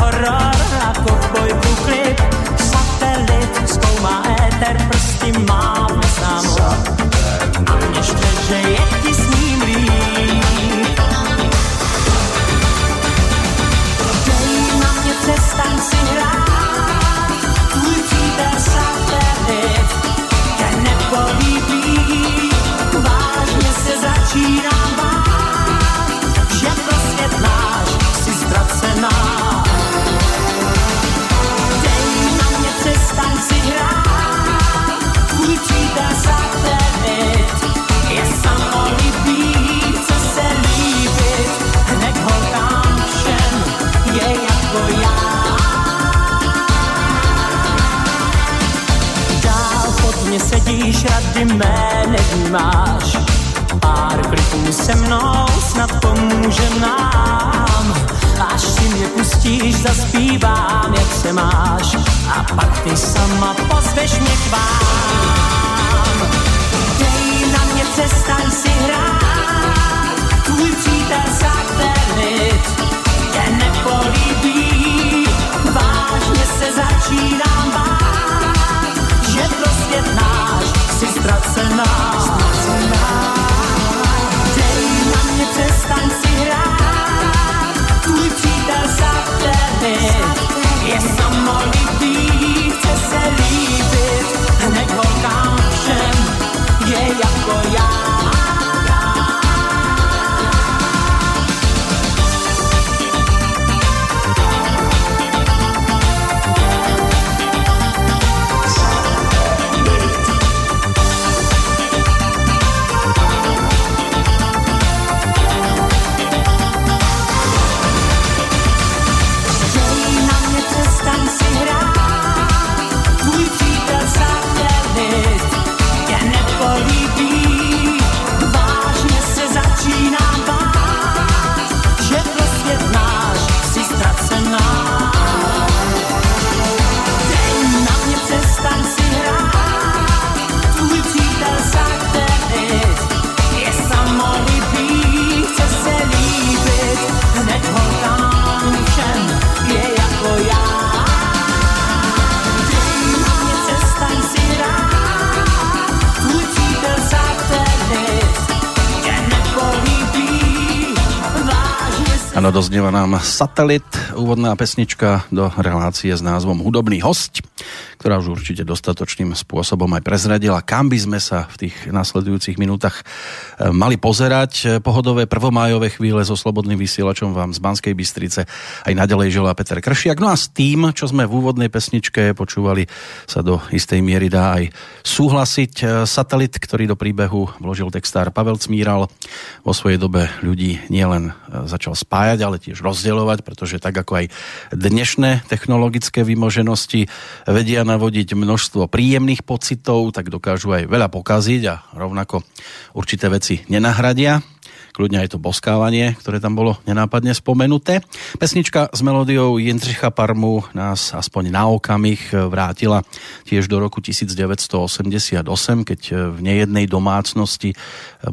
střídá horor a kovbojku klip, satelit zkoumá éter, prsty má rady mé nevnímáš, pár kliků se mnou snad pomůžem nám. Až si mě pustíš, zaspívám, jak se máš, a pak ty sama pozveš mě k vám. Dej na mě, přestaň si hrát, tvůj přítel satelit tě nepolíbí. Vážně se začínám bát, že pro svět náš si ztracená. Dej na mě, přestaň si hrát, tvůj přítel satelit je samolibý, chce se líbit, hned holkám všem je jako já. Doznieva nám Satelit, úvodná pesnička do relácie s názvom Hudobný host, ktorá už určite dostatočným spôsobom aj prezradila, kam by sme sa v tých nasledujúcich minútach e, mali pozerať. Pohodové prvomájové chvíle so slobodným vysielačom vám z Banskej Bystrice aj naďalej želá Peter Kršiak. No a s tým, čo sme v úvodnej pesničke počúvali, sa do istej miery dá aj súhlasiť. E, Satelit, ktorý do príbehu vložil textár Pavel Cmíral, vo svojej dobe ľudí nielen e, začal spájať, ale tiež rozdielovať, pretože tak ako aj dnešné technologické vymoženosti vedia navodiť množstvo príjemných pocitov, tak dokážu aj veľa pokaziť a rovnako určité veci nenahradia kľudne aj to boskávanie, ktoré tam bolo nenápadne spomenuté. Pesnička s melódiou Jindřicha Parmu nás aspoň na okamih vrátila tiež do roku 1988, keď v nejednej domácnosti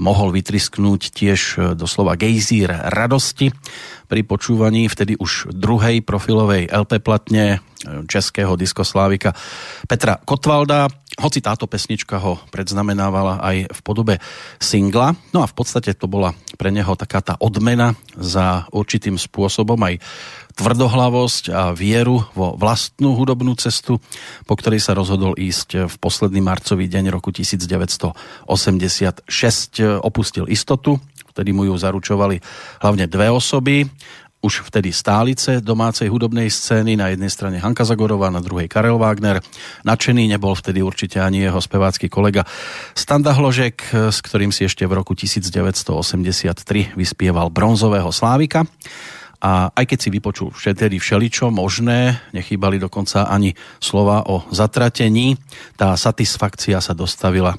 mohol vytrisknúť tiež doslova gejzír radosti pri počúvaní vtedy už druhej profilovej LP platne českého diskoslávika Petra Kotvalda. Hoci táto pesnička ho predznamenávala aj v podobe singla. No a v podstate to bola pre neho taká tá odmena za určitým spôsobom aj tvrdohlavosť a vieru vo vlastnú hudobnú cestu, po ktorej sa rozhodol ísť v posledný marcový deň roku 1986. Opustil istotu, vtedy mu ju zaručovali hlavne dve osoby, už vtedy stálice domácej hudobnej scény, na jednej strane Hanka Zagorová, na druhej Karel Wagner. Nadšený nebol vtedy určite ani jeho spevácky kolega Standa Hložek, s ktorým si ešte v roku 1983 vyspieval bronzového Slávika. A aj keď si vypočul vtedy všeličo možné, nechýbali dokonca ani slova o zatratení, tá satisfakcia sa dostavila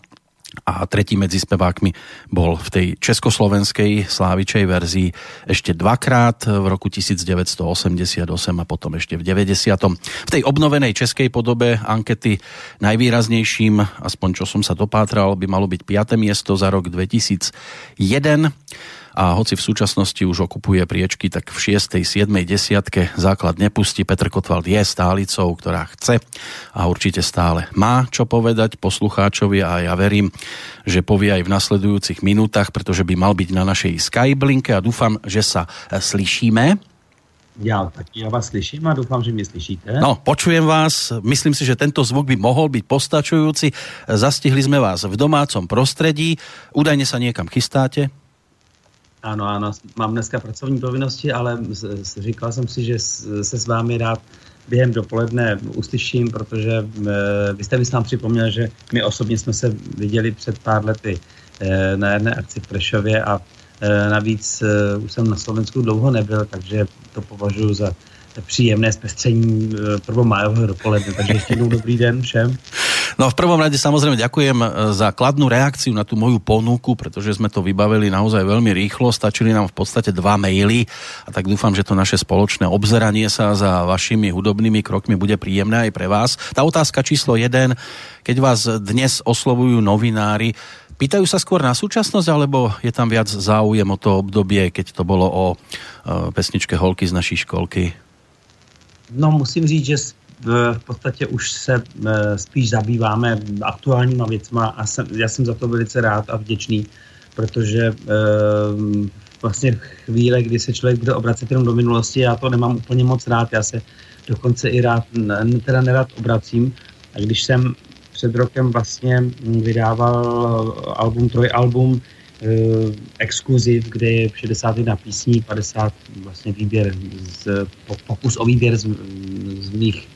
a tretí medzi spevákmi bol v tej československej slávičej verzii ešte dvakrát v roku 1988 a potom ešte v 90. V tej obnovenej českej podobe ankety najvýraznejším, aspoň čo som sa dopátral, by malo byť 5. miesto za rok 2001 a hoci v súčasnosti už okupuje priečky, tak v 6., 7., desiatke základ nepustí. Petr Kotwald je stálicou, ktorá chce a určite stále má čo povedať poslucháčovi a ja verím, že povie aj v nasledujúcich minútach, pretože by mal byť na našej Skyblinke a dúfam, že sa e, slyšíme. Já taky, já vás slyším a doufám, že mě slyšíte. No, počujem vás. Myslím si, že tento zvuk by mohol byť postačujúci. Zastihli sme vás v domácom prostredí. Údajne sa niekam chystáte? Ano, ano, mám dneska pracovní povinnosti, ale říkal jsem si, že se s vámi rád během dopoledne uslyším, protože eh, vy jste mi sám připomněl, že my osobně jsme se viděli před pár lety eh, na jedné akci v Prešově a eh, navíc už jsem na Slovensku dlouho nebyl, takže to považuji za příjemné zpestření prvomájového dopoledne. Takže ještě jednou dobrý den všem. No v prvom rade samozrejme ďakujem e, za kladnú reakciu na tú moju ponuku, pretože sme to vybavili naozaj veľmi rýchlo, stačili nám v podstate dva maily a tak dúfam, že to naše spoločné obzeranie sa za vašimi hudobnými krokmi bude príjemné aj pre vás. Tá otázka číslo 1, keď vás dnes oslovujú novinári, Pýtajú sa skôr na súčasnosť, alebo je tam viac záujem o to obdobie, keď to bolo o e, pesničke Holky z naší školky? No musím říct, že v podstatě už se eh, spíš zabýváme aktuálníma věcma a jsem, já jsem za to velice rád a vděčný, protože eh, vlastně chvíle, kdy se člověk bude obracet jenom do minulosti, já to nemám úplně moc rád, já se dokonce i rád, teda nerad obracím. A když jsem před rokem vlastně vydával album, trojalbum, Uh, exkluziv, kde je 61 písní, 50 vlastně výběr, z, pokus o výběr z, z mých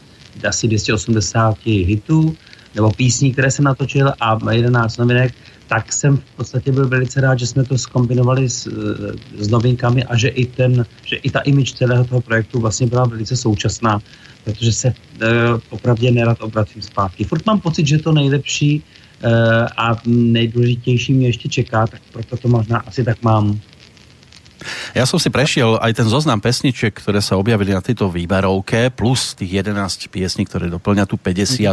asi 280 hitů nebo písní, které jsem natočil a 11 novinek, tak jsem v podstatě byl velice rád, že jsme to skombinovali s, s novinkami a že i, ten, že i ta image celého toho projektu vlastně byla velice současná, protože se e, opravdu nerad obracím zpátky. Furt mám pocit, že to nejlepší a nejdůležitější mě ještě čeká, tak proto to možná asi tak mám. Ja som si prešiel aj ten zoznam pesničiek, ktoré sa objavili na tejto výberovke, plus tých 11 piesní, ktoré doplňa tú 50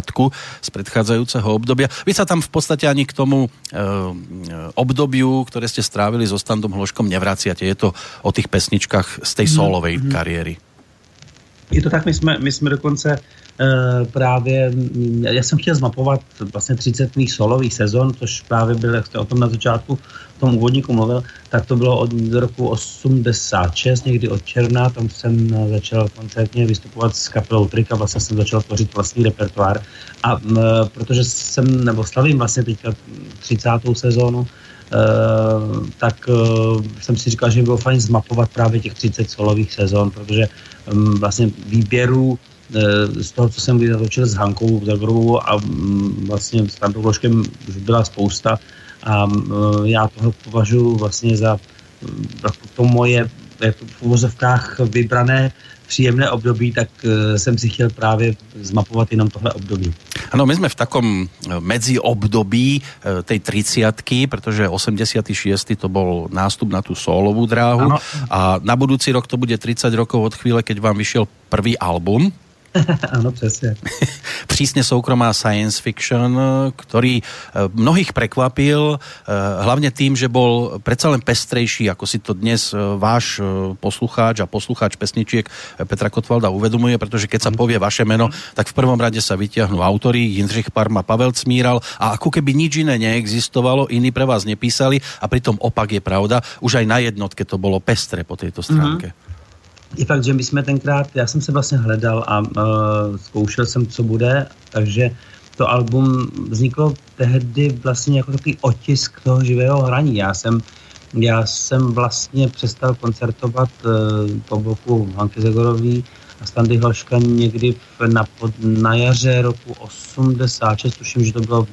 z predchádzajúceho obdobia. Vy sa tam v podstate ani k tomu e, obdobiu, ktoré ste strávili so Standom Hloškom, nevraciate. Je to o tých pesničkách z tej mhm. solovej mm-hmm. kariéry. Je to tak, my jsme, my jsme dokonce Eh, právě, mm, já jsem chtěl zmapovat vlastně 30 mých solových sezon, což právě byl, jak jste o tom na začátku v tom úvodníku mluvil, tak to bylo od roku 86, někdy od června, tam jsem začal koncertně vystupovat s kapelou Trika, vlastně jsem začal tvořit vlastní repertoár a m, eh, protože jsem, nebo slavím vlastně teďka 30. sezónu, Uh, tak uh, jsem si říkal, že by bylo fajn zmapovat právě těch 30 solových sezon, protože um, vlastně výběrů Eh, z toho, co jsem vytočil s Hankou Zagrovou a mm, vlastně s Tandou Ložkem už byla spousta a eh, já toho považuji vlastně za mm, to moje jako v uvozovkách vybrané příjemné období, tak eh, jsem si chtěl právě zmapovat jenom tohle období. Ano, my jsme v takom medzi období tej 30 protože 86. to bol nástup na tú solovú dráhu ano. a na budúci rok to bude 30 rokov od chvíle, keď vám vyšiel prvý album ano, přesně. Přísně soukromá science fiction, který eh, mnohých prekvapil, eh, hlavně tým, že bol predsa len pestrejší, ako si to dnes eh, váš poslucháč a poslucháč pesničiek Petra Kotvalda uvedomuje, protože keď sa povie vaše meno, tak v prvom rade sa vyťahnú autory Jindřich Parma, Pavel Cmíral a ako keby nič iné neexistovalo, iní pre vás nepísali a pritom opak je pravda. Už aj na jednotke to bolo pestre po tejto stránke. Mm-hmm je fakt, že my jsme tenkrát, já jsem se vlastně hledal a uh, zkoušel jsem, co bude, takže to album vzniklo tehdy vlastně jako takový otisk toho živého hraní. Já jsem, já jsem vlastně přestal koncertovat uh, po boku Hanky Zegorový a Standy Hlaška někdy na, pod, na jaře roku 86, tuším, že to bylo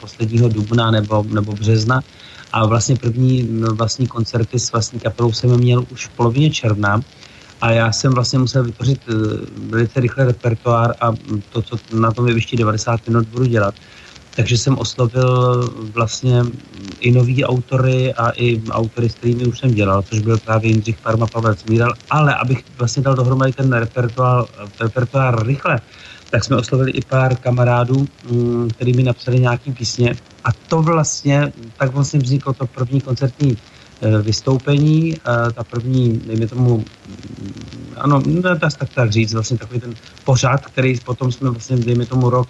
posledního dubna nebo, nebo března. A vlastně první vlastní koncerty s vlastní kapelou jsem měl už v polovině června a já jsem vlastně musel vytvořit eh, velice rychle repertoár a to, co na tom jevišti 90 minut budu dělat. takže jsem oslovil vlastně i nový autory a i autory, s kterými už jsem dělal, což byl právě Jindřich Parma, Pavel Cmíral, ale abych vlastně dal dohromady ten repertoár, repertoár rychle, tak jsme oslovili i pár kamarádů, mm, který mi napsali nějaký písně a to vlastně, tak vlastně vzniklo to první koncertní vystoupení, ta první, dejme tomu, ano, tak, tak, tak říct, vlastně takový ten pořád, který potom jsme vlastně, dejme tomu rok,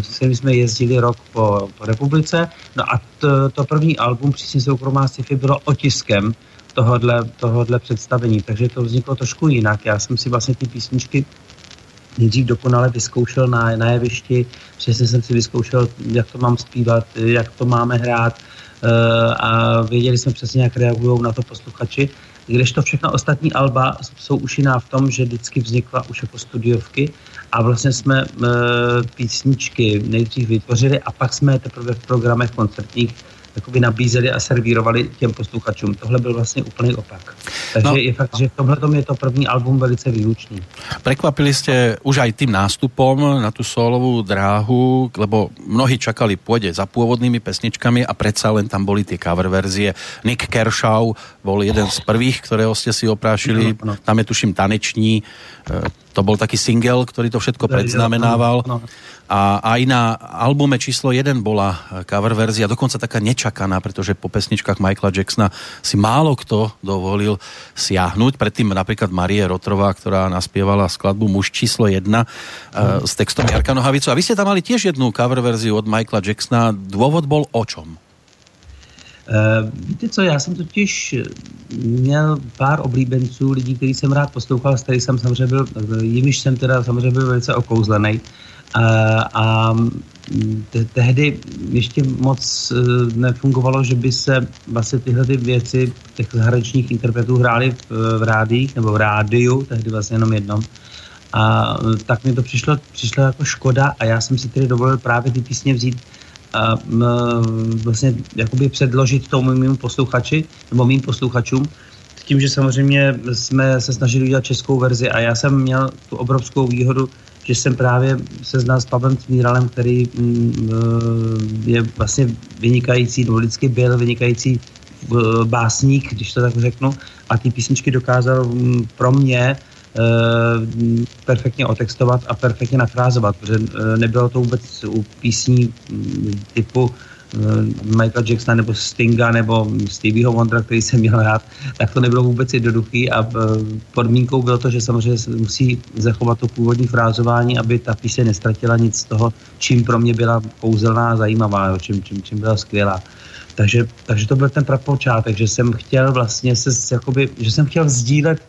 s kterým jsme jezdili rok po, po republice. No a to, to první album Přísně soukromá sci-fi bylo otiskem tohodle, tohodle představení, takže to vzniklo trošku jinak. Já jsem si vlastně ty písničky nejdřív dokonale vyzkoušel na, na jevišti, přesně jsem si vyzkoušel, jak to mám zpívat, jak to máme hrát a věděli jsme přesně, jak reagují na to posluchači. Když to všechno ostatní alba jsou už jiná v tom, že vždycky vznikla už jako studiovky a vlastně jsme uh, písničky nejdřív vytvořili a pak jsme teprve v programech koncertních jakoby nabízeli a servírovali těm posluchačům. Tohle byl vlastně úplný opak. Takže no. je fakt, že v tomhle je to první album velice výlučný. Prekvapili jste už aj tým nástupom na tu solovou dráhu, lebo mnohí čakali pôjde za pôvodnými pesničkami a predsa len tam boli tie cover verzie. Nick Kershaw bol jeden z prvých, ktorého ste si oprášili. No, no. Tam je tuším taneční. E, to bol taký single, ktorý to všetko predznamenával. No, no a aj na albume číslo 1 bola cover verzia, dokonca taká nečakaná, pretože po pesničkách Michaela Jacksona si málo kto dovolil siahnuť. Predtým napríklad Marie Rotrová, ktorá naspievala skladbu Muž číslo 1 mm. s textom Jarka Nohavicu. A vy ste tam mali tiež jednu cover verziu od Michaela Jacksona. Dôvod bol o čom? Uh, víte co, já jsem totiž měl pár oblíbenců, lidí, který jsem rád poslouchal, s který jsem samozřejmě byl, jimiž jsem teda samozřejmě byl velice okouzlený. A te, tehdy ještě moc e, nefungovalo, že by se vlastně tyhle ty věci těch zahraničních interpretů hrály v, v rádích nebo v rádiu, tehdy vlastně jenom jednom. A tak mi to přišlo, přišlo jako škoda a já jsem si tedy dovolil právě ty písně vzít a vlastně jakoby předložit tomu mým posluchači, nebo mým posluchačům, s tím, že samozřejmě jsme se snažili udělat českou verzi a já jsem měl tu obrovskou výhodu, že jsem právě se znal s Pavlem Cmíralem, který mm, eh, je vlastně vynikající, nebo vždycky byl vynikající eh, básník, když to tak řeknu, a ty písničky dokázal mm, pro mě uh, perfektně otextovat a perfektně nafrázovat, protože nebylo to vůbec u písní mm, typu Eh, Michael Jacksona nebo Stinga nebo Stevieho Wondera, který jsem měl rád, tak to nebylo vůbec jednoduchý a eh, podmínkou bylo to, že samozřejmě musí zachovat to původní frázování, aby ta píseň nestratila nic z toho, čím pro mě byla kouzelná a zajímavá, čím, čím, čím byla skvělá. Takže, takže to byl ten prapočátek, že jsem chtěl vlastně se, jakoby, že jsem chtěl sdílet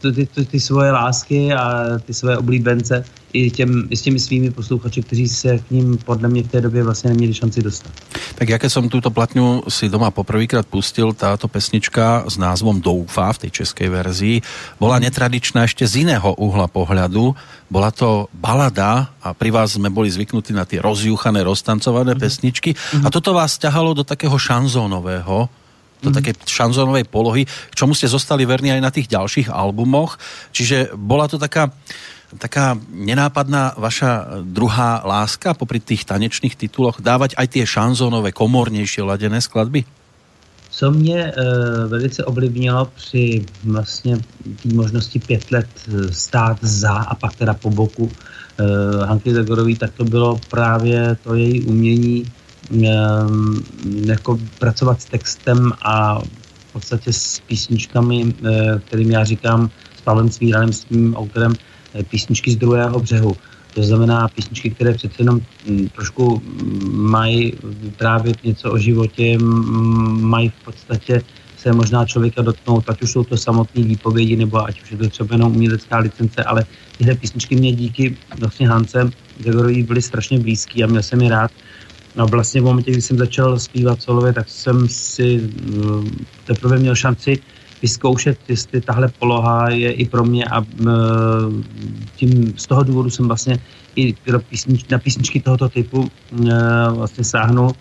ty, ty, ty svoje lásky a ty svoje oblíbence i, těm, i s těmi svými posluchači, kteří se k ním podle mě v té době vlastně neměli šanci dostat. Tak jaké jsem tuto platňu si doma poprvýkrát pustil, táto pesnička s názvom Doufa v té české verzii bola netradičná ještě z jiného uhla pohľadu. Bola to balada a pri vás jsme boli zvyknutí na ty rozjuchané, roztancované mm-hmm. pesničky mm-hmm. a toto vás ťahalo do takého šanzónového do také šanzonovej polohy, k čomu ste zostali verní aj na tých ďalších albumoch. Čiže bola to taká taká nenápadná vaša druhá láska popri tých tanečných tituloch dávať aj tie šanzónové, komornější laděné skladby? Co mě e, velice ovlivnilo při vlastně té možnosti pět let eh, stát za a pak teda po boku e, Hanky Zagorový, tak to bylo právě to její umění jako pracovat s textem a v podstatě s písničkami, e, kterým já říkám s Pavlem Svíranem, s tím autorem, Eh, písničky z druhého břehu. To znamená písničky, které přece jenom mm, trošku mm, mají vyprávět něco o životě, mají v podstatě se možná člověka dotknout, ať už jsou to samotné výpovědi, nebo ať už je to třeba jenom umělecká licence, ale tyhle písničky mě díky vlastně Hance Gregorový byly strašně blízký a měl jsem je rád. A vlastně v momentě, kdy jsem začal zpívat solově, tak jsem si mm, teprve měl šanci vyzkoušet, jestli tahle poloha je i pro mě a tím z toho důvodu jsem vlastně i písnič, na písničky tohoto typu vlastně sáhnul.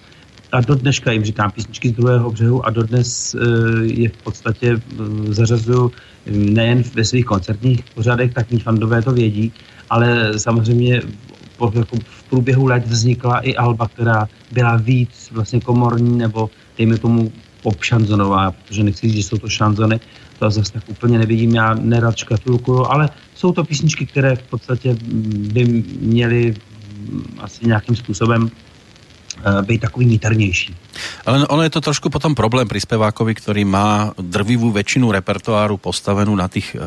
A do dneška jim říkám písničky z druhého břehu a dodnes je v podstatě zařazuju nejen ve svých koncertních pořadech, tak mý fandové to vědí, ale samozřejmě v průběhu let vznikla i alba, která byla víc vlastně komorní nebo dejme tomu obšanzonová, protože nechci říct, že jsou to šanzony, to zase tak úplně nevidím, já nerad škatulkuju, ale jsou to písničky, které v podstatě by měly asi nějakým způsobem být takový míternější. Ale ono je to trošku potom problém pri spevákovi, ktorý má drvivú väčšinu repertoáru postavenú na tých e,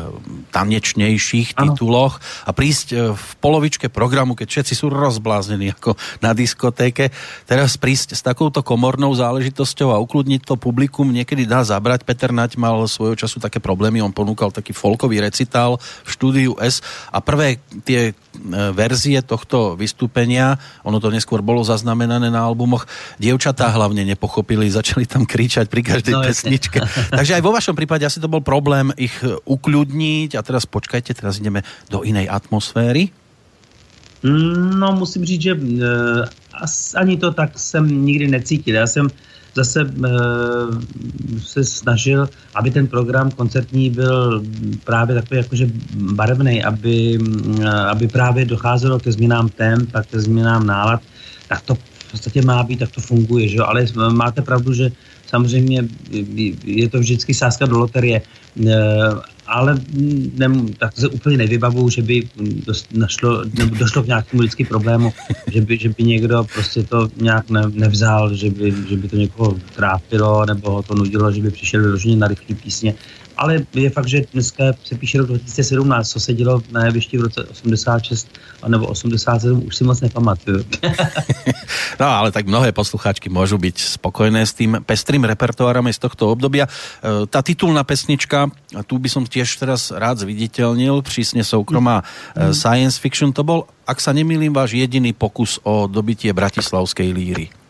tanečnejších ano. tituloch a prísť e, v polovičke programu, keď všetci sú rozbláznení ako na diskotéke, teraz prísť s takouto komornou záležitosťou a ukludniť to publikum niekedy dá zabrať. Peter Nať mal svojho času také problémy, on ponúkal taký folkový recitál v štúdiu S a prvé tie verzie tohto vystúpenia, ono to neskôr bolo zaznamenané na albumoch, dievčatá hlavne nepochopili, začali tam kričať pri každej no, pesničke. Takže aj vo vašom prípade asi to bol problém ich e, ukľudniť a teraz počkajte, teraz ideme do inej atmosféry. No, musím říct, že uh, ani to tak jsem nikdy necítil. Já jsem zase uh, se snažil, aby ten program koncertní byl právě takový jakože barevný, aby, uh, aby právě docházelo ke změnám temp a ke změnám nálad, tak to podstatě má být, tak to funguje, že ale máte pravdu, že samozřejmě je to vždycky sázka do loterie, e, ale ne, tak se úplně nevybavu, že by našlo, nebo došlo k nějakému vždycky problému, že by, že by někdo prostě to nějak ne, nevzal, že by, že by to někoho trápilo nebo ho to nudilo, že by přišel vyloženě na rychlé písně ale je fakt, že dneska se píše rok 2017, co se dělo na jevišti v roce 86 nebo 87, už si moc nepamatuju. no ale tak mnohé poslucháčky můžou být spokojné s tím pestrým repertoárem z tohto obdobia. E, ta titulná pesnička, a tu by som tiež teraz rád zviditeľnil, přísně soukromá mm. science fiction, to bol, ak sa nemýlim, váš jediný pokus o dobitie bratislavskej líry.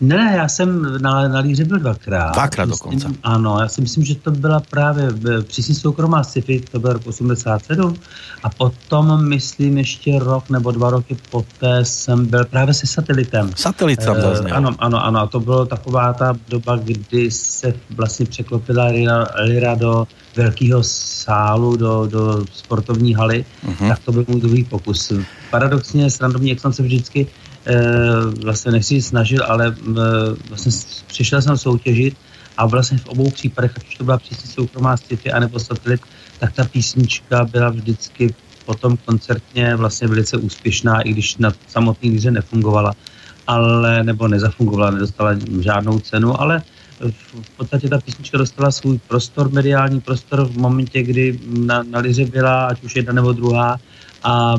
Ne, já jsem na, na líře byl dvakrát. Dvakrát dokonce. Ano, já si myslím, že to byla právě přísně soukromá sci-fi, to byl rok 87 a potom, myslím, ještě rok nebo dva roky poté jsem byl právě se satelitem. Satelit tam zazněl. Ano, ano, ano, a to bylo taková ta doba, kdy se vlastně překlopila Lira, Lira do velkého sálu, do, do sportovní haly, uh-huh. tak to byl můj druhý pokus. Paradoxně, srandovně, jak jsem se vždycky vlastně nechci snažil, ale eh, vlastně přišel jsem soutěžit a vlastně v obou případech, ať už to byla přísně soukromá sci anebo satelit, tak ta písnička byla vždycky potom koncertně vlastně velice úspěšná, i když na samotný líře nefungovala, ale nebo nezafungovala, nedostala žádnou cenu, ale v podstatě ta písnička dostala svůj prostor, mediální prostor v momentě, kdy na, na liře byla ať už jedna nebo druhá a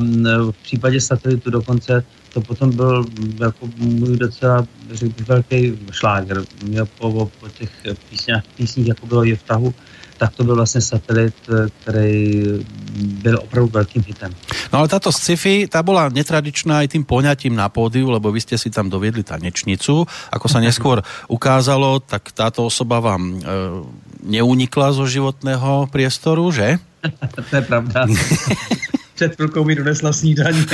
v případě satelitu dokonce to potom byl jako můj docela řekl, velký šláger. Mě po, po těch písních, písních, jako bylo je v tahu, tak to byl vlastně satelit, který byl opravdu velkým hitem. No ale táto sci-fi, tá bola netradičná aj tým poňatím na pódiu, lebo vy ste si tam doviedli tanečnicu. Ako sa neskôr ukázalo, tak táto osoba vám e, neunikla zo životného priestoru, že? to je pravda. Před chvilkou mi donesla snídaní.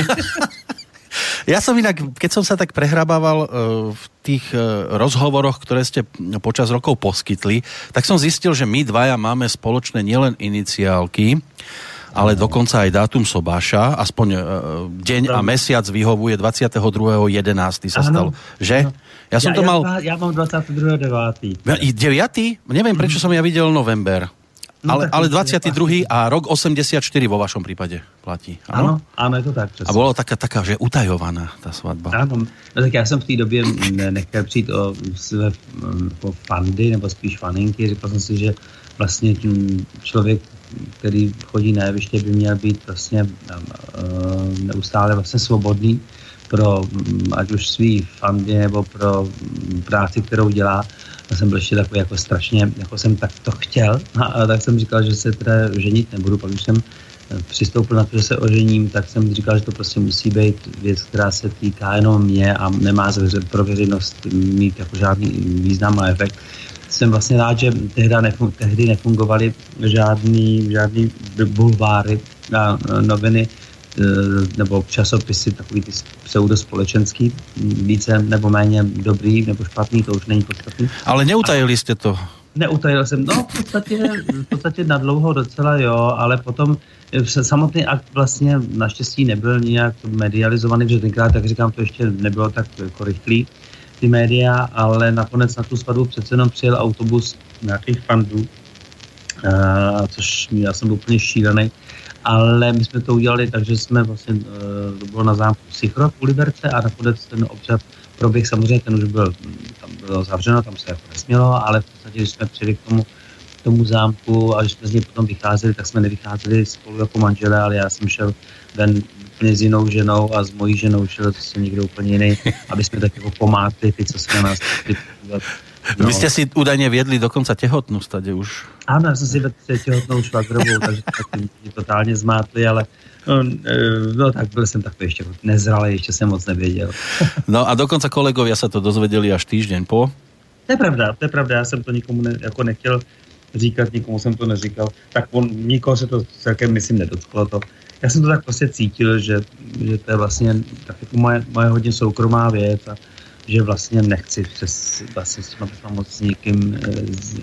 Ja som inak, keď som sa tak prehrabával uh, v tých uh, rozhovoroch, ktoré ste počas rokov poskytli, tak som zistil, že my dvaja máme spoločné nielen iniciálky, ale dokonca aj dátum sobáša, aspoň uh, deň a mesiac vyhovuje 22.11. sa stal. Že? Ja som ja, to mal... Ja, ja mám 22.9. 9. Neviem, prečo som ja videl november. No, ale, ale 22. a rok 84 vo vašom prípade platí. Ano, ano, je to tak. Přesně. A bylo taká, taká, že utajovaná ta svatba. Ano, no, tak já jsem v té době nechtěl přijít o své o fandy, nebo spíš faninky. Říkal jsem si, že vlastně člověk, který chodí na jeviště, by měl být vlastně uh, neustále vlastně svobodný pro ať už svý fandy nebo pro práci, kterou dělá já jsem byl ještě takový jako strašně, jako jsem tak to chtěl a, a tak jsem říkal, že se teda ženit nebudu, pak jsem eh, přistoupil na to, že se ožením, tak jsem říkal, že to prostě musí být věc, která se týká jenom mě a nemá pro veřejnost mít jako žádný význam a efekt. Jsem vlastně rád, že tehdy, nefun, tehdy nefungovaly žádný, žádný bulváry a noviny, Eh, nebo časopisy, takový ty pseudospolečenský, více nebo méně dobrý nebo špatný, to už není podstatný. Ale neutajili jste to Neutajil jsem, no v podstatě, v podstatě na dlouho docela jo, ale potom samotný akt vlastně naštěstí nebyl nijak medializovaný, protože tenkrát, tak říkám, to ještě nebylo tak jako rychlý, ty média, ale nakonec na tu svatbu přece jenom přijel autobus nějakých fandů, uh, což já jsem byl úplně šílený, ale my jsme to udělali tak, že jsme vlastně, uh, to bylo na zámku Sichrov u Liberce a nakonec ten obřad proběh samozřejmě, ten už byl, tam bylo zavřeno, tam se jako nesmělo, ale v podstatě, když jsme přijeli k tomu, k tomu zámku a když jsme z něj potom vycházeli, tak jsme nevycházeli spolu jako manželé, ale já jsem šel ven s jinou ženou a s mojí ženou šel zase někdo úplně jiný, aby jsme tak jako pomátli ty, co se na nás No. Vy jste si údajně vědli dokonce těhotnou stadě už. Ano, já jsem si vedl těhotnou švagrovou, takže tak mě totálně zmátli, ale No, e, no tak byl jsem takový ještě nezralý, ještě jsem moc nevěděl. No a dokonce kolegovia se to dozvěděli až týden po? To je pravda, to je pravda, já jsem to nikomu ne, jako nechtěl říkat, nikomu jsem to neříkal, tak on, nikoho se to celkem, myslím, nedotklo to. Já jsem to tak prostě cítil, že, že to je vlastně tak jako moje, moje hodně soukromá věc a že vlastně nechci přes vlastně s moc s nikým,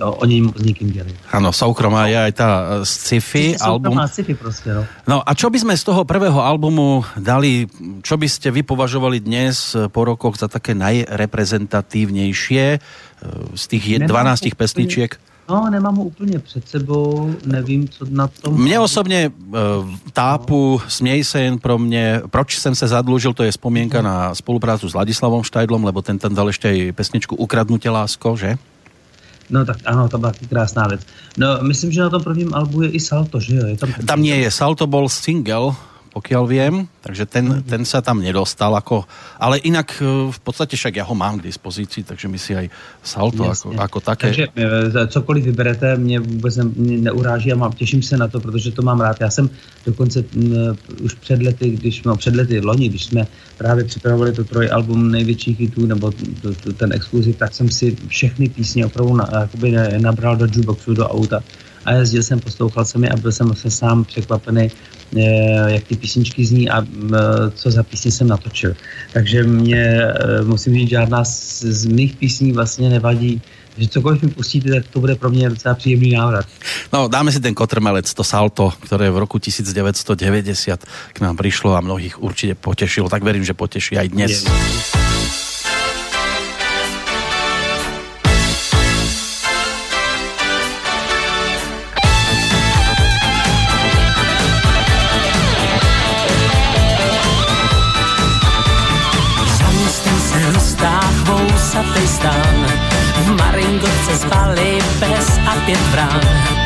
eh, o, o něm s nikým dělit. Ano, soukromá je aj ta eh, sci-fi album. sci-fi prostě, no. No a čo by sme z toho prvého albumu dali, čo by ste vy považovali dnes eh, po rokoch za také najreprezentatívnejšie z tých 12 pesničiek? No, nemám ho úplně před sebou, nevím, co na tom... Mně osobně uh, tápu Směj se jen pro mě, proč jsem se zadlužil, to je vzpomínka na spoluprácu s Ladislavom Štajdlom, lebo ten tam dal ještě i pesničku Ukradnutě lásko, že? No tak ano, to byla krásná věc. No, myslím, že na tom prvním albu je i Salto, že jo? Je tam, tam nie je, Salto bol single, pokiaľ viem, takže ten, ten sa tam nedostal, ako, ale inak e, v podstate však ja ho mám k dispozícii, takže mi si aj salto jako, jako také. Takže e, cokoliv vyberete, mě vůbec ne, mě neuráží a mám, těším se na to, protože to mám rád. Já jsem dokonce m, už před lety, když, no před lety loni, když jsme právě připravovali to album největších hitů, nebo to, to, ten exkluziv, tak jsem si všechny písně opravdu na, jakoby nabral do jukeboxu, do auta a jezdil jsem, poslouchal jsem je a byl jsem vlastně sám překvapený, jak ty písničky zní a co za písně jsem natočil. Takže mě, eh, musím říct, žádná z, z mých písní vlastně nevadí, že cokoliv mi pustíte, tak to bude pro mě docela příjemný návrat. No, dáme si ten kotrmelec, to salto, které v roku 1990 k nám přišlo a mnohých určitě potešilo. Tak verím, že poteší aj dnes. Je. Pes a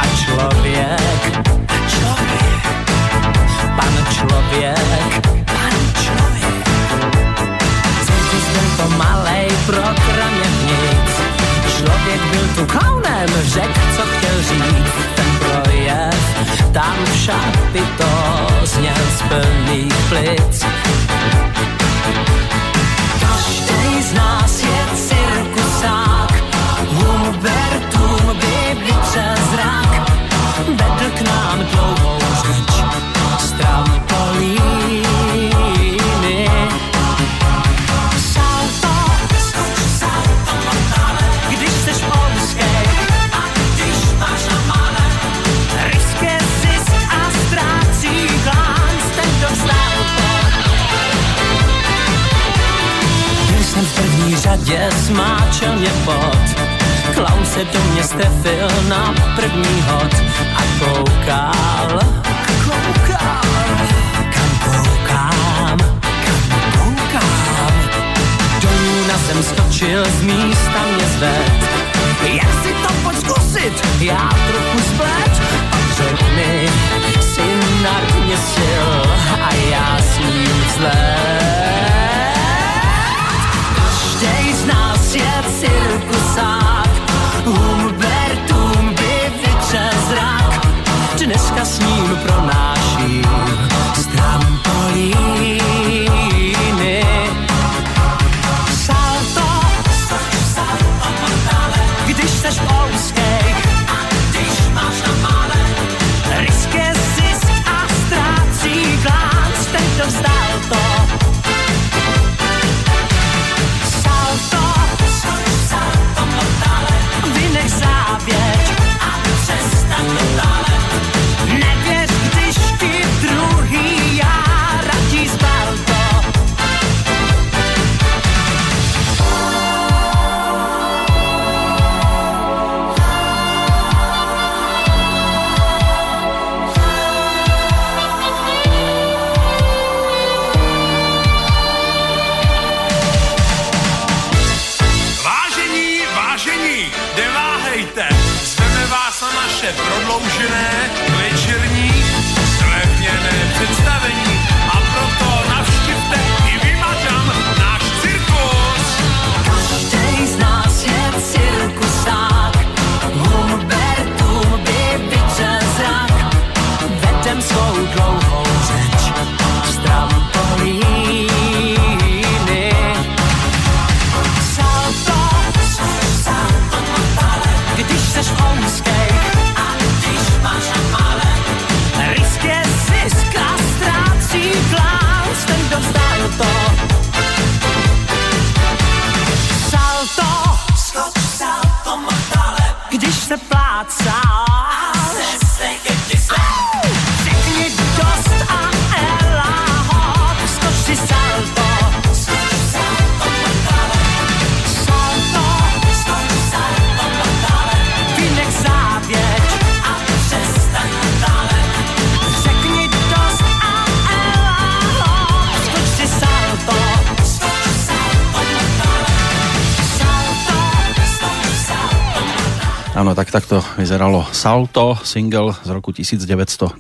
Salto, single z roku 1990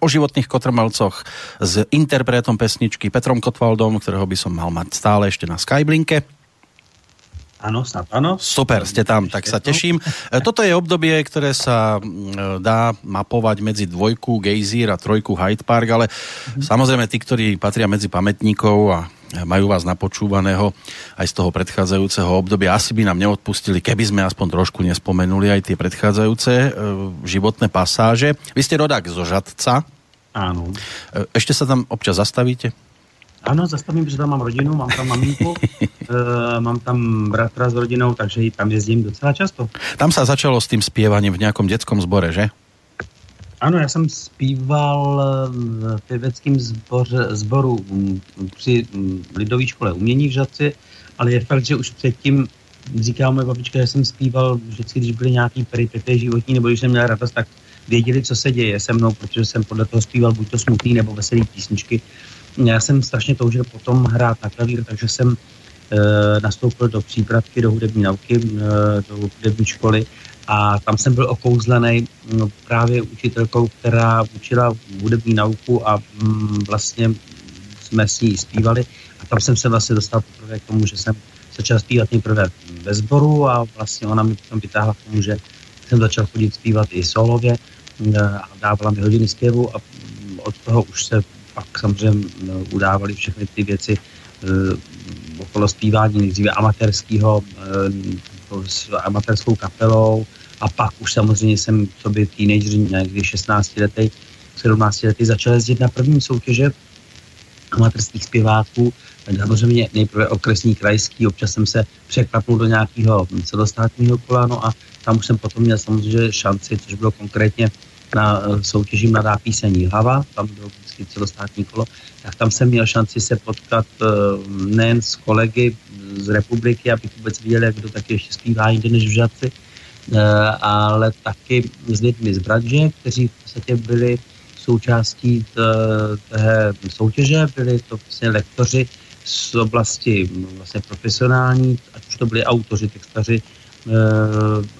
o životných kotrmelcoch s interpretom pesničky Petrom Kotwaldom, ktorého by som mal mať stále ešte na Skyblinke. Áno, snad áno. Super, ste tam, tak sa teším. E, toto je obdobie, ktoré sa mm, dá mapovať medzi dvojku Gejzír a trojku Hyde Park, ale mm. samozrejme tí, ktorí patria medzi pamätníkov a majú vás napočúvaného aj z toho predchádzajúceho obdobia. Asi by nám neodpustili, keby sme aspoň trošku nespomenuli aj tie predchádzajúce e, životné pasáže. Vy ste rodák zo Žadca. Áno. E, ešte sa tam občas zastavíte? Ano, zastavím, protože tam mám rodinu, mám tam maminku, e, mám tam bratra s rodinou, takže tam jezdím docela často. Tam sa začalo s tým spievaním v nejakom detskom zbore, že? Ano, já jsem zpíval eh, v pěveckém zboru mm, při mm, Lidové škole umění v Žadci, ale je fakt, že už předtím říká moje babička, že jsem zpíval vždycky, když byly nějaký peripety životní, nebo když jsem měl radost, tak věděli, co se děje se mnou, protože jsem podle toho zpíval buď to smutný nebo veselý písničky. Já jsem strašně toužil potom hrát na klavír, takže jsem e, nastoupil do přípravky, do hudební nauky, e, do hudební školy a tam jsem byl okouzlený no, právě učitelkou, která učila hudební nauku a mm, vlastně jsme s ní zpívali tam jsem se vlastně dostal poprvé k tomu, že jsem začal zpívat nejprve ve sboru a vlastně ona mi potom vytáhla k tomu, že jsem začal chodit zpívat i solově e, a dávala mi hodiny zpěvu a od toho už se pak samozřejmě no, udávaly všechny ty věci e, okolo zpívání nejdříve amatérského s amatérskou kapelou a pak už samozřejmě jsem v sobě teenager, někdy 16 letý, 17 letý začal jezdit na první soutěže amatérských zpěváků, samozřejmě nejprve okresní krajský, občas jsem se překvapnul do nějakého celostátního kola, no a tam už jsem potom měl samozřejmě šanci, což bylo konkrétně na eh, soutěži Mladá písení Hlava, tam bylo vždycky celostátní kolo, tak tam jsem měl šanci se potkat eh, nejen s kolegy z republiky, abych vůbec viděl, jak kdo taky ještě zpívá jinde než v Žadci, eh, ale taky s lidmi z Bradže, kteří v podstatě byli součástí té soutěže, byli to vlastně lektoři z oblasti vlastně profesionální, ať už to byli autoři, textaři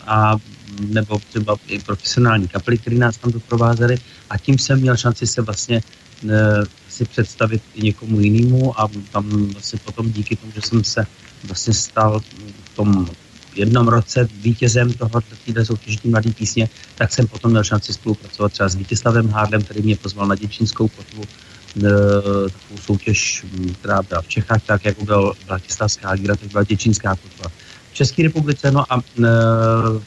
a nebo třeba i profesionální kapely, které nás tam doprovázely. A tím jsem měl šanci se vlastně e, si představit i někomu jinému a tam vlastně potom díky tomu, že jsem se vlastně stal v tom jednom roce vítězem toho této soutěže mladý písně, tak jsem potom měl šanci spolupracovat třeba s Vítězslavem Hádlem, který mě pozval na Děčínskou kotvu, e, takovou soutěž, která byla v Čechách, tak jako byl Bratislavská Agira, tak byla Děčínská kotva České republice, no a e,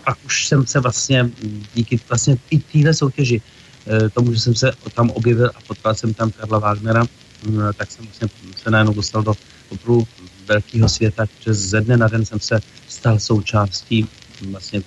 pak už jsem se vlastně díky vlastně téhle soutěži, e, tomu, že jsem se tam objevil a potkal jsem tam Karla Wagnera, e, tak jsem vlastně se najednou dostal do opravdu velkého světa, že ze dne na den jsem se stal součástí vlastně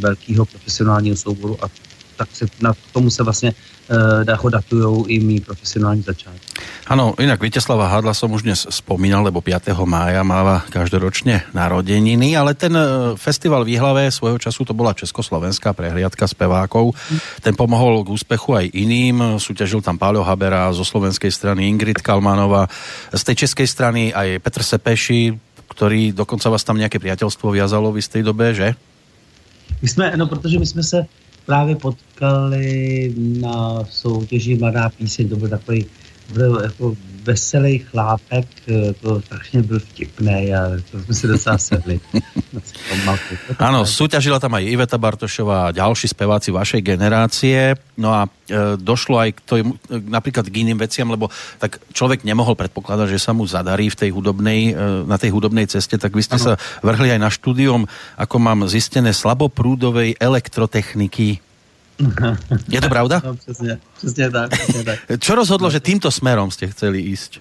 velkého profesionálního souboru a tak se na tomu se vlastně uh, datujú i mý profesionální začátky. Ano, inak Viteslava Hadla som už dnes spomínal, lebo 5. mája máva každoročne narodeniny, ale ten e, festival v Jihlave svojho času to bola Československá prehliadka spevákov. Ten pomohol k úspechu aj iným. Súťažil tam Páľo Habera zo slovenskej strany Ingrid Kalmanova, z tej českej strany aj Petr Sepeši, ktorý dokonca vás tam nejaké priateľstvo viazalo v istej dobe, že? My jsme, no protože my jsme se právě potkali na soutěži Mladá píseň, to byl takový byl jako veselý chlápek, eh, to strašně byl vtipný a to jsme si docela sedli. Áno, súťažila tam aj Iveta Bartošová a ďalší speváci vašej generácie. No a e, došlo aj k to, napríklad k iným veciam, lebo tak človek nemohol predpokladať, že sa mu zadarí v tej hudobnej, e, na tej hudobnej ceste, tak vy ste ano. sa vrhli aj na štúdium, ako mám zistené, slaboprúdovej elektrotechniky je to pravda? No, přesně, přesně tak, přesně tak. Čo rozhodlo, že týmto smerom jste chceli ísť?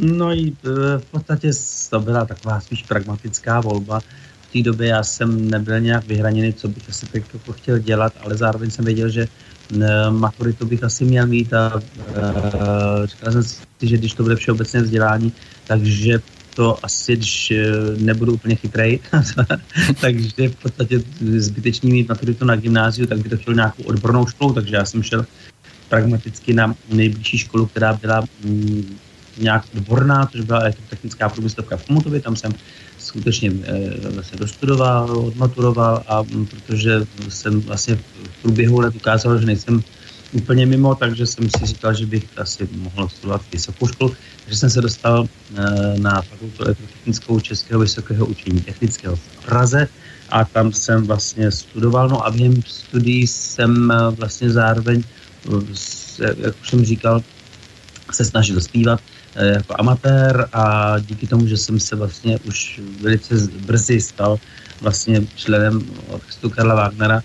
No i e, v podstatě to byla taková spíš pragmatická volba. V té době já jsem nebyl nějak vyhraněný, co bych asi teď jako chtěl dělat, ale zároveň jsem věděl, že e, maturitu bych asi měl mít a uh, říkal jsem si, že když to bude všeobecné vzdělání, takže to asi, když eh, nebudu úplně chytrej, takže v podstatě zbytečný mít maturitu na gymnáziu, tak by to chtěl nějakou odbornou školu, takže já jsem šel pragmaticky na nejbližší školu, která byla mm, nějak odborná, což byla technická průmyslovka v Komutově, tam jsem skutečně e, se dostudoval, odmaturoval a m, mm, protože jsem vlastně v průběhu let ukázal, že nejsem úplně mimo, takže jsem si říkal, že bych asi mohl studovat vysokou školu. Takže jsem se dostal eh, na fakultu elektrotechnickou Českého vysokého učení technického v Praze a tam jsem vlastně studoval. No a během studií jsem eh, vlastně zároveň, eh, jak už jsem říkal, se snažil zpívat jako amatér a díky tomu, že jsem se vlastně už velice brzy stal vlastně členem orchestru Karla Wagnera,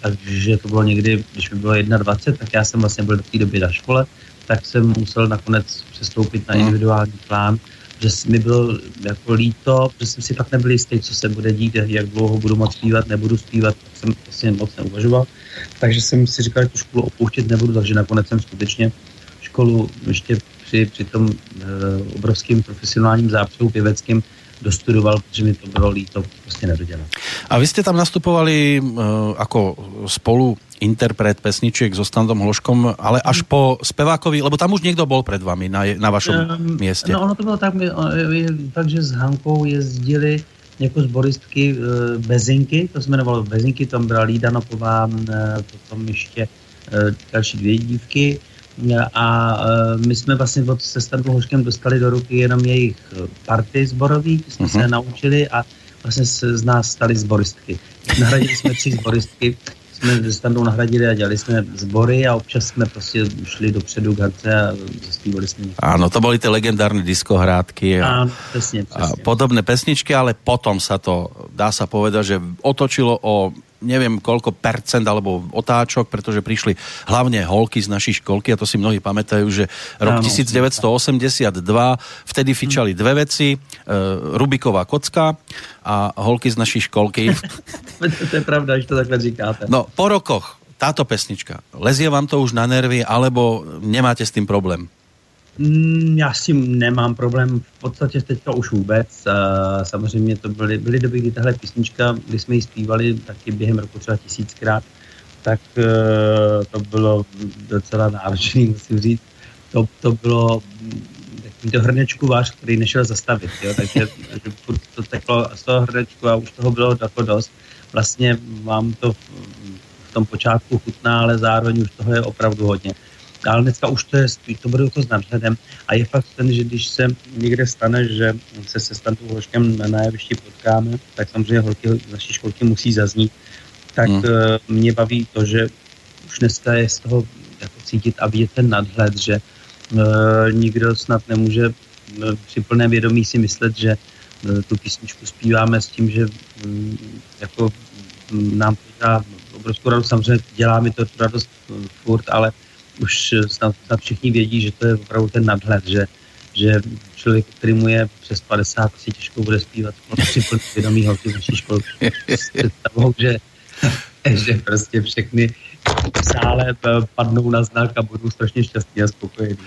takže to bylo někdy, když mi bylo 21, tak já jsem vlastně byl do té doby na škole, tak jsem musel nakonec přestoupit na mhm. individuální plán, že mi bylo jako líto, že jsem si fakt nebyl jistý, co se bude dít, jak dlouho budu moc zpívat, nebudu zpívat, tak jsem vlastně moc neuvažoval. Takže jsem si říkal, že tu školu opouštět nebudu, takže nakonec jsem skutečně školu ještě při, při tom e, obrovským profesionálním zápřehu pěveckým dostudoval, protože mi to bylo líto prostě nedodělat. A vy jste tam nastupovali uh, ako spolu interpret pesničiek so Standom Hloškom, ale až po spevákovi, lebo tam už někdo bol před vami na, na vašom um, městě. No ono to bylo tak, my, tak, že s Hankou jezdili jako zboristky uh, Bezinky, to se jmenovalo Bezinky, tam byla Lída Nopová, uh, potom ještě další dvě dívky, a e, my jsme vlastně od se Stanu Hoškem dostali do ruky jenom jejich party zborový, jsme uh-huh. se mhm. naučili a vlastně se z nás stali zboristky. Nahradili jsme tři zboristky, jsme se Standou nahradili a dělali jsme sbory a občas jsme prostě šli dopředu k hance a zaspívali jsme. Ano, to byly ty legendární diskohrádky a, Áno, přesně, přesně. a podobné pesničky, ale potom sa to, dá sa povedať, že otočilo o neviem koľko percent alebo otáčok, pretože prišli hlavne holky z našej školky a to si mnohí pamätajú, že rok 1982, vtedy fičali dve veci, uh, Rubiková kocka a holky z našej školky. to je pravda, že to takhle říkáte. No, po rokoch táto pesnička, lezie vám to už na nervy, alebo nemáte s tým problém? Mm, já s tím nemám problém, v podstatě teďka už vůbec. Samozřejmě to byly, byly doby, kdy tahle písnička, kdy jsme ji zpívali taky během roku třeba tisíckrát, tak e, to bylo docela náročné, musím říct. To, to bylo takový to hrnečku váš, který nešel zastavit, jo? takže, takže to teklo z toho hrnečku a už toho bylo jako dost. Vlastně vám to v tom počátku chutná, ale zároveň už toho je opravdu hodně ale dneska už to je, to bude to s nadhledem a je fakt ten, že když se někde stane, že se se Stantou Hoškem na jevišti potkáme, tak samozřejmě holky z naší školky musí zaznít, tak hmm. Eh, mě baví to, že už dneska je z toho jako cítit a vidět ten nadhled, že uh, nikdo snad nemůže uh, při plném vědomí si myslet, že uh, tu písničku zpíváme s tím, že um, jako um, nám to dá obrovskou radost. Samozřejmě dělá mi to radost furt, ale už snad, snad všichni vědí, že to je opravdu ten nadhled, že, že člověk, který mu je přes 50, si těžko bude zpívat při vědomí holky naší školky. že, že prostě všechny v sále eh, padnou na znak a budou strašně šťastní a spokojení.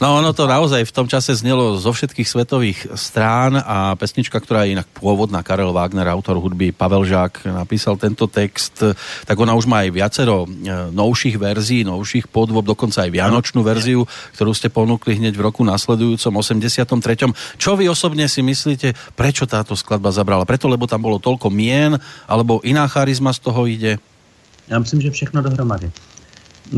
No ono to naozaj v tom čase znelo zo všetkých svetových strán a pesnička, ktorá je inak pôvodná, Karel Wagner, autor hudby, Pavel Žák napísal tento text, tak ona už má aj viacero eh, novších verzií, novších podvob, dokonca aj vianočnú verziu, ktorú ste ponúkli hneď v roku nasledujúcom 83. Čo vy osobne si myslíte, prečo táto skladba zabrala? Preto, lebo tam bolo toľko mien, alebo iná charizma z toho ide? Já myslím, že všechno dohromady.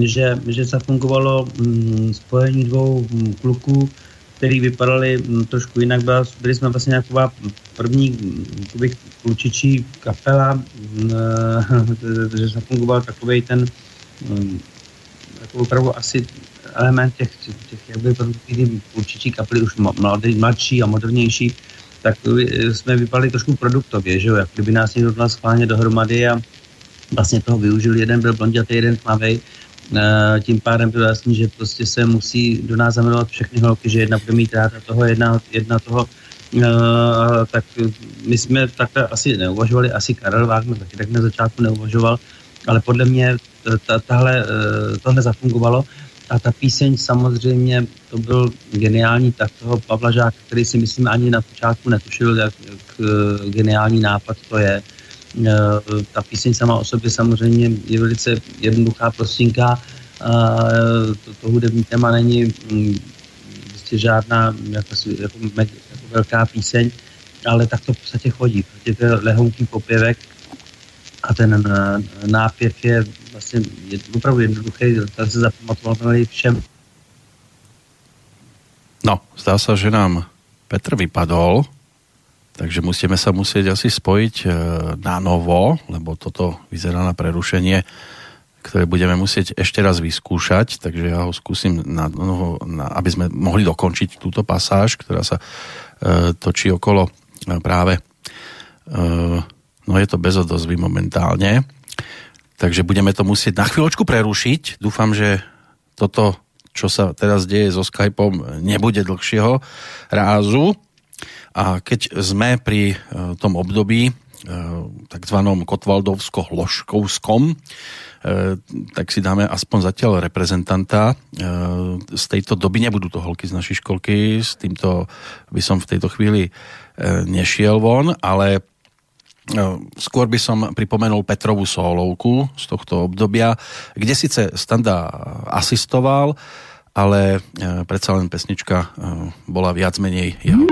Že, že zafungovalo mm, spojení dvou mm, kluků, který vypadali mm, trošku jinak. Byli jsme vlastně nějaká první klučičí kapela, mm, že zafungoval takový ten opravdu asi element těch, těch jak by klučičí kapely už mladý, mladší a modernější, tak jsme vypadali trošku produktově, že jo, jak kdyby nás někdo dal schválně dohromady a vlastně toho využil. Jeden byl blondětý, jeden tmavý. E, tím pádem bylo jasný, že prostě se musí do nás zaměřovat všechny holky, že jedna bude mít ráda toho, jedna, jedna toho, e, tak my jsme takhle asi neuvažovali, asi Karel Wagner taky tak na začátku neuvažoval, ale podle mě ta, tahle, tohle zafungovalo a ta píseň samozřejmě, to byl geniální tak toho Pavla Žáka, který si myslím ani na počátku netušil, jak, jak geniální nápad to je. Eh, ta píseň sama o sobě samozřejmě je velice jednoduchá, prostinká. To, to hudební téma není prostě žádná jako, jako, jako velká píseň, ale tak to v podstatě chodí. Prostě to je lehonký popěvek a ten eh, nápěv je vlastně je opravdu jednoduchý, ten se zapamatoval všem. No, zdá se, že nám Petr vypadol. Takže musíme sa musieť asi spojiť e, na novo, lebo toto vyzerá na prerušenie, ktoré budeme musieť ešte raz vyskúšať, takže ja ho skúsim na novo, na, aby sme mohli dokončiť túto pasáž, ktorá sa e, točí okolo e, práve e, no je to bez odozvy momentálne, takže budeme to musieť na chvíľočku prerušiť. Dúfam, že toto, čo sa teraz deje so Skypeom, nebude dlhšieho rázu, a keď sme pri e, tom období e, takzvanom Kotvaldovsko-Hloškovskom, e, tak si dáme aspoň zatiaľ reprezentanta z tejto doby. Nebudú to holky z našej školky, s týmto by som v tejto chvíli nešiel von, ale Skôr by som pripomenul Petrovú solovku z tohto obdobia, kde sice Standa asistoval, ale predsa len pesnička bola viac menej jeho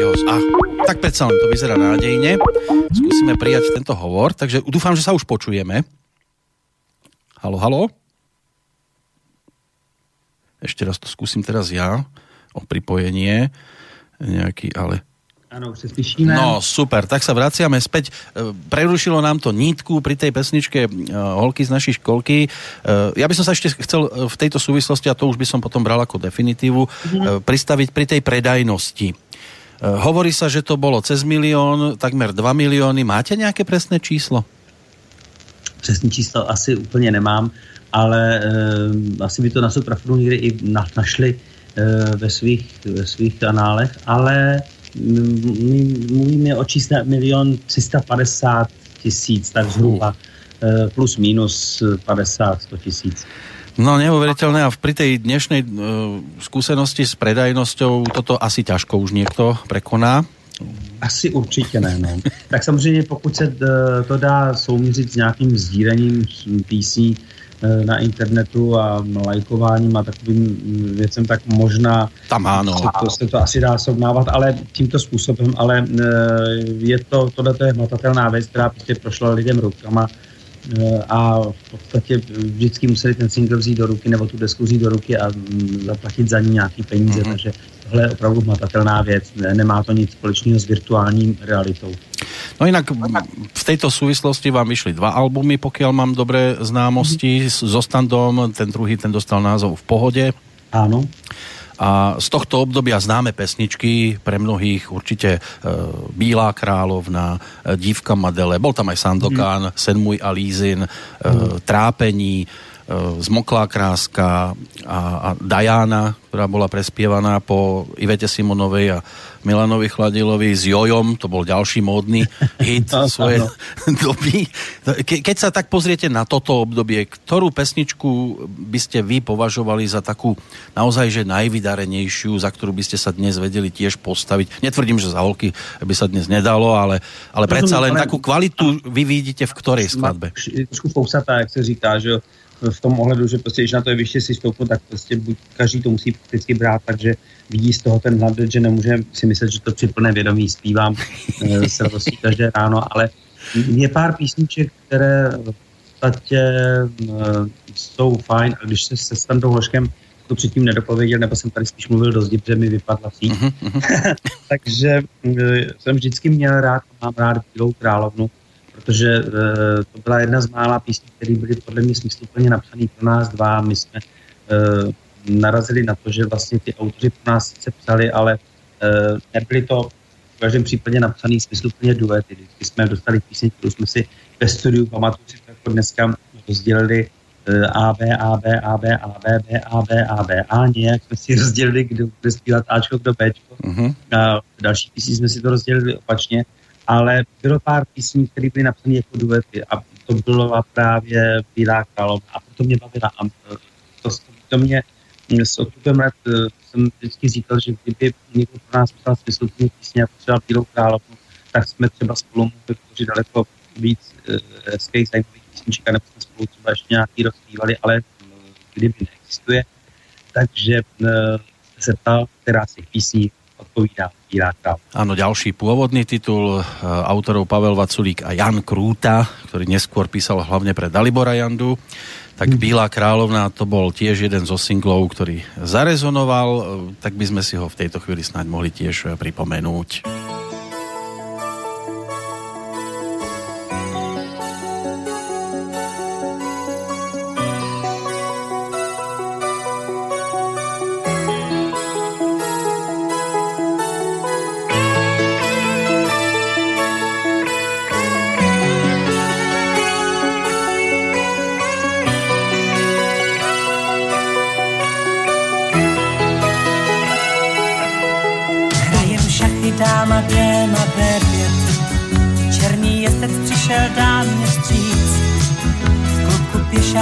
jeho... A, tak predsa len to vyzerá nádejne. Skúsime prijať tento hovor, takže dúfam, že sa už počujeme. Halo, halo? Ešte raz to skúsim teraz ja o pripojenie nejaký, ale Áno, už sa slyšíme. No, super, tak sa vraciame späť. E, prerušilo nám to nítku pri tej pesničke e, Holky z našej školky. E, ja by som sa ešte chcel v tejto súvislosti, a to už by som potom bral ako definitívu, mm-hmm. pristaviť pri tej predajnosti hovorí sa, že to bolo cez milión, takmer 2 milióny. Máte nějaké presné číslo? Přesný číslo asi úplně nemám, ale e, asi by to na Suprafru někdy i na, našli e, ve, svých, ve svých kanálech, ale my mluvíme o čísle milion 350 tisíc, tak zhruba e, plus minus 50 100 tisíc. No neuveriteľné a pri tej dnešnej uh, skúsenosti s predajnosťou toto asi ťažko už niekto prekoná. Asi určitě ne. No. Tak samozřejmě pokud se eh, to dá souměřit s nějakým sdílením písní eh, na internetu a lajkováním a takovým věcem, tak možná Tam ano. Se, to, se to asi dá srovnávat, ale tímto způsobem, ale je to, tohle je hmatatelná věc, která prostě prošla lidem rukama Eh, a v podstatě vždycky museli ten single vzít do ruky nebo tu desku vzít do ruky a mm, zaplatit za ní nějaký peníze, mm-hmm. takže tohle je opravdu hmatatelná věc, nemá to nic společného s virtuální realitou. No jinak v této souvislosti vám vyšly dva albumy, pokud mám dobré známosti, mm-hmm. so Standom, ten druhý, ten dostal názov V pohodě. Áno. A z tohto obdobia známe pesničky, pre mnohých určite e, Bílá královna, e, Dívka Madele, bol tam aj Sandokán, mm. Sen můj a Lízin, e, mm. Trápení, Zmoklá kráska a, a Diana, ktorá bola prespievaná po Ivete Simonovej a Milanovi Chladilovi s Jojom, to bol ďalší módny hit svoje doby. Ke, keď sa tak pozriete na toto obdobie, ktorú pesničku by ste vy považovali za takú naozaj že najvydarenejšiu, za ktorú by ste sa dnes vedeli tiež postaviť? Netvrdím, že za holky by sa dnes nedalo, ale, ale predsa len takú kvalitu vy vidíte v ktorej skladbe? Trošku fousatá, jak se říká, že v tom ohledu, že prostě, když na to jeviště si stoupnu, tak prostě buď každý to musí vždycky brát, takže vidí z toho ten hlad, že nemůže si myslet, že to při plné vědomí zpívám eh, se prostě každé ráno, ale je pár písniček, které podstatě jsou fajn a když se se Standou Hoškem to předtím nedopověděl, nebo jsem tady spíš mluvil do zdi, protože mi vypadla síť. Uh-huh. Takže jsem vždycky měl rád, mám rád Bílou královnu, protože uh, to byla jedna z mála písní, které byly podle mě smysluplně napsané pro nás dva. My jsme uh, narazili na to, že vlastně ty autoři pro nás sice psali, ale uh, nebyly to v každém případě napsaný smysluplně duety. Když jsme dostali píseň, kterou jsme si ve studiu, pamatuju si jako dneska, rozdělili a, B, A, B, A, B, A, B, B, A, B, A, B, A, nějak jsme si rozdělili, kdo bude zpívat Ačko, kdo Bčko. Uh-huh. A další písní jsme si to rozdělili opačně, ale bylo pár písní, které byly napsané jako duety a to byla právě Bílá královna a to mě bavila a to, to mě s odstupem let eh, jsem vždycky říkal, že kdyby někdo pro nás psal smysluplný písně jako třeba Bílou královnu, tak jsme třeba spolu mohli vytvořit daleko víc uh, hezkých zajímavých písniček a nebo jsme spolu třeba ještě nějaký rozpívali, ale kdyby neexistuje. Takže se ptal, která z těch písní odpovídá královna. Áno, titul autorov Pavel Vaculík a Jan Krúta, ktorý neskôr písal hlavne pre Dalibora Jandu tak Bílá královna to bol tiež jeden zo singlov, ktorý zarezonoval, tak by sme si ho v tejto chvíli snáď mohli tiež pripomenúť.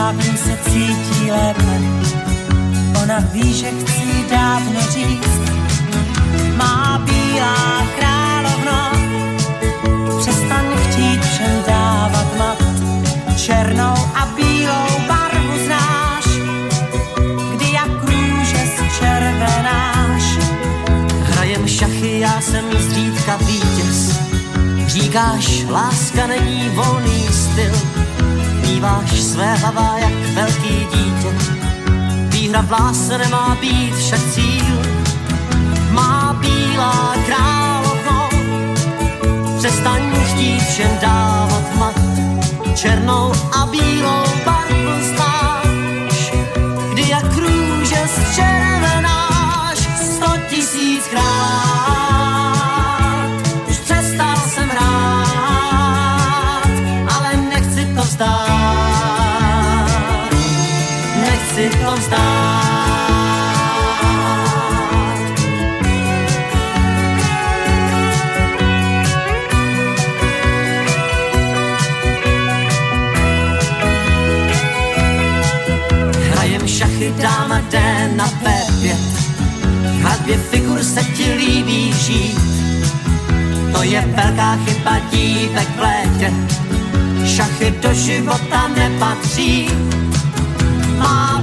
zpátky se cítí lépe. Ona ví, že chci dávno říct, má bílá královna. Přestaň chtít všem dávat mat, černou a bílou barvu znáš, kdy jak růže červenáš. Hrajem šachy, já jsem zřídka vítěz, říkáš, láska není volný styl, zpíváš své hlava jak velký dítě. Výhra v lásce nemá být však cíl, má bílá královno. Přestaň chtít všem dávat mat, černou a bílou barvu stát. on stát. Hrajem šachy, dáma D na B5, hradbě figur se ti líbí žít. To je velká chyba dívek v létě, šachy do života nepatří. Má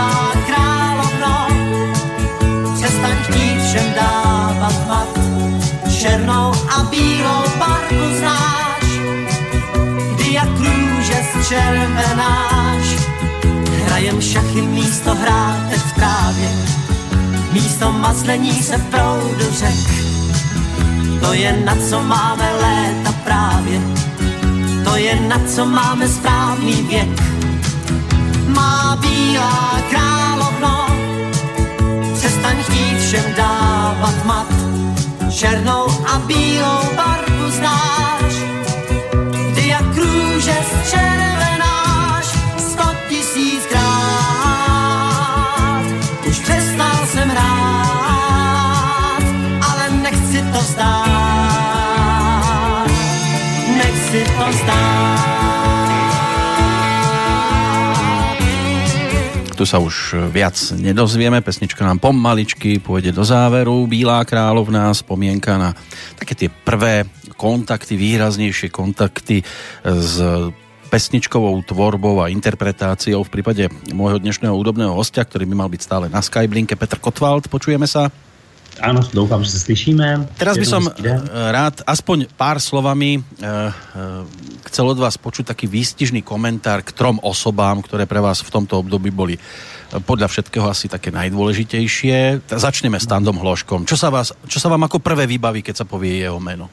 mladá královno, přestaň chtít všem dávat mat, černou a bílou barvu znáš, kdy jak růže červenáš. Hrajem šachy místo hrátek v trávě, místo maslení se v proudu řek. To je na co máme léta právě, to je na co máme správný věk má bílá královno, přestaň chtít všem dávat mat, černou a bílou barvu znáš, ty jak růže z černé. Tu sa už viac nedozvieme. Pesnička nám pomaličky pôjde do záveru. Bílá královná, spomienka na také tie prvé kontakty, výraznejšie kontakty s pesničkovou tvorbou a interpretáciou v prípade môjho dnešného údobného hostia, ktorý by mal byť stále na Skyblinke. Petr Kotwald, počujeme sa? Áno, doufám, že sa slyšíme. Teraz by som rád aspoň pár slovami uh, uh, chcel od vás počuť taký výstižný komentár k trom osobám, ktoré pre vás v tomto období boli podľa všetkého asi také najdôležitejšie. Začneme s Tandom Hloškom. Čo sa, vás, čo sa vám ako prvé vybaví, keď sa povie jeho meno?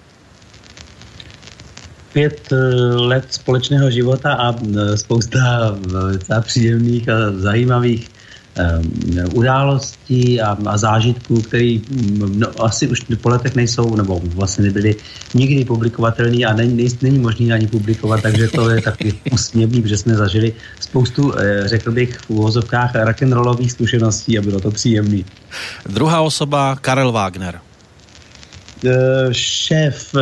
pět let společného života a spousta příjemných a zajímavých událostí a, a zážitků, které no, asi už po letech nejsou, nebo vlastně nebyly nikdy publikovatelné a není, není, není možné ani publikovat, takže to je taky úsměvný, protože jsme zažili spoustu, eh, řekl bych, v úvozovkách rock'n'rollových zkušeností a bylo to příjemný. Druhá osoba, Karel Wagner eh, šéf, eh,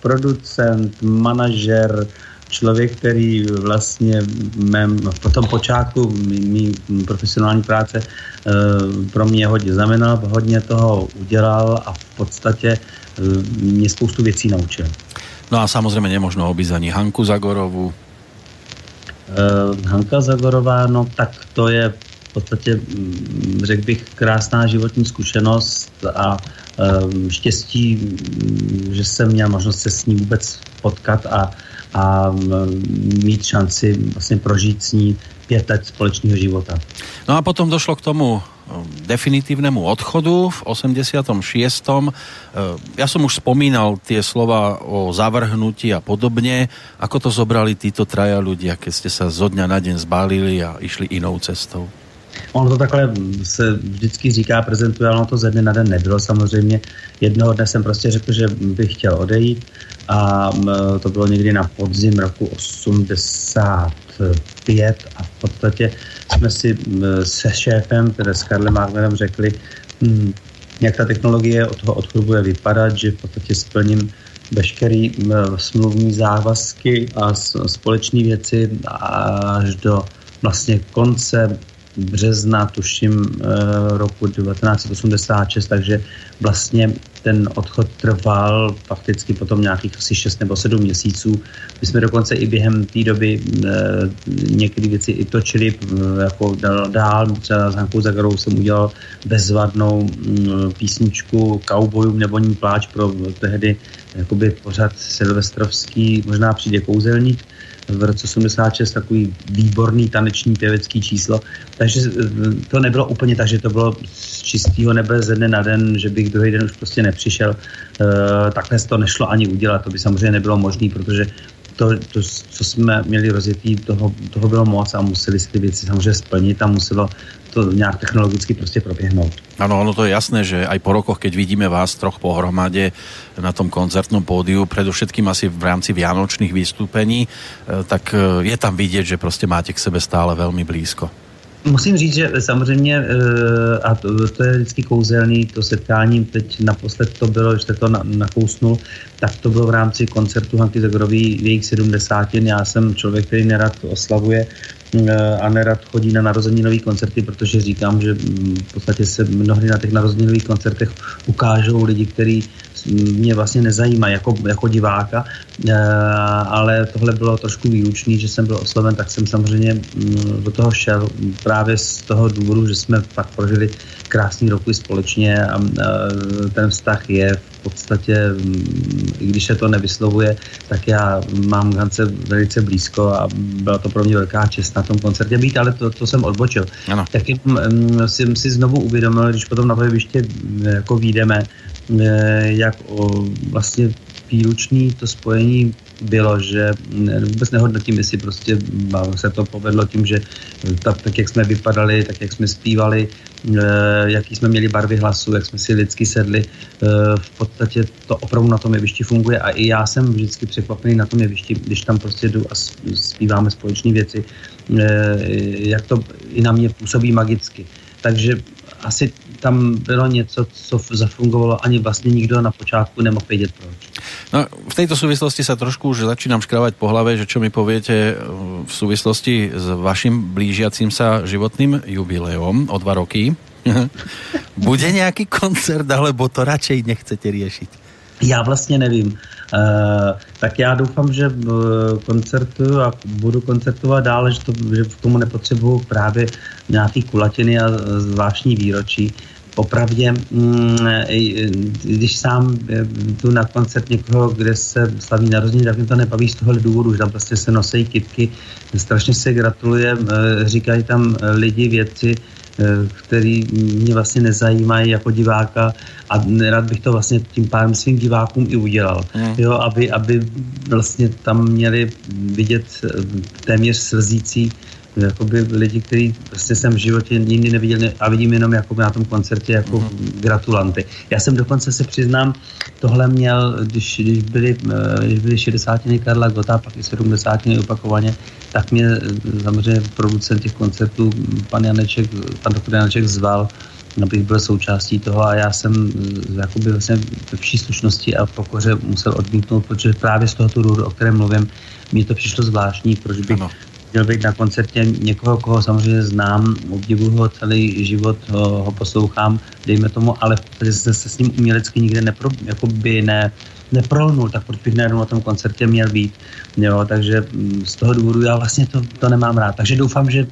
producent, manažer, člověk, který vlastně mém, po tom počátku mý, mý profesionální práce eh, pro mě hodně znamenal, hodně toho udělal a v podstatě eh, mě spoustu věcí naučil. No a samozřejmě nemožno obísť ani Hanku Zagorovu. Uh, Hanka Zagorová, no tak to je v podstatě, mm, řekl bych, krásná životní zkušenost a štěstí, mm, že jsem měl možnost se s ní vůbec potkat a a mít šanci vlastně prožít s ní pět let společného života. No a potom došlo k tomu definitívnemu odchodu v 86. Ja som už spomínal tie slova o zavrhnutí a podobne. Ako to zobrali títo traja ľudia, keď ste sa zo dňa na deň zbalili a išli inou cestou? Ono to takhle se vždycky říká, prezentuje, ale ono to ze dne na den nebylo samozřejmě. Jednoho dne jsem prostě řekl, že bych chtěl odejít a to bylo někdy na podzim roku 85 a v podstatě jsme si se šéfem, tedy s Karlem Wagnerem řekli, hm, jak ta technologie od toho odchodu bude vypadat, že v podstatě splním veškerý smluvní závazky a společné věci až do vlastně konce března, tuším, eh, roku 1986, takže vlastně ten odchod trval fakticky potom nějakých asi 6 nebo 7 měsíců. My jsme dokonce i během té doby e, některé věci i točili e, jako dál, dál. Třeba s Hankou Zagarou jsem udělal bezvadnou e, písničku Cowboyům nebo ní pláč pro tehdy jakoby pořád silvestrovský, možná přijde kouzelník v roce 86 takový výborný taneční pěvecký číslo. Takže eh, to nebylo úplně tak, že to bylo z čistého nebe ze dne na den, že bych druhý den už prostě nepřišel. E, takhle to nešlo ani udělat, to by samozřejmě nebylo možné, protože to, to, co jsme měli rozjetý, toho, toho bylo moc a museli si ty věci samozřejmě splnit a muselo to nějak technologicky prostě proběhnout. Ano, ono to je jasné, že aj po rokoch, keď vidíme vás troch pohromadě na tom koncertnom pódiu, predovšetkým asi v rámci vianočných vystúpení, eh, tak eh, je tam vidět, že prostě máte k sebe stále velmi blízko. Musím říct, že samozřejmě, eh, a to, to je vždycky kouzelný, to setkání, teď naposled to bylo, že jste to nakousnul, tak to bylo v rámci koncertu Hanky Zagorový v jejich 70. Já jsem člověk, který nerad oslavuje a nerad chodí na narozeninový koncerty, protože říkám, že mm, v podstatě se mnohdy na těch narozeninových koncertech ukážou lidi, kteří mě vlastně nezajímá jako, jako diváka, e, ale tohle bylo trošku výučný, že jsem byl osloven, tak jsem samozřejmě mm, do toho šel právě z toho důvodu, že jsme pak prožili krásný roky společně a e, ten vztah je v podstatě, mm, i když se to nevyslovuje, tak já mám Hance velice blízko a byla to pro mě velká čest na tom koncertě být, ale to, to jsem odbočil. Ano. Taky jsem si znovu uvědomil, když potom na ještě jako výjdeme, Eh, jak o vlastně výlučný to spojení bylo, že vůbec nehodnotím, jestli prostě se to povedlo tím, že tak, tak jak jsme vypadali, tak jak jsme zpívali, eh, jaký jsme měli barvy hlasu, jak jsme si lidsky sedli. Eh, v podstatě to opravdu na tom jevišti funguje a i já jsem vždycky překvapený na tom jevišti, když tam prostě jdu a zpíváme společné věci, jak to i na mě působí magicky. Takže asi tam bylo něco, co zafungovalo, ani vlastně nikdo na počátku nemohl vědět proč. No, v této souvislosti se trošku už začínám škravať po hlave, že čo mi poviete eh, v souvislosti s vaším blížiacím sa životným jubileom o dva roky. Bude nějaký koncert, alebo to radšej nechcete riešiť? Já vlastně nevím. Uh, tak já doufám, že koncertuju a budu koncertovat dále, že, to, že k tomu nepotřebuju právě nějaký kulatiny a zvláštní výročí. popravdě, mm, když sám tu na koncert někoho, kde se slaví narozeniny, tak mě to nebaví z toho důvodu, že tam prostě se nosí kitky, strašně se gratuluje, říkají tam lidi věci, který mě vlastně nezajímají jako diváka a nerad bych to vlastně tím pádem svým divákům i udělal. Mm. Jo, aby, aby vlastně tam měli vidět téměř slzící jakoby lidi, kteří prostě jsem v životě nikdy neviděl a vidím jenom jako na tom koncertě jako mm-hmm. gratulanty. Já jsem dokonce se přiznám, tohle měl, když, když, byly, eh, když byly 60. Karla Gota, pak i 70. opakovaně, tak mě eh, samozřejmě producent těch koncertů, pan Janeček, pan doktor Janeček zval, abych byl součástí toho a já jsem eh, jakoby vlastně ve vší slušnosti a pokoře musel odmítnout, protože právě z tohoto důvodu, o kterém mluvím, mi to přišlo zvláštní, proč bych ano měl být na koncertě někoho, koho samozřejmě znám, obdivuju ho celý život, ho, ho poslouchám, dejme tomu, ale jsem se s ním umělecky nikde nepro, by ne, neprolnul, tak proč bych najednou na tom koncertě měl být. Jo, takže mm, z toho důvodu já vlastně to, to nemám rád. Takže doufám, že,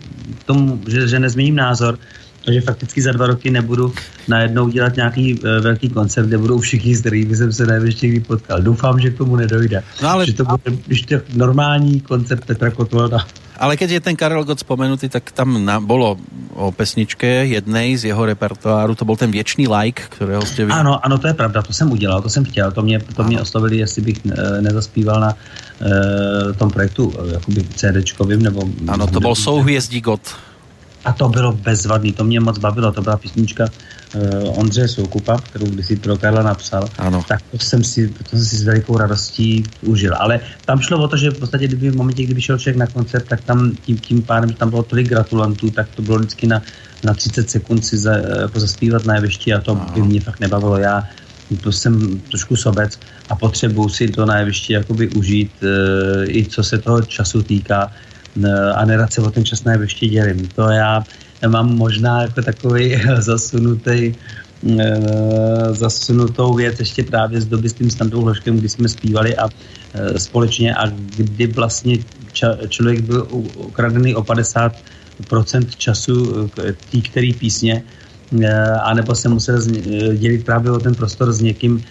tomu, že, že nezměním názor, takže fakticky za dva roky nebudu najednou dělat nějaký uh, velký koncert, kde budou všichni, s kterými jsem se největší kdy potkal. Doufám, že k tomu nedojde. No ale... Že to bude to normální koncert Petra Kotolda. Ale keď je ten Karel Gott spomenutý, tak tam na, bolo o pesničke jednej z jeho repertoáru, to byl ten věčný like, kterého jste vy... Ano, ano, to je pravda, to jsem udělal, to jsem chtěl, to mě, to mě oslovili, jestli bych e, nezaspíval na e, tom projektu, e, jakoby CDčkovým, nebo... Ano, to byl Souhvězdí Gott. A to bylo bezvadný, to mě moc bavilo, to byla písnička uh, Ondřeje Soukupa, kterou kdysi pro Karla napsal, ano. tak to jsem, si, to jsem si s velikou radostí užil. Ale tam šlo o to, že v podstatě kdyby v momentě, kdyby šel člověk na koncert, tak tam tím, tím pádem, že tam bylo tolik gratulantů, tak to bylo vždycky na, na 30 sekund si za, jako zaspívat na jevišti a to ano. by mě fakt nebavilo. Já to jsem trošku sobec a potřebuji si to na jevišti jakoby užít, uh, i co se toho času týká a nerad se o ten čas na jevišti dělím. To já mám možná jako takový zasunutý eh, zasunutou věc ještě právě z doby s tím standou Hloškem, kdy jsme zpívali a eh, společně a kdy vlastně člověk byl ukradený o 50% času eh, té který písně, anebo se musel dělit právě o ten prostor s někým,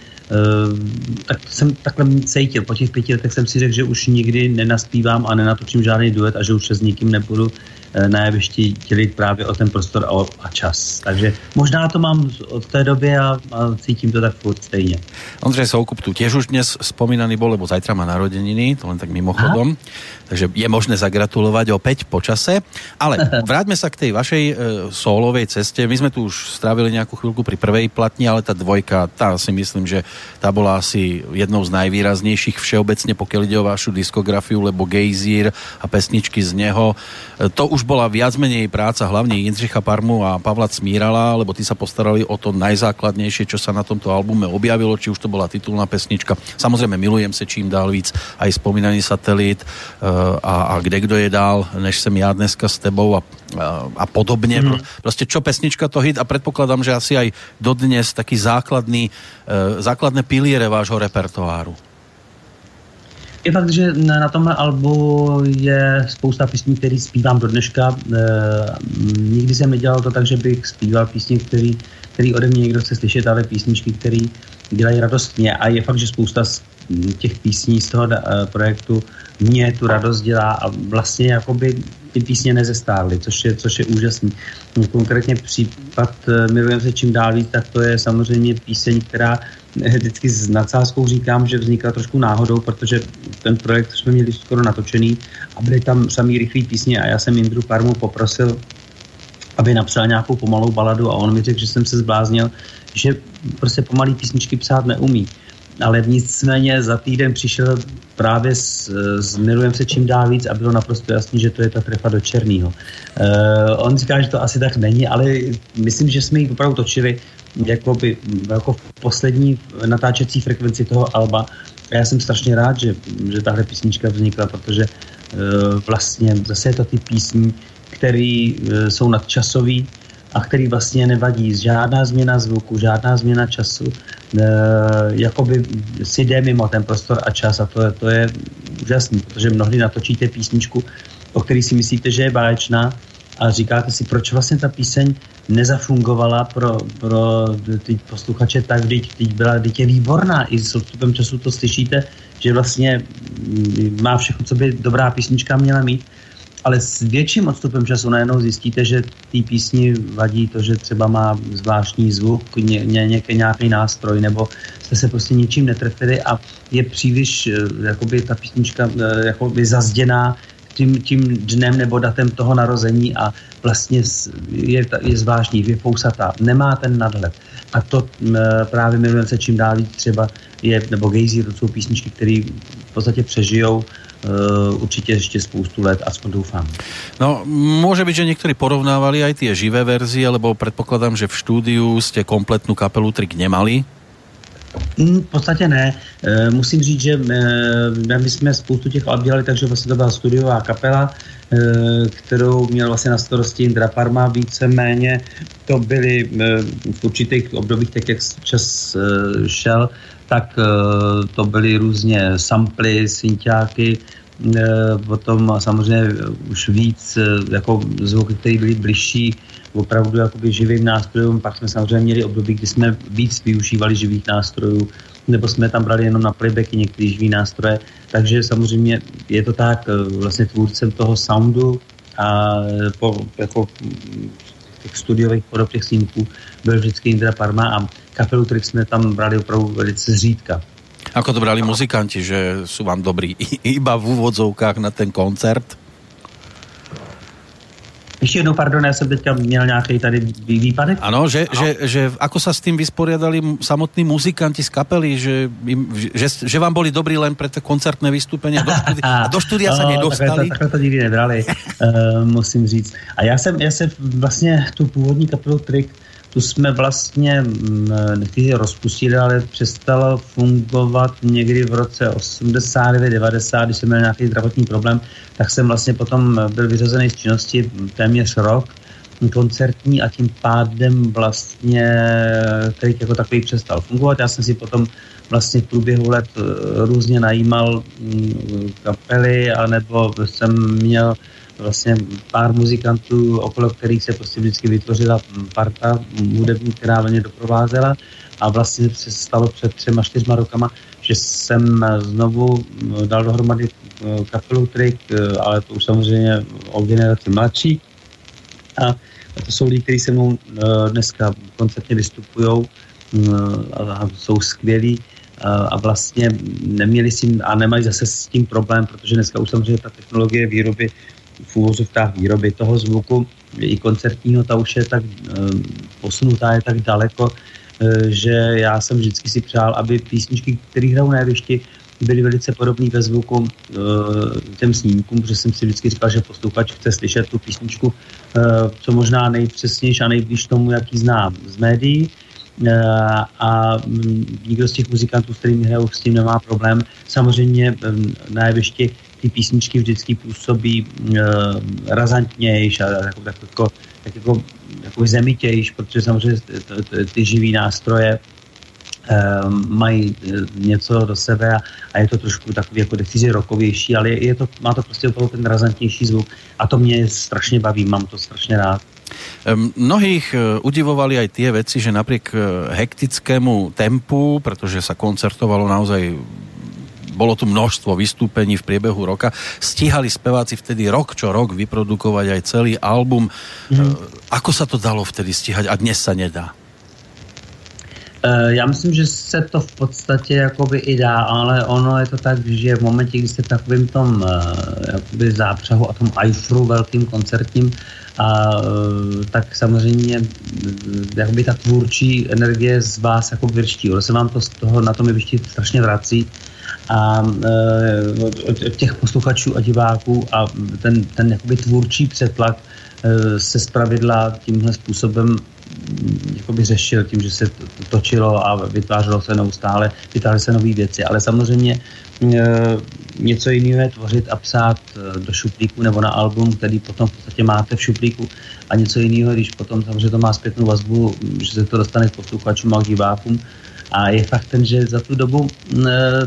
tak jsem takhle cítil. Po těch pěti letech jsem si řekl, že už nikdy nenaspívám a nenatočím žádný duet a že už se s nikým nebudu Eh, na jevišti dělit právě o ten prostor a, a čas. Takže možná to mám od té doby a, a cítím to tak furt stejně. Ondřej Soukup tu tiež už dnes spomínaný bol, lebo zajtra má narodeniny, to len tak mimochodom. Aha. Takže je možné zagratulovať opäť po čase. Ale vráťme sa k tej vašej e, solovej ceste. My sme tu už strávili nejakú chvíľku pri prvej platni, ale tá dvojka, tá si myslím, že tá bola asi jednou z najvýraznejších všeobecne, pokiaľ ide o vašu diskografiu, lebo Gejzír a pesničky z neho. E, to už bola viac menej práca hlavne Jindřicha Parmu a Pavla Cmírala, lebo tí sa postarali o to najzákladnejšie, čo sa na tomto albume objavilo, či už to bola titulná pesnička. Samozrejme, milujem se čím dál víc, aj spomínaný satelit, e, a, a kde kdo je dál, než jsem já dneska s tebou a, a, a podobně. Mm. Prostě čo pesnička to hit a předpokládám, že asi aj dodnes taký základný, e, základné piliere vášho repertoáru. Je fakt, že na tomhle albu je spousta písní, které zpívám do dneška. E, nikdy jsem nedělal to tak, že bych zpíval písně, který, který ode mě někdo chce slyšet, ale písničky, které dělají radost mě. A je fakt, že spousta z těch písní z toho e, projektu mě tu radost dělá a vlastně jakoby ty písně nezestávly, což je, což je úžasný. Konkrétně případ eh, Milujeme se čím dál víc, tak to je samozřejmě píseň, která vždycky s nadsázkou říkám, že vznikla trošku náhodou, protože ten projekt jsme měli skoro natočený a byly tam samý rychlý písně a já jsem Indru Parmu poprosil, aby napsal nějakou pomalou baladu a on mi řekl, že jsem se zbláznil, že prostě pomalý písničky psát neumí ale nicméně za týden přišel právě Milujem se čím dál víc a bylo naprosto jasný, že to je ta trefa do černého. Uh, on říká, že to asi tak není, ale myslím, že jsme ji opravdu točili jakoby, jako v poslední natáčecí frekvenci toho Alba a já jsem strašně rád, že, že tahle písnička vznikla, protože uh, vlastně zase je to ty písní, které uh, jsou nadčasový, a který vlastně nevadí. Žádná změna zvuku, žádná změna času, e, jakoby si jde mimo ten prostor a čas a to to je úžasný, protože mnohdy natočíte písničku, o který si myslíte, že je báječná a říkáte si, proč vlastně ta píseň nezafungovala pro, pro ty posluchače tak, když teď byla, teď je výborná. I s odstupem času to slyšíte, že vlastně mm, má všechno, co by dobrá písnička měla mít ale s větším odstupem času najednou zjistíte, že té písni vadí to, že třeba má zvláštní zvuk, ně, ně, nějaký, nějaký nástroj, nebo jste se prostě ničím netrefili a je příliš eh, jakoby ta písnička eh, jakoby zazděná tím, tím dnem nebo datem toho narození a vlastně je, je zvláštní, je fousatá, nemá ten nadhled. A to právě milujeme se čím dál víc třeba je, nebo Gejzí, to jsou písničky, které v podstatě přežijou určitě ještě spoustu let, aspoň doufám. No, může být, že někteří porovnávali aj ty živé verzie, lebo předpokládám, že v štúdiu jste kompletnou kapelu Trik nemali. Mm, v podstatě ne. E, musím říct, že e, my jsme spoustu těch alb dělali, takže vlastně to byla studiová kapela, e, kterou měl vlastně na starosti Indra Parma víceméně. To byly v určitých obdobích, tak jak čas šel, tak to byly různě samply, synťáky, potom samozřejmě už víc jako zvuky, které byly bližší opravdu jakoby živým nástrojům. Pak jsme samozřejmě měli období, kdy jsme víc využívali živých nástrojů, nebo jsme tam brali jenom na playbacky některé živý nástroje. Takže samozřejmě je to tak, eh, vlastně tvůrcem toho soundu a po, jako těch studiových podob těch snímků byl vždycky Indra Parma a kapelu Trix jsme tam brali opravdu velice zřídka. Ako to brali muzikanti, že jsou vám dobrý iba v úvodzovkách na ten koncert? Ještě jednou, pardon, já jsem teďka měl nějaký tady výpadek. Ano, že, ano. že, že ako sa s tým vysporiadali samotní muzikanti z kapely, že, im, že, že vám boli dobrí len pre to koncertné vystúpenie do štúdia, a do štúdia no, sa nedostali? Takhle to, takhle to nikdy nebrali, uh, musím říct. A já jsem, já jsem vlastně tu původní kapelu Trick tu jsme vlastně mm, nechci rozpustili, ale přestalo fungovat někdy v roce 89-90, když jsem měl nějaký zdravotní problém, tak jsem vlastně potom byl vyřazený z činnosti téměř rok koncertní a tím pádem vlastně který jako takový přestal fungovat. Já jsem si potom vlastně v průběhu let eh, různě najímal mm, kapely, anebo jsem měl vlastně pár muzikantů, okolo kterých se prostě vždycky vytvořila parta hudební, která mě doprovázela a vlastně se stalo před třema, čtyřma rokama, že jsem znovu dal dohromady eh, kapelu Trick, eh, ale to už samozřejmě o generaci mladší. A to jsou lidi, kteří se mnou eh, dneska koncertně vystupují a jsou skvělí a vlastně neměli s tím a nemají zase s tím problém, protože dneska už samozřejmě ta technologie výroby v úvozovkách výroby toho zvuku i koncertního, ta už je tak eh, posunutá, je tak daleko, eh, že já jsem vždycky si přál, aby písničky, které hrajou na jevišti, byly velice podobné ve zvuku eh, těm snímkům, protože jsem si vždycky říkal, že posluchač chce slyšet tu písničku co možná nejpřesnější a nejblíž tomu, jaký znám z médií a mm, nikdo z těch muzikantů, s kterými hrajou, s tím nemá problém. Samozřejmě na jevišti ty písničky vždycky působí uh, razantnějš a jako, tak jako, tak jako, jako zemitějš, protože samozřejmě ty, živý nástroje uh, mají eh, něco do sebe a, a je to trošku takový, jako nechci rokovější, ale je, je to, má to prostě opravdu ten razantnější zvuk a to mě strašně baví, mám to strašně rád. Mnohých udivovali aj tie veci, že napriek hektickému tempu, pretože sa koncertovalo naozaj bolo tu množstvo vystúpení v priebehu roka. Stíhali speváci vtedy rok čo rok vyprodukovať aj celý album. Mm. Ako sa to dalo vtedy stíhať a dnes sa nedá? Eh, já myslím, že se to v podstatě jakoby i dá, ale ono je to tak, že v momentě, kdy jste v takovým tom eh, jakoby zápřahu a tom ajfru velkým koncertním, a tak samozřejmě jakoby ta tvůrčí energie z vás jako vyrští. Ono se vám to z toho na tom jevišti strašně vrací a e, od, od těch posluchačů a diváků a ten, ten jakoby tvůrčí přetlak e, se zpravidla tímhle způsobem mm, jakoby řešil tím, že se točilo a vytvářelo se neustále, vytvářely se nové věci, ale samozřejmě e, něco jiného je tvořit a psát do šuplíku nebo na album, který potom v podstatě máte v šuplíku. A něco jiného, když potom samozřejmě to má zpětnou vazbu, že se to dostane k posluchačům a k divákům, A je fakt ten, že za tu dobu,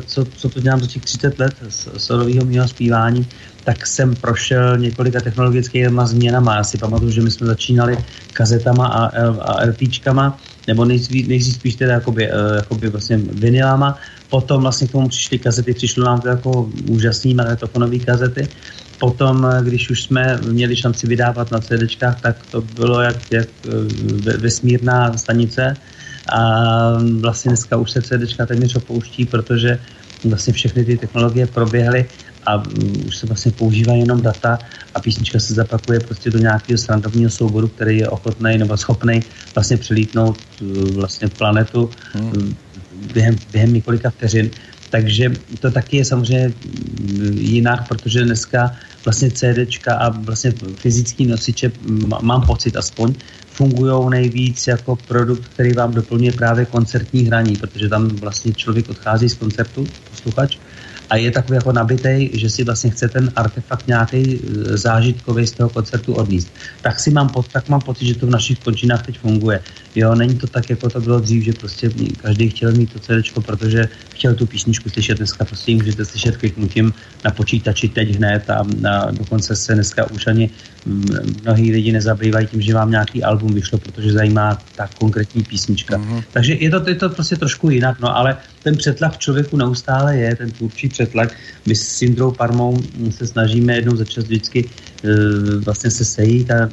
co, co to dělám za těch 30 let solového mého zpívání, tak jsem prošel několika technologickými změnama. Já si pamatuju, že my jsme začínali kazetama a, a LPčkama, nebo nejdřív spíš teda jakoby, jakoby vlastně vinilama, potom vlastně k tomu přišly kazety, přišlo nám to jako úžasný magnetofonové kazety, Potom, když už jsme měli šanci vydávat na CDčkách, tak to bylo jak, jak vesmírná stanice a vlastně dneska už se CDčka téměř opouští, protože vlastně všechny ty technologie proběhly a už se vlastně používá jenom data a písnička se zapakuje prostě do nějakého srandovního souboru, který je ochotný nebo schopný vlastně přelítnout vlastně planetu hmm. během, během několika vteřin. Takže to taky je samozřejmě jinak, protože dneska vlastně CDčka a vlastně fyzický nosiče, mám pocit aspoň, fungují nejvíc jako produkt, který vám doplňuje právě koncertní hraní, protože tam vlastně člověk odchází z koncertu, posluchač, a je takový jako nabitej, že si vlastně chce ten artefakt nějaký e, zážitkový z toho koncertu odníst. Tak si mám, tak mám pocit, že to v našich končinách teď funguje. Jo, není to tak, jako to bylo dřív, že prostě každý chtěl mít to CD, protože chtěl tu písničku slyšet. Dneska prostě ji můžete slyšet kliknutím na počítači teď hned a, a dokonce se dneska už ani mnohý lidi nezabývají tím, že vám nějaký album vyšlo, protože zajímá ta konkrétní písnička. Mm-hmm. Takže je to, je to prostě trošku jinak, no ale ten přetlak v člověku neustále je, ten tvůrčí přetlak. My s Sindrou Parmou se snažíme jednou za čas vždycky e, vlastně se sejít a e,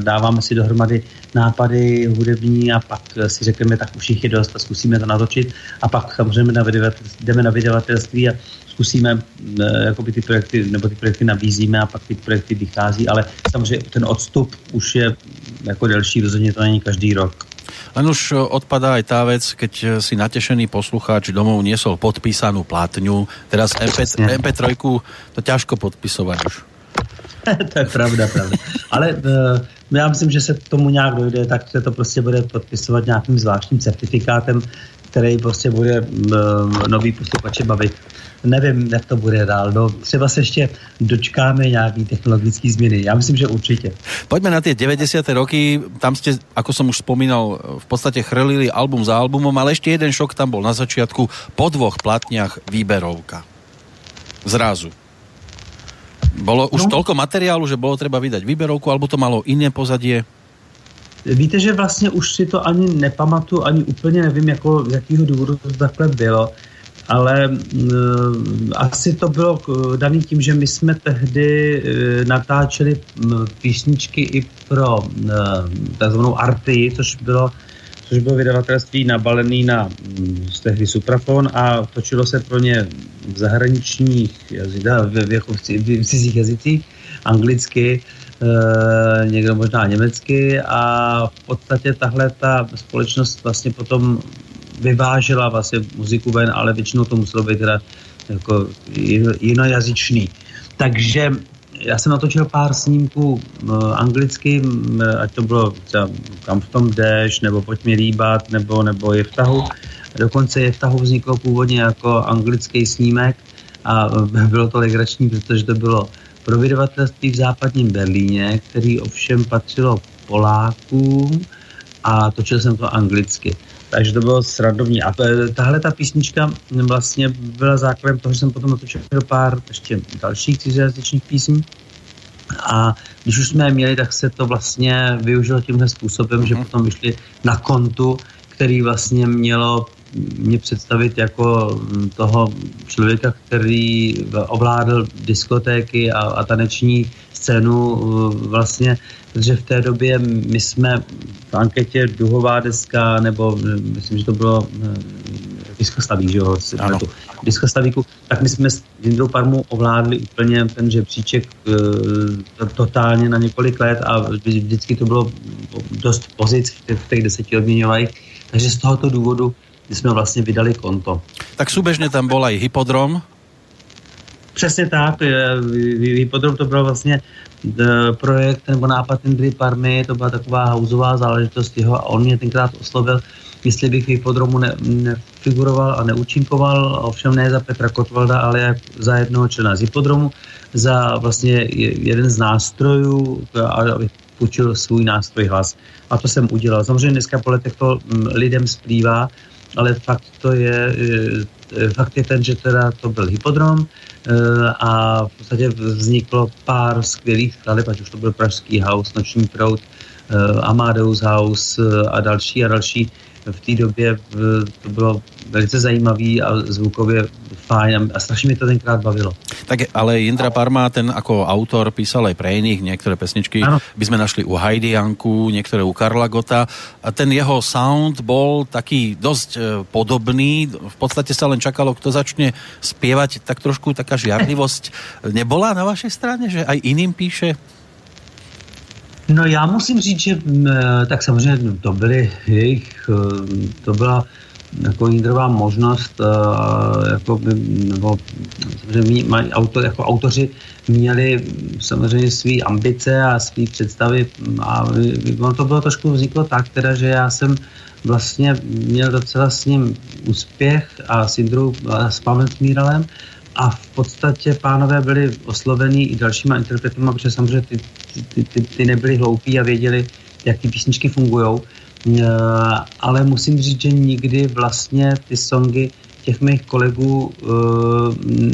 dáváme si dohromady nápady hudební a pak si řekneme, tak už jich je dost a zkusíme to natočit a pak samozřejmě na jdeme na vydavatelství a zkusíme, eh, jakoby ty projekty, nebo ty projekty nabízíme a pak ty projekty vychází, ale samozřejmě ten odstup už je jako delší, rozhodně to není každý rok. Len už eh, odpadá aj tá vec, keď eh, si natešený poslucháč domov niesol podpísanú platňu, teraz MP, MP3 to ťažko podpisovať už. to je pravda, pravda. Ale uh, já myslím, že se k tomu nějak dojde, tak se to prostě bude podpisovat nějakým zvláštním certifikátem, který prostě bude uh, nový posluchače bavit nevím, jak to bude dál. No, třeba se ještě dočkáme nějaký technologické změny. Já myslím, že určitě. Pojďme na ty 90. roky. Tam jste, jako jsem už vzpomínal, v podstatě chrlili album za albumom, ale ještě jeden šok tam byl na začátku. Po dvoch platniach výberovka. Zrazu. Bolo už no. toľko materiálu, že bolo treba vydať výberovku, alebo to malo iné pozadie? Víte, že vlastně už si to ani nepamatuju, ani úplně nevím, jako, z jakého důvodu to takhle bylo ale uh, asi to bylo uh, daný tím, že my jsme tehdy uh, natáčeli písničky i pro uh, takzvanou Arty, což bylo což bylo vydavatelství nabalený na tehdy Suprafon a točilo se pro ně v zahraničních jazycích, v, v, v, v cizích jazycích, anglicky, někdo možná německy a v podstatě tahle ta společnost vlastně potom vyvážela vlastně muziku ven, ale většinou to muselo být teda jako jinojazyčný. Takže já jsem natočil pár snímků uh, anglicky, ať to bylo třeba Kam v tom jdeš, nebo Pojď mi líbat, nebo, nebo Je v tahu. Dokonce Je v tahu vzniklo původně jako anglický snímek a bylo to legrační, protože to bylo pro vydavatelství v západním Berlíně, který ovšem patřilo Polákům a točil jsem to anglicky. Takže to bylo srandovní. A tahle ta písnička vlastně byla základem toho, že jsem potom natočil pár ještě dalších cizojazyčných písní. A když už jsme je měli, tak se to vlastně využilo tímhle způsobem, že mhm. potom vyšli na kontu, který vlastně mělo mě představit jako toho člověka, který ovládl diskotéky a, a taneční scénu vlastně protože v té době my jsme v anketě Duhová deska, nebo eh, myslím, že to bylo eh, diskostaví, že jo? Diskostavíku, tak my jsme s Jindrou Parmu ovládli úplně ten žebříček e, totálně na několik let a vždycky to bylo dost pozic v těch, v těch deseti odměňových. Takže z tohoto důvodu jsme vlastně vydali konto. Tak súbežně tam byl i hypodrom, Přesně tak, Hypodrom to byl vlastně projekt nebo nápad Indry Parmy, to byla taková hauzová záležitost jeho a on mě tenkrát oslovil, jestli bych Hypodromu ne, nefiguroval a neúčinkoval, ovšem ne za Petra Kotvalda, ale jak za jednoho člena z Hypodromu, za vlastně jeden z nástrojů, abych půjčil svůj nástroj hlas. A to jsem udělal. Samozřejmě dneska po letech to lidem splývá, ale fakt to je, fakt je ten, že teda to byl hypodrom a v podstatě vzniklo pár skvělých skladeb, ať už to byl Pražský house, Noční prout, Amadeus House a další a další v té době to bylo velice zajímavý a zvukově fajn a strašně mi to tenkrát bavilo. Tak ale Jindra Parma, ten jako autor písal aj pre iných, některé pesničky ano. by sme našli u Heidi Janku, některé u Karla Gota a ten jeho sound bol taký dosť e, podobný, v podstate sa len čakalo, kto začne spievať, tak trošku taká žiarlivosť nebola na vašej strane, že aj iným píše? No já musím říct, že mm, eh, tak samozřejmě to byly jejich, eh, to byla jako Jindrová možnost, eh, jako by, nebo samozřejmě mají auto, jako autoři měli samozřejmě své ambice a své představy a ono to bylo trošku vzniklo tak, teda, že já jsem vlastně měl docela s ním úspěch a s Jindrou, s Pavlem Smíralem a v podstatě pánové byli oslovení i dalšíma interpretama, protože samozřejmě ty, ty, ty, ty nebyli hloupí a věděli, jak ty písničky fungují. Eh, ale musím říct, že nikdy vlastně ty songy těch mých kolegů uh,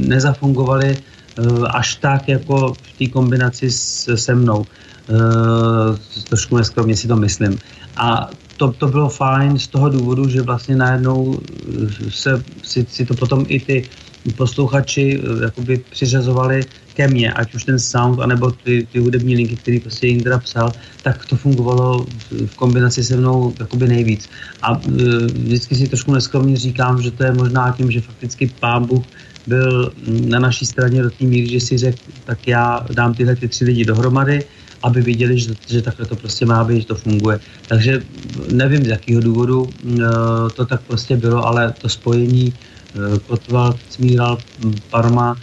nezafungovaly uh, až tak jako v té kombinaci s, se mnou. Trošku neskromně si to myslím. A to, to bylo fajn z toho důvodu, že vlastně najednou se, si, si to potom i ty posluchači eh, jakoby přiřazovali ke mně, ať už ten sound, anebo ty, ty hudební linky, který prostě Indra psal, tak to fungovalo v kombinaci se mnou jakoby nejvíc. A e, vždycky si trošku neskromně říkám, že to je možná tím, že fakticky pán Bůh byl na naší straně do té míry, že si řekl, tak já dám tyhle ty tři lidi dohromady, aby viděli, že, že takhle to prostě má být, že to funguje. Takže nevím, z jakého důvodu e, to tak prostě bylo, ale to spojení Eh, Kotval, Cmíral, Parma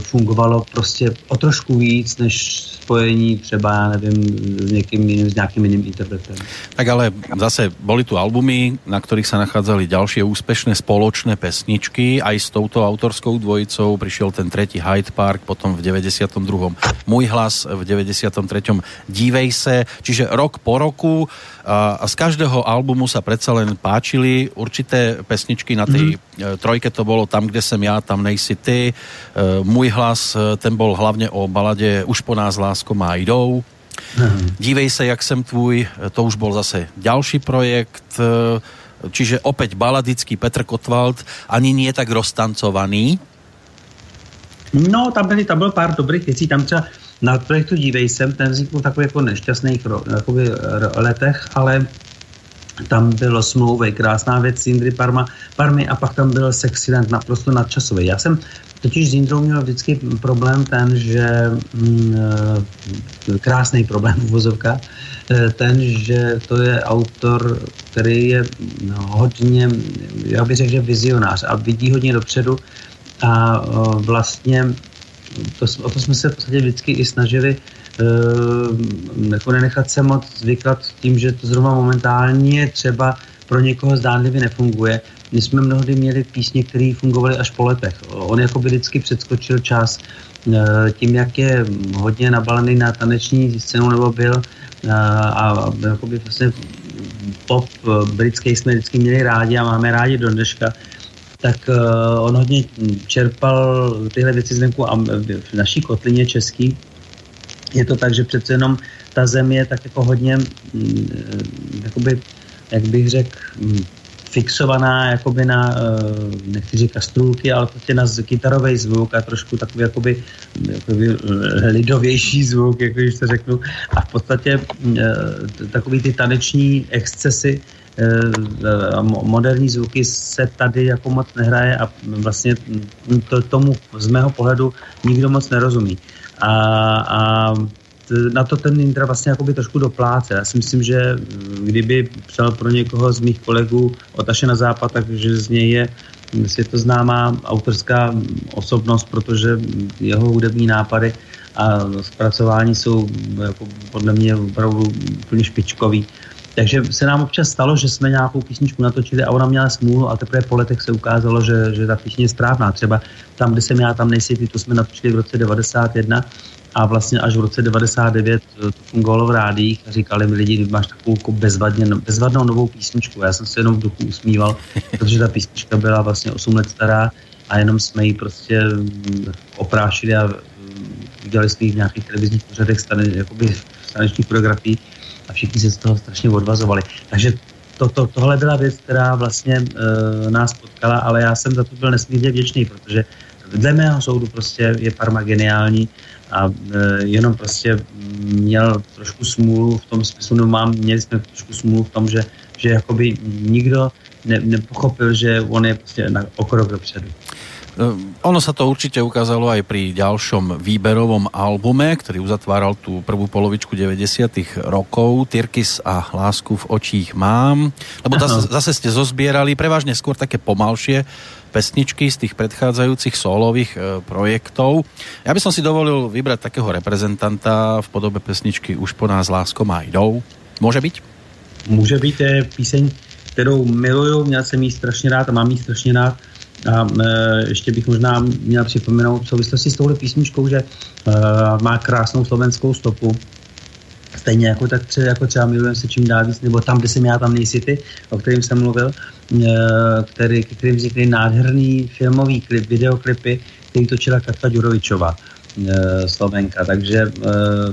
fungovalo prostě o trošku víc, než spojení třeba, já nevím, s někým jiným, s nějakým jiným interpretem. Tak ale zase boli tu albumy, na kterých se nachádzali další úspěšné spoločné pesničky, aj s touto autorskou dvojicou přišel ten tretí Hyde Park, potom v 92. Můj hlas, v 93. Dívej se, čiže rok po roku a z každého albumu sa predsa len páčili určité pesničky na tej mm-hmm. trojke to bolo Tam, kde jsem já, tam nejsi ty. E, můj hlas, e, ten bol hlavně o baladě Už po nás lásko má jdou. Mm-hmm. Dívej se, jak jsem tvůj, to už bol zase další projekt, čiže opäť baladický Petr Kotwald, ani nie tak roztancovaný. No, tam, byly, tam byl pár dobrých věcí, tam třeba na projektu Dívej sem, ten vznikl takový jako nešťastných jakoby, letech, ale tam bylo smlouvy, krásná věc Indry Parma, Parmy a pak tam byl Sexyland naprosto nadčasový. Já jsem totiž s Indrou měl vždycky problém ten, že mm, e, krásný problém v vozovka, e, ten, že to je autor, který je hodně, já bych řekl, že vizionář a vidí hodně dopředu a vlastně to, o to jsme se v podstatě vždycky i snažili uh, jako nenechat se moc zvykat tím, že to zrovna momentálně třeba pro někoho zdánlivě nefunguje. My jsme mnohdy měli písně, které fungovaly až po letech. On jako by vždycky předskočil čas uh, tím, jak je hodně nabalený na taneční scénu nebo byl uh, a jakoby vlastně pop britský jsme vždycky měli rádi a máme rádi do dneška, tak on hodně čerpal tyhle věci zvenku a v naší kotlině český je to tak, že přece jenom ta zem je tak jako hodně, mm, eh, jakoby, jak bych řekl, mm, fixovaná jakoby na, eh, nechci říkat strůlky, ale prostě na kytarový zvuk a trošku takový jakoby, jakoby lidovější zvuk, jako když to řeknu. A v podstatě takový ty taneční excesy Eh, moderní zvuky se tady jako moc nehraje a vlastně to, tomu z mého pohledu nikdo moc nerozumí. A, a na to ten Indra vlastně jakoby trošku dopláce. Já si myslím, že kdyby psal pro někoho z mých kolegů Otaše na západ, takže z něj je světoznámá autorská osobnost, protože jeho hudební nápady a zpracování jsou jako podle mě opravdu úplně špičkový. Takže se nám občas stalo, že jsme nějakou písničku natočili a ona měla smůlu a teprve po letech se ukázalo, že, že ta písně je správná. Třeba tam, kde jsem já, tam nejsi ty, to jsme natočili v roce 91 a vlastně až v roce 99 to fungovalo v rádích a říkali mi lidi, máš takovou jako bezvadně, bezvadnou novou písničku. Já jsem se jenom v duchu usmíval, protože ta písnička byla vlastně 8 let stará a jenom jsme ji prostě mm, oprášili a mm, udělali jsme ji v nějakých televizních pořadech, stane, jakoby stanečních fotografií a všichni se z toho strašně odvazovali. Takže to, to, tohle byla věc, která vlastně e, nás potkala, ale já jsem za to byl nesmírně vděčný, protože dle mého soudu prostě je Parma geniální a e, jenom prostě měl trošku smůlu v tom smyslu, no mám, měli jsme trošku smůlu v tom, že, že jakoby nikdo ne, nepochopil, že on je prostě na okrok dopředu. Ehm, ono sa to určite ukázalo aj pri ďalšom výberovom albume, ktorý uzatváral tú prvú polovičku 90 rokov, Tyrkis a Lásku v očích mám, lebo zase, zase ste zozbierali prevažne skôr také pomalšie pesničky z tých predchádzajúcich solových e, projektov. Ja by som si dovolil vybrať takého reprezentanta v podobe pesničky Už po nás láskou má jdou. Může být? Může být, je píseň, kterou miluju, měl jsem jí strašně rád a mám jí strašně rád a e, ještě bych možná měl připomenout v souvislosti s touhle písničkou, že e, má krásnou slovenskou stopu. Stejně jako, tak třeba, jako třeba milujem se čím dál víc, nebo tam, kde jsem já, tam nejsi ty, o kterým jsem mluvil, e, který, kterým vznikly nádherný filmový klip, videoklipy, který točila Katka Ďurovičová. Eh, Slovenka, takže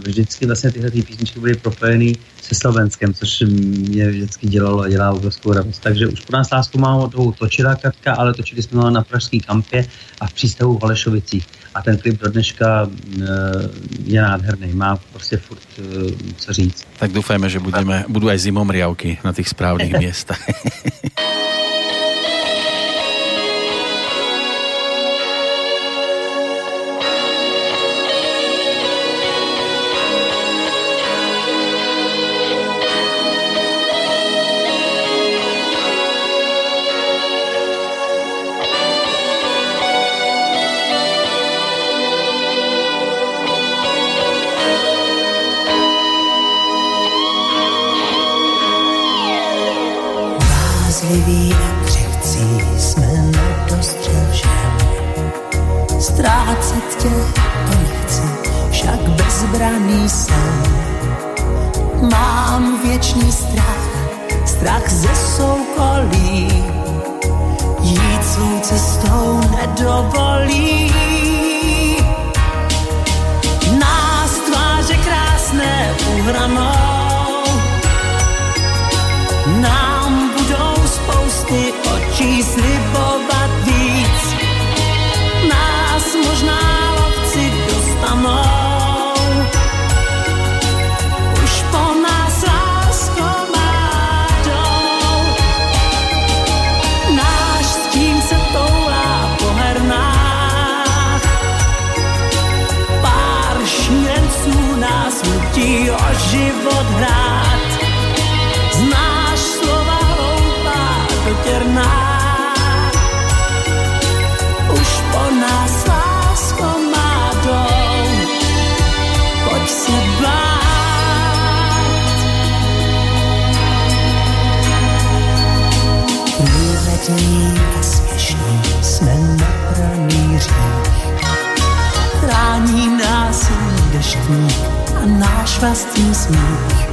vždycky vlastně tyhle ty písničky byly propojený se Slovenskem, což mě vždycky dělalo a dělá obrovskou radost. Takže už po nás lásku mám tou točila Katka, ale točili jsme ho na Pražský kampě a v přístavu v Holešovicích. A ten klip do dneška eh, je nádherný, má prostě furt co říct. Tak doufáme, že budeme, budou aj zimomriavky na těch správných místech. věčný strach, strach ze soukolí. Jít svou cestou nedovolí. Nás tváře krásné uhranou smích a náš vlastní smích.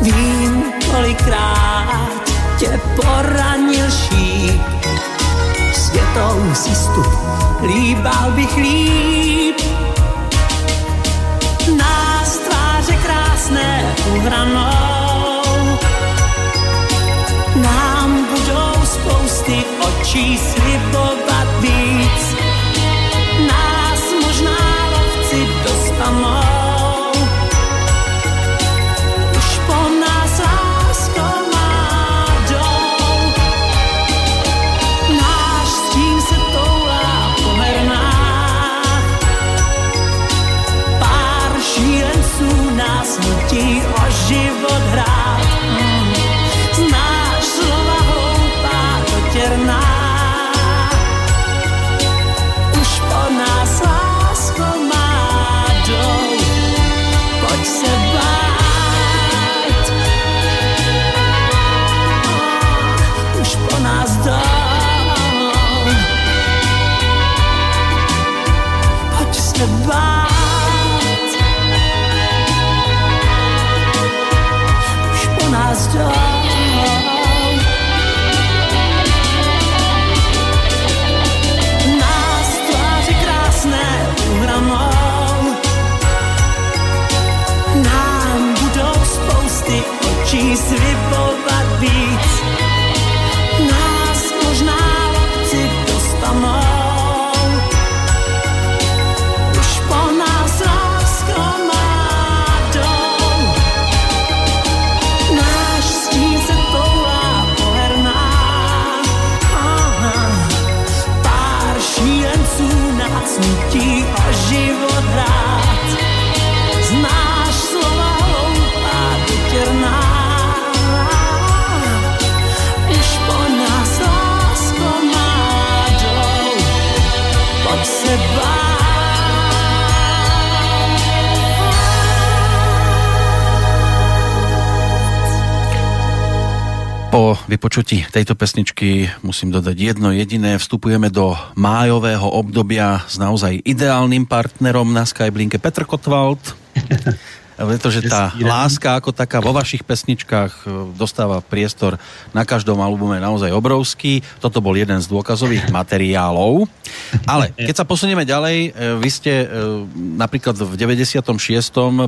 Vím, kolikrát tě poranil šíp, světou si stup, líbal bych líp. Nás tváře krásné uhranou, nám budou spousty očí slibovat víc vypočutí tejto pesničky musím dodať jedno jediné. Vstupujeme do májového obdobia s naozaj ideálnym partnerom na Skyblinke Petr Kotwald. pretože tá láska ako taká vo vašich pesničkách e, dostáva priestor na každom albume naozaj obrovský. Toto bol jeden z dôkazových materiálov. Ale keď sa posunieme ďalej, e, vy ste e, napríklad v 96.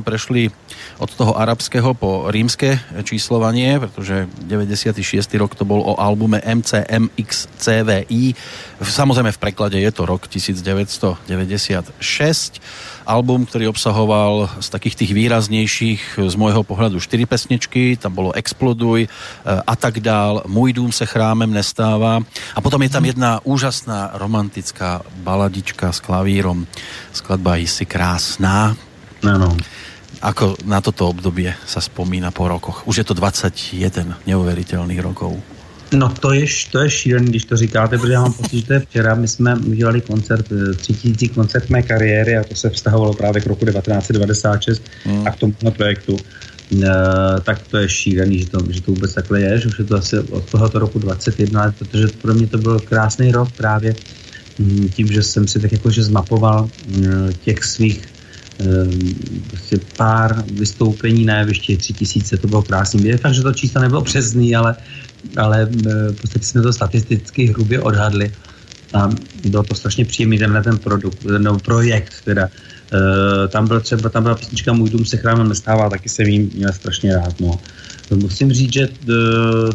prešli od toho arabského po rímske číslovanie, pretože 96. rok to bol o albume MCMXCVI. Samozrejme v preklade je to rok 1996 album, ktorý obsahoval z takých tých výraznejších z môjho pohľadu čtyři pesničky, tam bolo Exploduj e, a tak dál, Můj dům se chrámem nestává a potom je tam jedna úžasná romantická baladička s klavírom, skladba Jsi krásná. Ano. Ako na toto obdobie sa spomína po rokoch? Už je to 21 neuveriteľných rokov. No to je, to je šílený, když to říkáte, protože já mám pocit, že to je včera. My jsme udělali koncert, eh, třetící koncert mé kariéry a to se vztahovalo právě k roku 1996 hmm. a k tomu projektu. Uh, tak to je šílený, že to, že to vůbec takhle je, že už je to asi od tohoto roku 21 let, protože pro mě to byl krásný rok právě hm, tím, že jsem si tak jakože zmapoval hm, těch svých prostě pár vystoupení na jevišti, tři tisíce, to bylo krásný. Je fakt, že to číslo nebylo přesný, ale ale v podstatě jsme to statisticky hrubě odhadli a bylo to strašně příjemný tenhle ten produkt, no, projekt teda. Uh, tam byl třeba, tam byla písnička Můj dům se chrámem nestává, taky jsem jí měl strašně rád, no. Musím říct, že uh,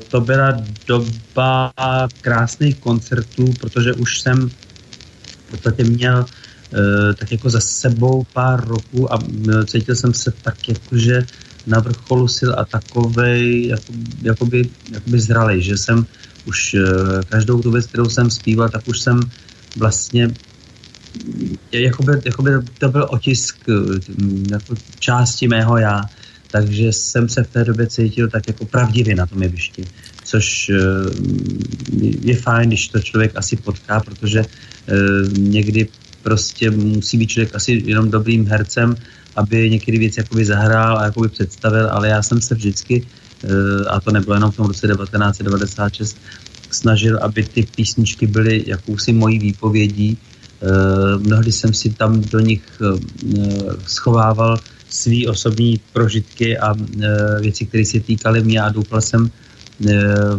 to byla doba krásných koncertů, protože už jsem v podstatě měl uh, tak jako za sebou pár roků a cítil jsem se tak jako, že na vrcholu sil a takovej jako, jakoby, jakoby zralej, že jsem už eh, každou tu věc, kterou jsem zpíval, tak už jsem vlastně jakoby, jakoby to byl otisk eh, jako části mého já, takže jsem se v té době cítil tak jako pravdivě na tom jevišti, což eh, je fajn, když to člověk asi potká, protože někdy prostě musí být člověk asi jenom dobrým hercem aby některé věci jakoby zahrál a jakoby představil, ale já jsem se vždycky, eh, a to nebylo jenom v tom roce 1996, snažil, aby ty písničky byly jakousi mojí výpovědí. Eh, mnohdy jsem si tam do nich eh, schovával svý osobní prožitky a věci, které se týkaly mě a doufal jsem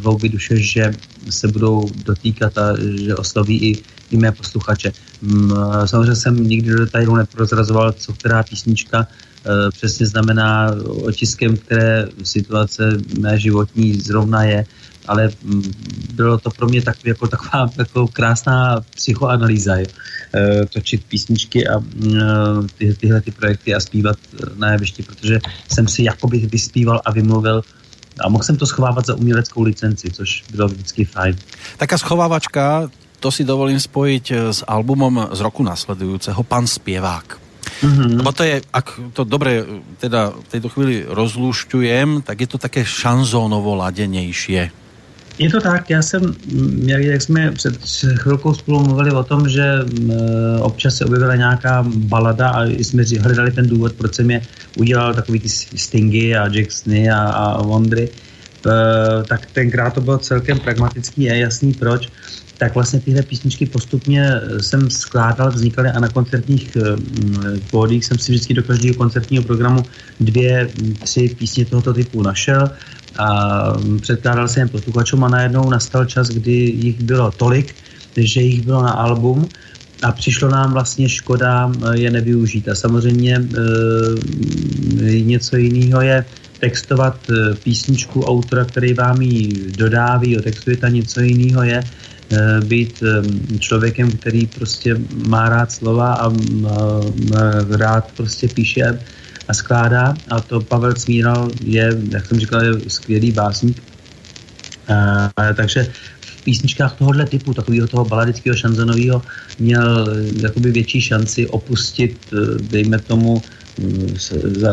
v duše, že se budou dotýkat a že osloví i i mé posluchače. Mm, samozřejmě jsem nikdy do detailu neprozrazoval, co která písnička e, přesně znamená otiskem, které situace mé životní zrovna je, ale mm, bylo to pro mě tak, jako taková jako krásná psychoanalýza, je, točit písničky a mm, ty, tyhle ty projekty a zpívat na jevišti, protože jsem si jakoby vyspíval a vymluvil a mohl jsem to schovávat za uměleckou licenci, což bylo vždycky fajn. Taká schovávačka, to si dovolím spojiť eh, s albumom z roku nasledujúceho Pan Spievák. Mm-hmm. Lebo to je, ak to dobre eh, teda v tejto chvíli rozlušťujem, tak je to také šanzónovo ladenejšie. Je to tak, já jsem, jak, jak jsme před chvilkou spolu mluvili o tom, že e, občas se objevila nějaká balada a jsme hledali ten důvod, proč jsem je udělal takový ty Stingy a Jacksony a, a Wondry, tak tenkrát to bylo celkem pragmatický a jasný proč tak vlastně tyhle písničky postupně eh, jsem skládal, vznikaly a na koncertních eh, pódích jsem si vždycky do každého koncertního programu dvě, tři písně tohoto typu našel a mm, předkládal jsem je posluchačům a najednou nastal čas, kdy jich bylo tolik, že jich bylo na album a přišlo nám vlastně škoda eh, je nevyužít. A samozřejmě e, něco jiného je textovat písničku autora, který vám ji dodáví, otextuje a něco jiného je být eh, člověkem, který prostě má rád slova a rád prostě píše a skládá. A to Pavel Cmíral je, jak jsem říkal, je skvělý básník. takže v písničkách tohohle typu, takového toho baladického šanzonového, měl jakoby větší šanci opustit, dejme tomu,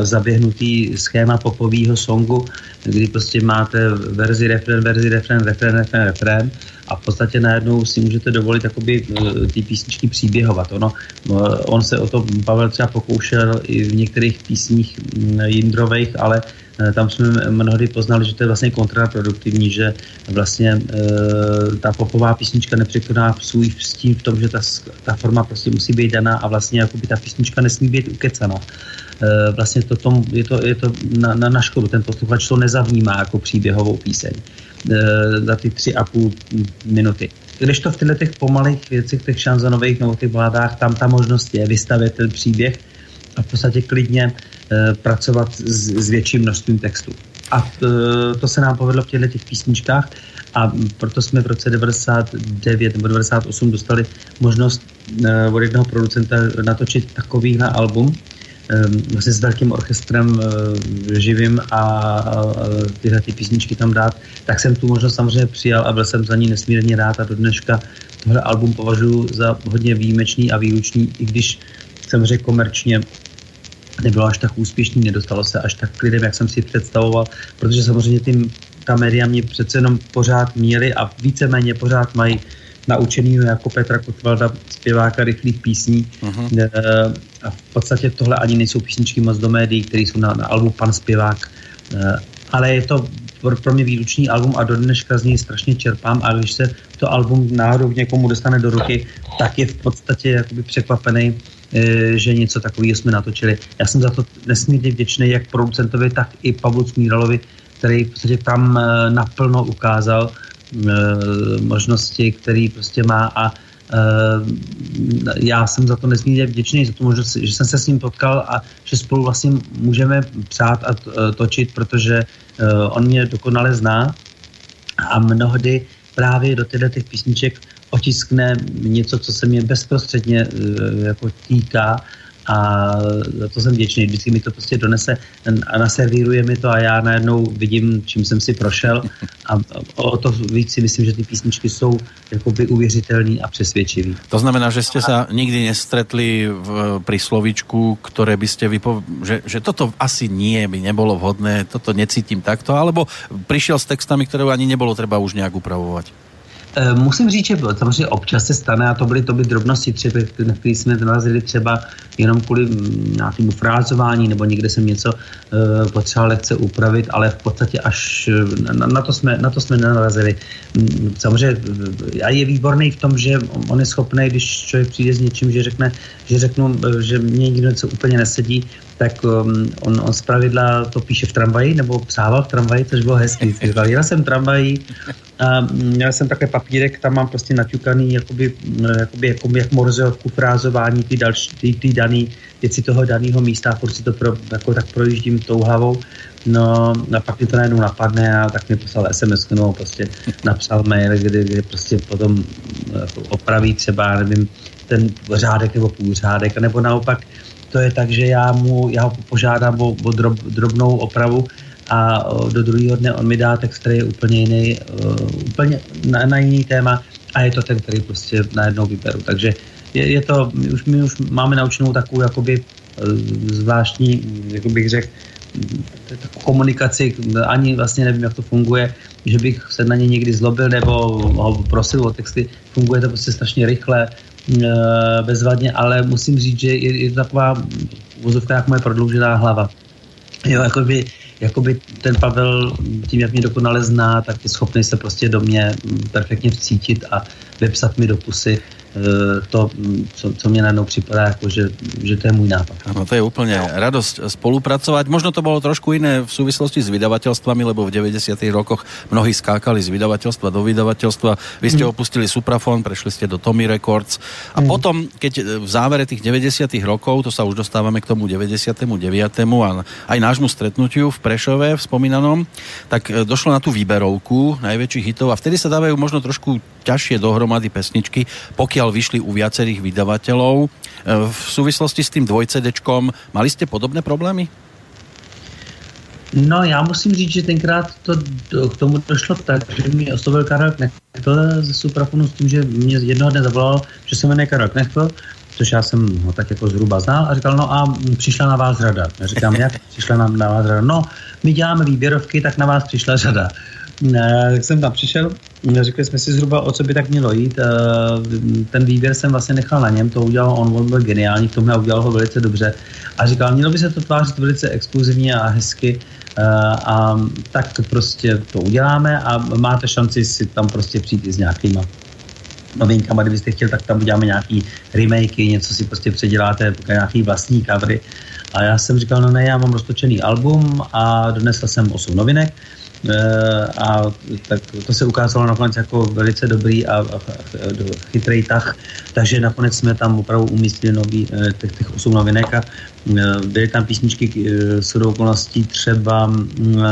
zaběhnutý schéma popového songu, kdy prostě máte verzi, refren, verzi, refren, refren, refren, refren a v podstatě najednou si můžete dovolit jakoby eh, ty písničky příběhovat. Ono, eh, on se o to Pavel třeba pokoušel i v některých písních mm, Jindrových, ale eh, tam jsme mnohdy poznali, že to je vlastně kontraproduktivní, že vlastně e, ta popová písnička nepřekoná svůj vstín v tom, že ta, ta forma prostě musí být daná a vlastně jakoby ta písnička nesmí být ukecaná. E, vlastně to tom, je to, je to na, na, na škodu, ten posluchač to nezavnímá jako příběhovou píseň. Eh, za ty tři a půl minuty. Když to v těchto těch pomalých věcech, těch šanzonových nebo těch vládách, tam ta možnost je vystavit ten příběh a v podstatě klidně e, pracovat s, s větším množstvím textu. A to, eh, to se nám povedlo v těchto těch písničkách a proto jsme v roce 99 nebo 98 dostali možnost e, od jednoho producenta natočit takovýhle album, vlastně s velkým orchestrem eh, živým a tyhle ty písničky tam dát, tak jsem tu možnost samozřejmě přijal a byl jsem za ní nesmírně rád a do dneška tohle album považuji za hodně výjimečný a výlučný, i když samozřejmě komerčně nebylo až tak úspěšný, nedostalo se až tak k lidem, jak jsem si představoval, protože samozřejmě tím, ta média mě přece jenom pořád měli a víceméně pořád mají naučený jako Petra Kotvalda, zpěváka rychlých písní. Uh-huh. A v podstatě tohle ani nejsou písničky moc do médií, které jsou na, na albu Pan zpěvák. Eh, ale je to pro, pro mě výlučný album a do dneška z něj strašně čerpám a když se to album náhodou někomu dostane do ruky, tak je v podstatě jakoby překvapený, eh, že něco takového jsme natočili. Já jsem za to nesmírně vděčný jak producentovi, tak i Pavlu Smíralovi, který v podstatě tam naplno ukázal, možnosti, který prostě má a eh, já jsem za to nesmírně vděčný, za to možnost, že jsem se s ním potkal a že spolu vlastně můžeme přát a točit, protože eh, on mě dokonale zná a mnohdy právě do těchto těch písniček otiskne něco, co se mě bezprostředně jako týká a za to jsem vděčný. Vždycky mi to prostě donese a naservíruje mi to a já najednou vidím, čím jsem si prošel a o to víc si myslím, že ty písničky jsou jakoby uvěřitelný a přesvědčivý. To znamená, že jste se nikdy nestretli v, pri slovíčku, které byste vypo... že, že toto asi nie by nebolo vhodné, toto necítím takto, alebo přišel s textami, které ani nebolo třeba už nějak upravovat? Eh, musím říct, že samozřejmě občas se stane, a to byly to by drobnosti, třeba, na které jsme narazili třeba jenom kvůli mm, nějakému frázování, nebo někde jsem něco uh, potřeboval lehce upravit, ale v podstatě až eh, na, na, to, jsme, na to jsme nenarazili. Mm, samozřejmě a je výborný v tom, že on je schopný, když člověk přijde s něčím, že řekne, že řeknu, že mě někdo něco úplně nesedí, tak um, on, on z pravidla to píše v tramvaji, nebo psával v tramvaji, což bylo hezký. Říkal, jel jsem tramvají a měl jsem také papírek, tam mám prostě naťukaný jakoby, jakoby, jakoby jak morzeovku frázování, ty další, ty, ty daný věci toho daného místa, furt si to pro, jako tak projíždím tou hlavou. No a pak mi to najednou napadne a tak mi poslal SMS, no prostě napsal mail, kde, kde prostě potom jako opraví třeba, nevím, ten řádek nebo půlřádek, nebo naopak to je tak, že já mu já ho požádám o, o drob, drobnou opravu a do druhého dne on mi dá text, který je úplně jiný, úplně na, na jiný téma a je to ten, který prostě najednou vyberu. Takže je, je to, my už, my už máme naučenou takovou jakoby uh, zvláštní, jak bych řekl, komunikaci, ani vlastně nevím, jak to funguje, že bych se na ně někdy zlobil nebo ho prosil o texty. Funguje to prostě strašně rychle, bezvadně, ale musím říct, že je, je to taková vozovka jak moje prodloužená hlava. Jo, jakoby, jakoby ten Pavel tím, jak mě dokonale zná, tak je schopný se prostě do mě perfektně vcítit a vypsat mi do pusy Eh, to, co, co mě najednou připadá, jako že, že to je můj nápad. Ano, to je úplně radost spolupracovat. Možno to bylo trošku jiné v souvislosti s vydavatelstvami, lebo v 90. rokoch mnohí skákali z vydavatelstva do vydavatelstva. Vy ste hmm. opustili Suprafon, prešli ste do Tommy Records a hmm. potom, keď v závere tých 90. rokov, to sa už dostávame k tomu 99. a aj nášmu stretnutiu v Prešove, v spomínanom, tak eh, došlo na tú výberovku najväčších hitov a vtedy sa dávajú možno trošku ťažšie dohromady pesničky, pokiaľ zatiaľ vyšli u viacerých vydavateľov. E, v súvislosti s tým dvojcedečkom mali ste podobné problémy? No já musím říct, že tenkrát to, to k tomu došlo tak, že mi oslovil Karel Knechtl ze Suprafonu s tím, že mě jednoho dne zavolal, že se jmenuje Karel Knechtl, což já jsem ho tak jako zhruba znal a říkal, no a přišla na vás řada. Já říkám, jak přišla na, na vás řada? No, my děláme výběrovky, tak na vás přišla řada. Tak jsem tam přišel, řekli jsme si zhruba, o co by tak mělo jít. Ten výběr jsem vlastně nechal na něm, to udělal on, on byl geniální, k tomu a udělal ho velice dobře. A říkal, mělo by se to tvářit velice exkluzivně a hezky a tak prostě to uděláme a máte šanci si tam prostě přijít i s nějakýma novinkama, kdybyste chtěl, tak tam uděláme nějaký remakey, něco si prostě předěláte, nějaký vlastní covery. A já jsem říkal, no ne, já mám roztočený album a donesl jsem 8 novinek Eh, a tak to se ukázalo nakonec jako velice dobrý a, chytrý tah, takže nakonec jsme tam opravdu umístili nový, eh, těch, těch osm novinek a eh, byly tam písničky s okolností třeba mm,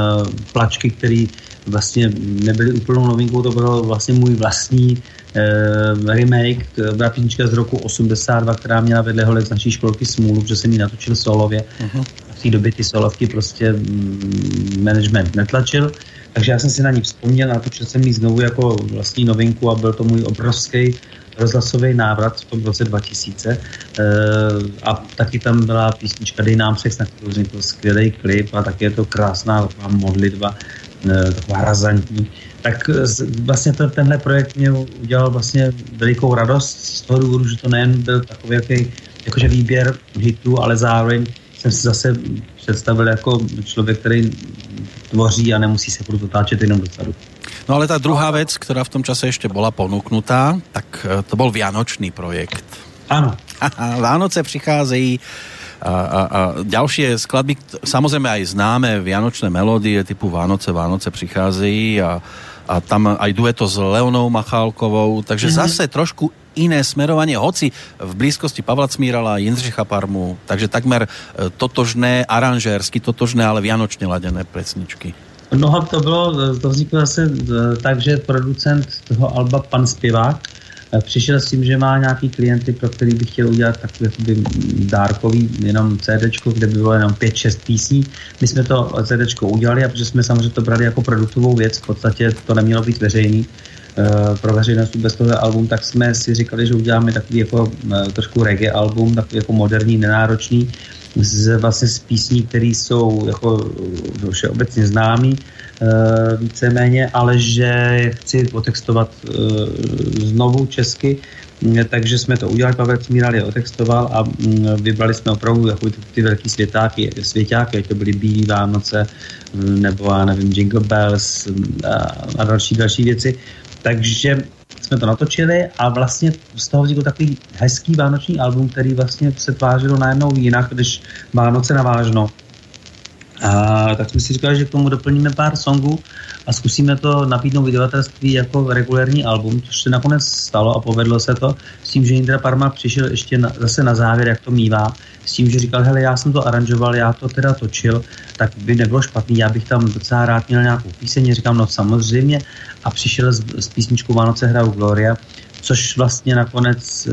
plačky, které vlastně nebyly úplnou novinkou, to bylo vlastně můj vlastní eh, remake, byla písnička z roku 82, která měla vedle holek z naší školky smůlu, protože jsem ji natočil solově. Uh-huh té době ty solovky prostě mm, management netlačil, takže já jsem si na ní vzpomněl, natočil jsem ji znovu jako vlastní novinku a byl to můj obrovský rozhlasový návrat v tom roce 2000 e, eh, a taky tam byla písnička Dej nám sex, na kterou vznikl skvělý klip a taky je to krásná modlitba, e, taková razantní. Tak vlastně to, tenhle projekt mě udělal vlastně velikou radost z toho důvodu, že to nejen byl takový jaký, jakože výběr hitů, ale zároveň jsem si zase představil jako člověk, který tvoří a nemusí se furt otáčet jenom dozadu. No ale ta druhá věc, která v tom čase ještě byla ponúknutá, tak eh, to byl Vianočný projekt. Ano. Vánoce přicházejí a, a, a ďalšie skladby, samozrejme aj známe vianočné melódie typu Vánoce, Vánoce přicházejí a, a tam aj dueto s Leonou Machálkovou, takže mm-hmm. zase trošku iné smerovanie, hoci v blízkosti Pavla Cmírala a Jindřicha Parmu, takže takmer e, totožné, aranžérsky totožné, ale vianočně ladené pesničky. No to bylo, to vzniklo zase e, tak, že producent toho Alba, pan Spivák, e, přišel s tím, že má nějaký klienty, pro který by chtěl udělat takový jakoby dárkový jenom CD, kde by bylo jenom 5-6 písní. My jsme to CD udělali a protože jsme samozřejmě to brali jako produktovou věc, v podstatě to nemělo být veřejný, pro veřejnost vůbec tohle album, tak jsme si říkali, že uděláme takový jako eh, trošku reggae album, takový jako moderní, nenáročný, z, vlastně z písní, které jsou jako všeobecně známý, uh, víceméně, ale že chci otextovat znovu česky, takže jsme to udělali, Pavel Cmíral je otextoval a mm, vybrali jsme opravdu jako ty, ty velký světáky, svěťáky, to byly Bílý Vánoce, nebo já nevím, Jingle Bells a, a další, další věci. Takže jsme to natočili a vlastně z toho vznikl takový hezký vánoční album, který vlastně se tvářilo najednou jinak, když Vánoce navážno. A tak jsme si říkali, že k tomu doplníme pár songů a zkusíme to nabídnout vydavatelství jako regulární album, což se nakonec stalo a povedlo se to s tím, že Indra Parma přišel ještě na, zase na závěr, jak to mývá, s tím, že říkal, hele, já jsem to aranžoval, já to teda točil, tak by nebylo špatný, já bych tam docela rád měl nějakou píseň, říkám, no samozřejmě. A přišel s, s písničkou Vánoce hrajou Gloria, což vlastně nakonec e,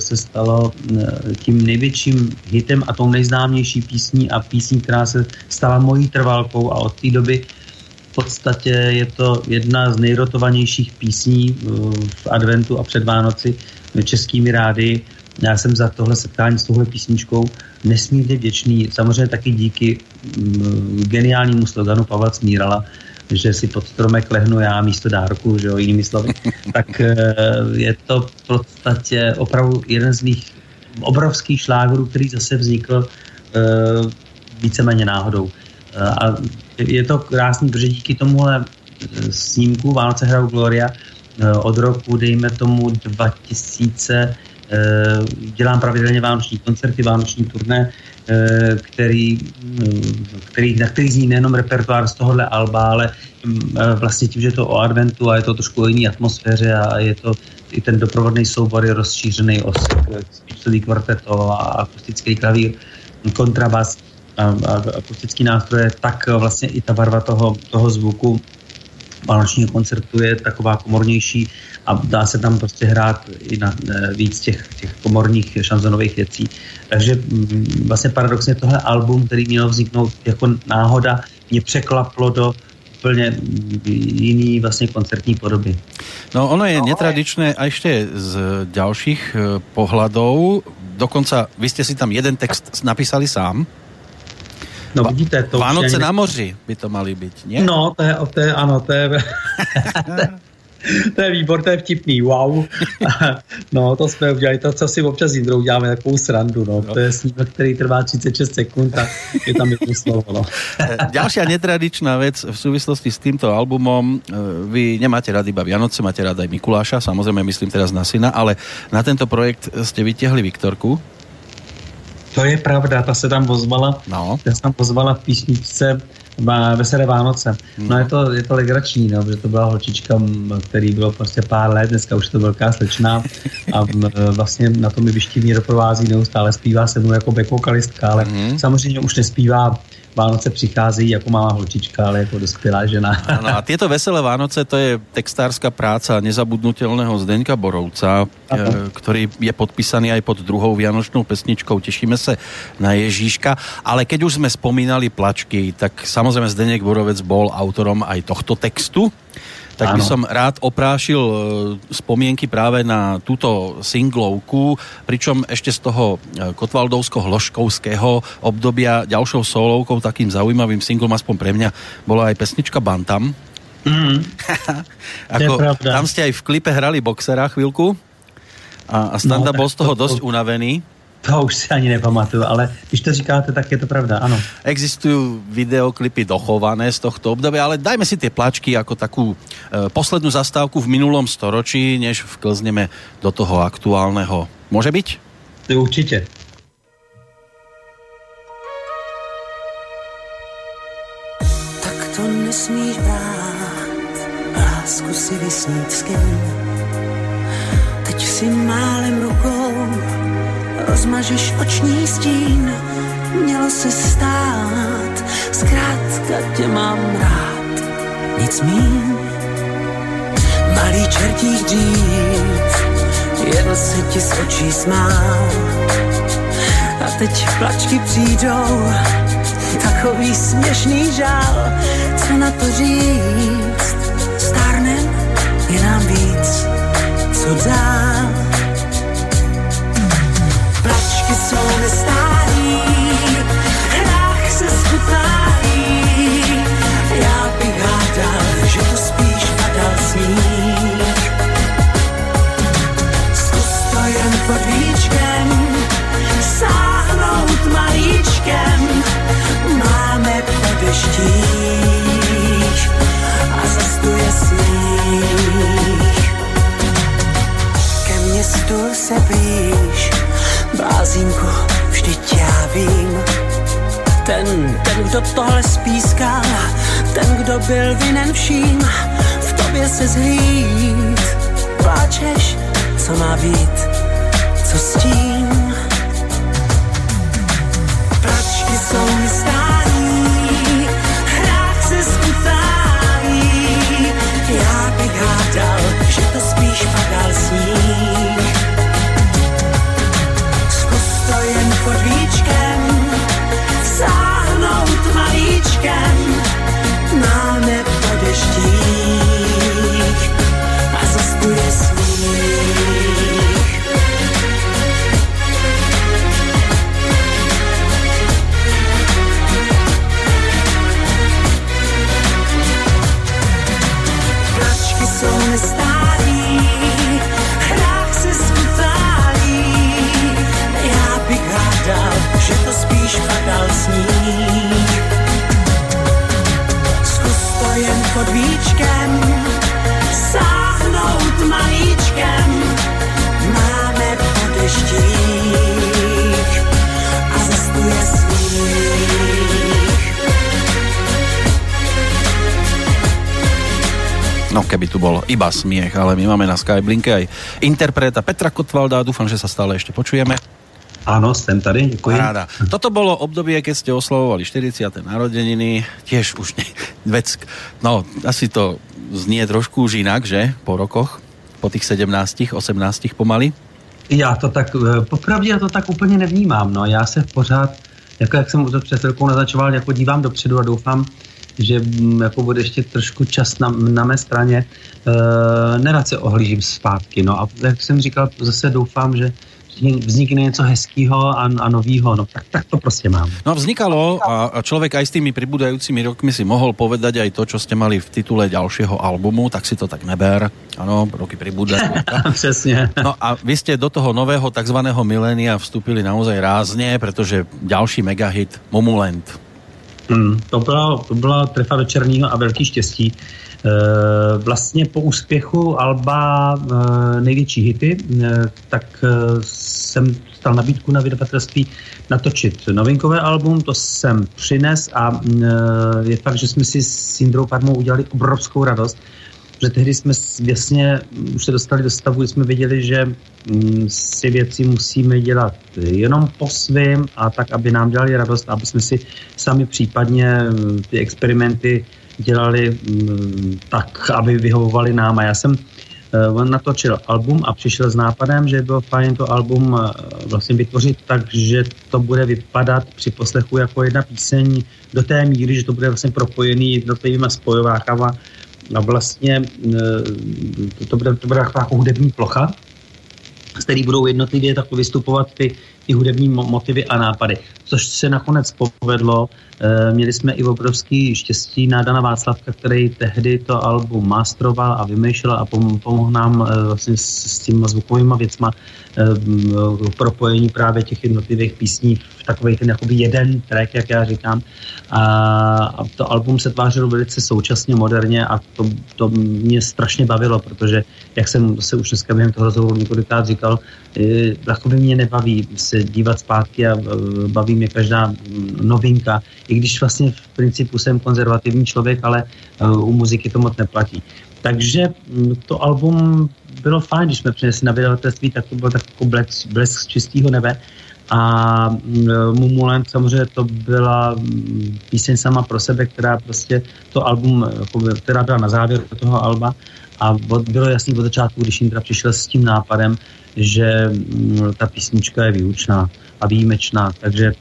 se stalo e, tím největším hitem a tou nejznámější písní a písní, která se stala mojí trvalkou a od té doby v podstatě je to jedna z nejrotovanějších písní e, v adventu a před Vánoci českými rády. Já jsem za tohle setkání s touhle písničkou nesmírně vděčný. Samozřejmě taky díky mm, geniálnímu sloganu Pavla Smírala, že si pod stromek lehnu já místo dárku, že jo, jinými slovy, tak eh, je to v podstatě opravdu jeden z mých obrovských šlágrů, který zase vznikl uh, víceméně náhodou. Uh, a je to krásný, protože díky tomuhle snímku Vánoce hrajou Gloria od roku, dejme tomu 2000, uh, dělám pravidelně vánoční koncerty, vánoční turné, Eh, který, mm, který, na který zní nejenom repertoár z tohohle alba, ale mm, eh, vlastně tím, že je to o adventu a je to trošku o jiný atmosféře a je to i ten doprovodný soubor je rozšířený o spíčový kvarteto a akustický klavír, kontrabas a, a akustický nástroje, tak vlastně i ta barva toho, toho zvuku vánočního koncertu je taková komornější a dá se tam prostě hrát i na e, víc těch, těch komorních šanzonových věcí. Takže mm, vlastně paradoxně tohle album, který měl vzniknout jako náhoda, mě překlaplo do úplně jiný vlastně koncertní podoby. No ono je no, netradičné a ještě z dalších eh, pohľadov. Dokonca vy ste si tam jeden text napísali sám. No vidíte, to Vánoce na moři by to mali být, ne? No, to je, to je ano, to je, to je výbor, to je vtipný, wow. no, to jsme udělali, to, co si občas Jindrou děláme, takovou srandu, no. no. To je snímek, který trvá 36 sekund a je tam jedno slovo, no. Ďalšia netradičná vec v súvislosti s týmto albumom, eh, vy nemáte rád iba Vianoce, máte rád aj Mikuláša, samozrejme myslím teraz na syna, ale na tento projekt ste vytiahli Viktorku. To je pravda, ta se tam ozvala, no. ta se tam ozvala v písničce Veselé Vánoce. No je to, je to legrační, no, protože to byla holčička, který bylo prostě pár let, dneska už je to velká slečná a vlastně na to mi vyštíví doprovází neustále, zpívá se mnou jako back vokalistka, ale mm. samozřejmě už nespívá Vánoce přicházejí jako malá holčička, ale jako dospělá žena. Ano, a tieto veselé Vánoce to je textárska práca nezabudnutelného Zdeňka Borovca, Aha. Eh, ktorý je podpísaný aj pod druhou vianočnou pesničkou Tešíme se na Ježíška. Ale keď už sme spomínali plačky, tak samozrejme Zdeněk Borovec bol autorom aj tohto textu tak by som rád oprášil e, spomienky práve na túto singlovku, pričom ešte z toho e, Kotvaldovsko-Hloškovského obdobia ďalšou solovkou, takým zaujímavým singlom, aspoň pre mňa, bola aj pesnička Bantam. Mm. Ako, tam ste aj v klipe hrali boxera chvíľku a, a Standa no, bol z toho to, dosť unavený. To už si ani nepamatuju, ale když to říkáte, tak je to pravda, ano. Existují videoklipy dochované z tohto obdobia, ale dajme si ty plačky jako takú e, poslednú zastávku v minulom storočí, než vklzneme do toho aktuálneho. Může být? Určitě. Tak to nesmíš brát, lásku si vysnít s kým. Teď si málem rukou rozmažeš oční stín, mělo se stát, zkrátka tě mám rád, nic mín. Malý čertí dřív, jen se ti z očí smál. A teď plačky přijdou, takový směšný žál, co na to říct, stárnem je nám víc, co dál jsou nestálí, hrách se skutálí. Já bych hádal, že to spíš padal sníh. Zkus to jen pod. Máme po a zastuje sníh. Ke městu se blíž, Blázínko, vždyť já vím, ten, ten, kdo tohle spískal, ten, kdo byl vinen vším, v tobě se zhlíd. Pláčeš, co má být, co s tím? Plačky jsou mi stálí, hrách se skutálí. Já bych hádal, že to spíš padal sníh iba smiech, ale my máme na Skyblinke aj interpreta Petra Kotvalda, dúfam, že sa stále ešte počujeme. Ano, jsem tady, děkuji. Ráda. Toto bolo obdobie, keď ste oslavovali 40. narodeniny, tiež už ne, vec, no asi to znie trošku už jinak, že? Po rokoch, po těch 17, 18 pomaly? Já to tak, eh, popravdě já to tak úplně nevnímám, no. Já se pořád, jako jak jsem to před chvilkou naznačoval, jako dívám dopředu a doufám, že mm, jako bude ještě trošku čas na, na mé straně. E, nerad se ohlížím zpátky. No a jak jsem říkal, zase doufám, že vznikne něco hezkého a, a nového, no tak, tak to prostě mám. No vznikalo a, a človek aj s tými pribúdajúcimi rokmi si mohol povedať aj to, čo ste mali v titule ďalšieho albumu, tak si to tak neber. Ano, roky pribúdajú. Přesně. No a vy ste do toho nového takzvaného milénia vstúpili naozaj rázně, protože ďalší megahit Mumulent. Hmm, to, byla, to byla trefa do černého a velký štěstí. Eh, vlastně po úspěchu Alba eh, největší hity, eh, tak jsem stal nabídku na vydavatelství natočit novinkové album, to jsem přines a je fakt, že jsme si s Jindrou Parmou udělali obrovskou radost, že tehdy jsme vlastně už se dostali do stavu, kdy jsme věděli, že mm, si věci musíme dělat jenom po svým a tak, aby nám dělali radost, aby jsme si sami případně ty experimenty dělali mm, tak, aby vyhovovali nám. A já jsem on eh, natočil album a přišel s nápadem, že bylo fajn to album eh, vlastně vytvořit tak, že to bude vypadat při poslechu jako jedna píseň do té míry, že to bude vlastně propojený jednotlivýma spojovákama a vlastně eh, to bude, to bude taková hudební plocha, z který budou jednotlivě tak vystupovat ty, ty hudební motivy a nápady. Což se nakonec povedlo. E, měli jsme i obrovský štěstí na Dana Václavka, který tehdy to album mastroval a vymýšlel a pomohl nám e, vlastně s, těma zvukovými věcma e, propojení právě těch jednotlivých písní v takový ten jakoby jeden track, jak já říkám. A, to album se tvářilo velice současně, moderně a to, to mě strašně bavilo, protože jak jsem se už dneska během toho rozhovoru několikrát říkal, jakoby mě nebaví se dívat zpátky a baví mě každá novinka, i když vlastně v principu jsem konzervativní člověk, ale u muziky to moc neplatí. Takže to album bylo fajn, když jsme přinesli na vydavatelství, tak to byl takový blesk, blesk čistého nebe. A mm, Mumulant samozřejmě to byla mm, píseň sama pro sebe, která prostě to album, která byla na závěr toho alba. A bylo jasný od začátku, když Indra přišel s tím nápadem, že ta písnička je výučná a výjimečná, takže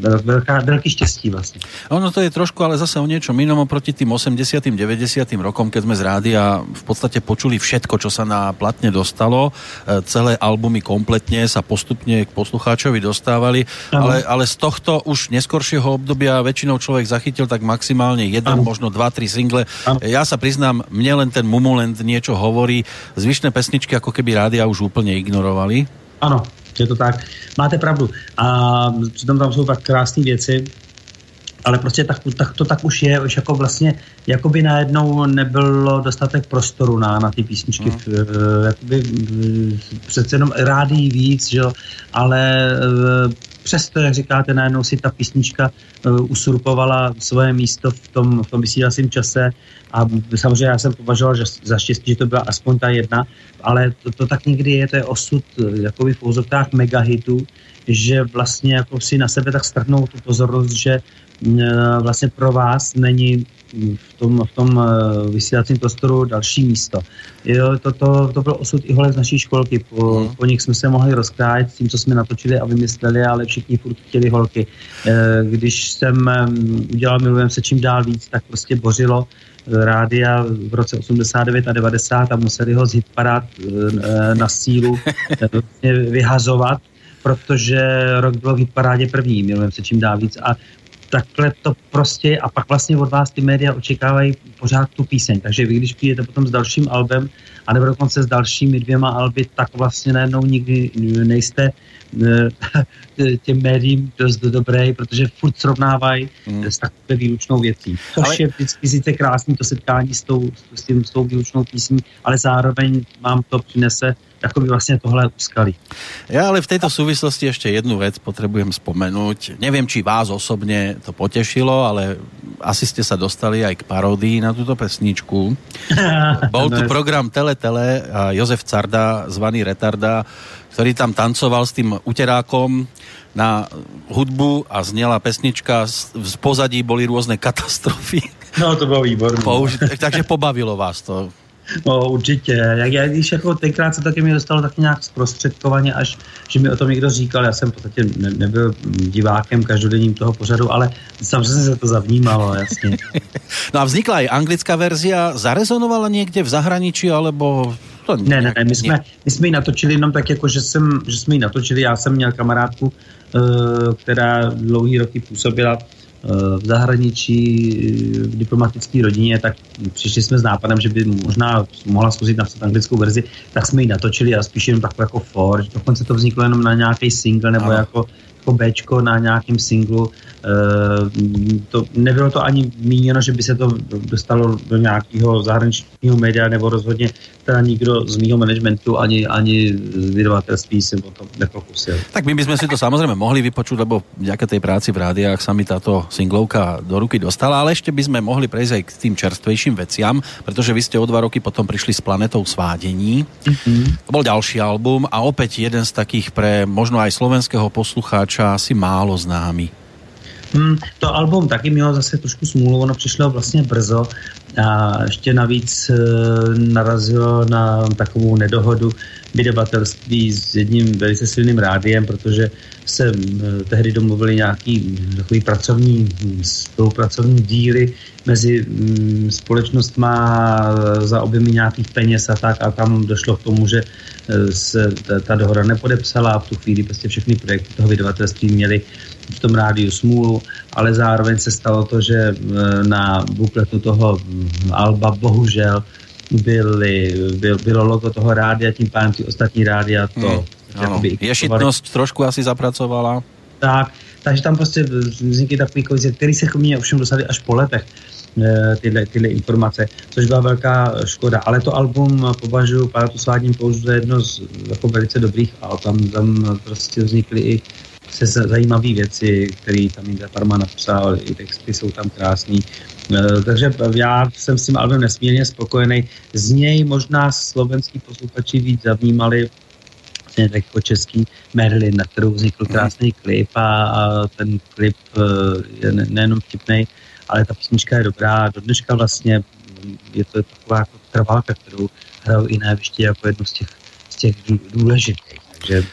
veľká, veľký štěstí vlastně. Ono to je trošku ale zase o niečom inom oproti tým 80 90 rokom, keď sme z rádia v podstate počuli všetko, čo sa na platne dostalo. E, celé albumy kompletne sa postupne k poslucháčovi dostávali, ale, ale z tohto už neskoršieho obdobia väčšinou človek zachytil tak maximálne jeden, ano. možno dva, tri single. Ano. Ja sa priznám, mne len ten Mumulent niečo hovorí. Zvyšné pesničky ako keby rádia už úplne ignorovali. Ano, je to tak. Máte pravdu. A přitom tam jsou tak krásné věci, ale prostě tak, tak, to tak už je, už jako vlastně, jako by najednou nebylo dostatek prostoru na, na ty písničky, mm. jakoby přece jenom rádí víc, že? ale přesto, jak říkáte, najednou si ta písnička usurpovala svoje místo v tom, v tom vysílacím čase. A samozřejmě já jsem považoval že za štěstí, že to byla aspoň ta jedna, ale to, to tak někdy je, to je osud jakoby v úzovkách megahitu, že vlastně jako si na sebe tak strhnou tu pozornost, že vlastně pro vás není v tom, v tom vysílacím prostoru další místo. Jo, to, to, to byl osud i holek z naší školky. Po, mm. po nich jsme se mohli rozkrájet s tím, co jsme natočili a vymysleli, ale všichni furt chtěli holky. Když jsem udělal Milujem se čím dál víc, tak prostě bořilo rádia v roce 89 a 90 a museli ho z hitparád eh, na sílu eh, vyhazovat, protože rok byl v hitparádě první, milujeme se čím dál víc a takhle to prostě a pak vlastně od vás ty média očekávají pořád tu píseň. Takže vy, když přijdete potom s dalším albem, anebo dokonce s dalšími dvěma alby, tak vlastně najednou nikdy nejste těm médiím dost dobré, protože furt srovnávají mm. s takové výlučnou věcí. Což ale... je vždycky sice krásný to setkání s tou, s, tím, s tou výlučnou písní, ale zároveň vám to přinese jako by vlastně tohle úskalí. Já ale v této souvislosti ještě jednu věc potřebujem vzpomenout. Nevím, či vás osobně to potešilo, ale asi jste se dostali aj k parodii na tuto pesničku. Bol tu program Tele Tele a Jozef Carda, zvaný Retarda, ktorý tam tancoval s tým uterákom na hudbu a zněla pesnička, z pozadí boli různé katastrofy. No to bylo výborné. Použi- takže pobavilo vás to. No určitě. Jak já, když jako tenkrát se taky mi dostalo taky nějak zprostředkovaně, až že mi o tom někdo říkal, já jsem v podstatě ne, nebyl divákem každodenním toho pořadu, ale samozřejmě se to zavnímalo, jasně. no a vznikla i anglická verzia, zarezonovala někde v zahraničí, alebo to ne, ne, ne, my jsme, my jsme ji natočili jenom tak, jako že, jsem, že jsme ji natočili, já jsem měl kamarádku, eh, která dlouhý roky působila v zahraničí, v diplomatické rodině, tak přišli jsme s nápadem, že by možná mohla zkusit napsat anglickou verzi, tak jsme ji natočili a spíš jenom takové jako for, dokonce to vzniklo jenom na nějaký single nebo jako jako Bčko na nějakém singlu. E, to, nebylo to ani míněno, že by se to dostalo do nějakého zahraničního média, nebo rozhodně teda nikdo z mýho managementu ani, ani z vydavatelství se o to nepokusil. Tak my bychom si to samozřejmě mohli vypočuť, lebo vďaka tej práci v rádiách sa mi táto singlovka do ruky dostala, ale ešte by sme mohli prejsť aj k tým čerstvejším veciam, pretože vy ste o dva roky potom prišli s Planetou svádení. Mm-hmm. To bol ďalší album a opäť jeden z takých pre možno aj slovenského poslucháča asi málo známy. Hmm, to album taky mělo zase trošku smůlu, ono přišlo vlastně brzo a ještě navíc e, narazilo na takovou nedohodu vydavatelství s jedním velice silným rádiem, protože se e, tehdy domluvili nějaký takový pracovní, spolupracovní díly mezi mm, společnostma za objemy nějakých peněz a tak a tam došlo k tomu, že e, se ta, ta dohoda nepodepsala a v tu chvíli prostě všechny projekty toho vydavatelství měly v tom rádiu smůlu, ale zároveň se stalo to, že e, na bukletu toho Alba bohužel byly, byl, bylo logo toho rádia, tím pádem ty ostatní rádia to hmm. Ješitnost trošku asi zapracovala. Tak, takže tam prostě vznikly takové kovice, které se mě ovšem dostali až po letech e, tyhle, tyhle informace, což byla velká škoda. Ale to album považuji, Pátu svádním použiju za jedno z jako velice dobrých a tam, tam prostě vznikly i se zajímavé věci, které tam Indra Parma napsal, i texty jsou tam krásný. E, takže já jsem s tím albumem nesmírně spokojený. Z něj možná slovenský posluchači víc zavnímali vlastně tak jako český Merlin, na kterou vznikl mhm. krásný klip a, a ten klip e, je nejenom vtipný, ale ta písnička je dobrá. Do dneška vlastně je to taková jako trvalka, kterou hrajou i na jako jednu z těch, z těch důležitých. Takže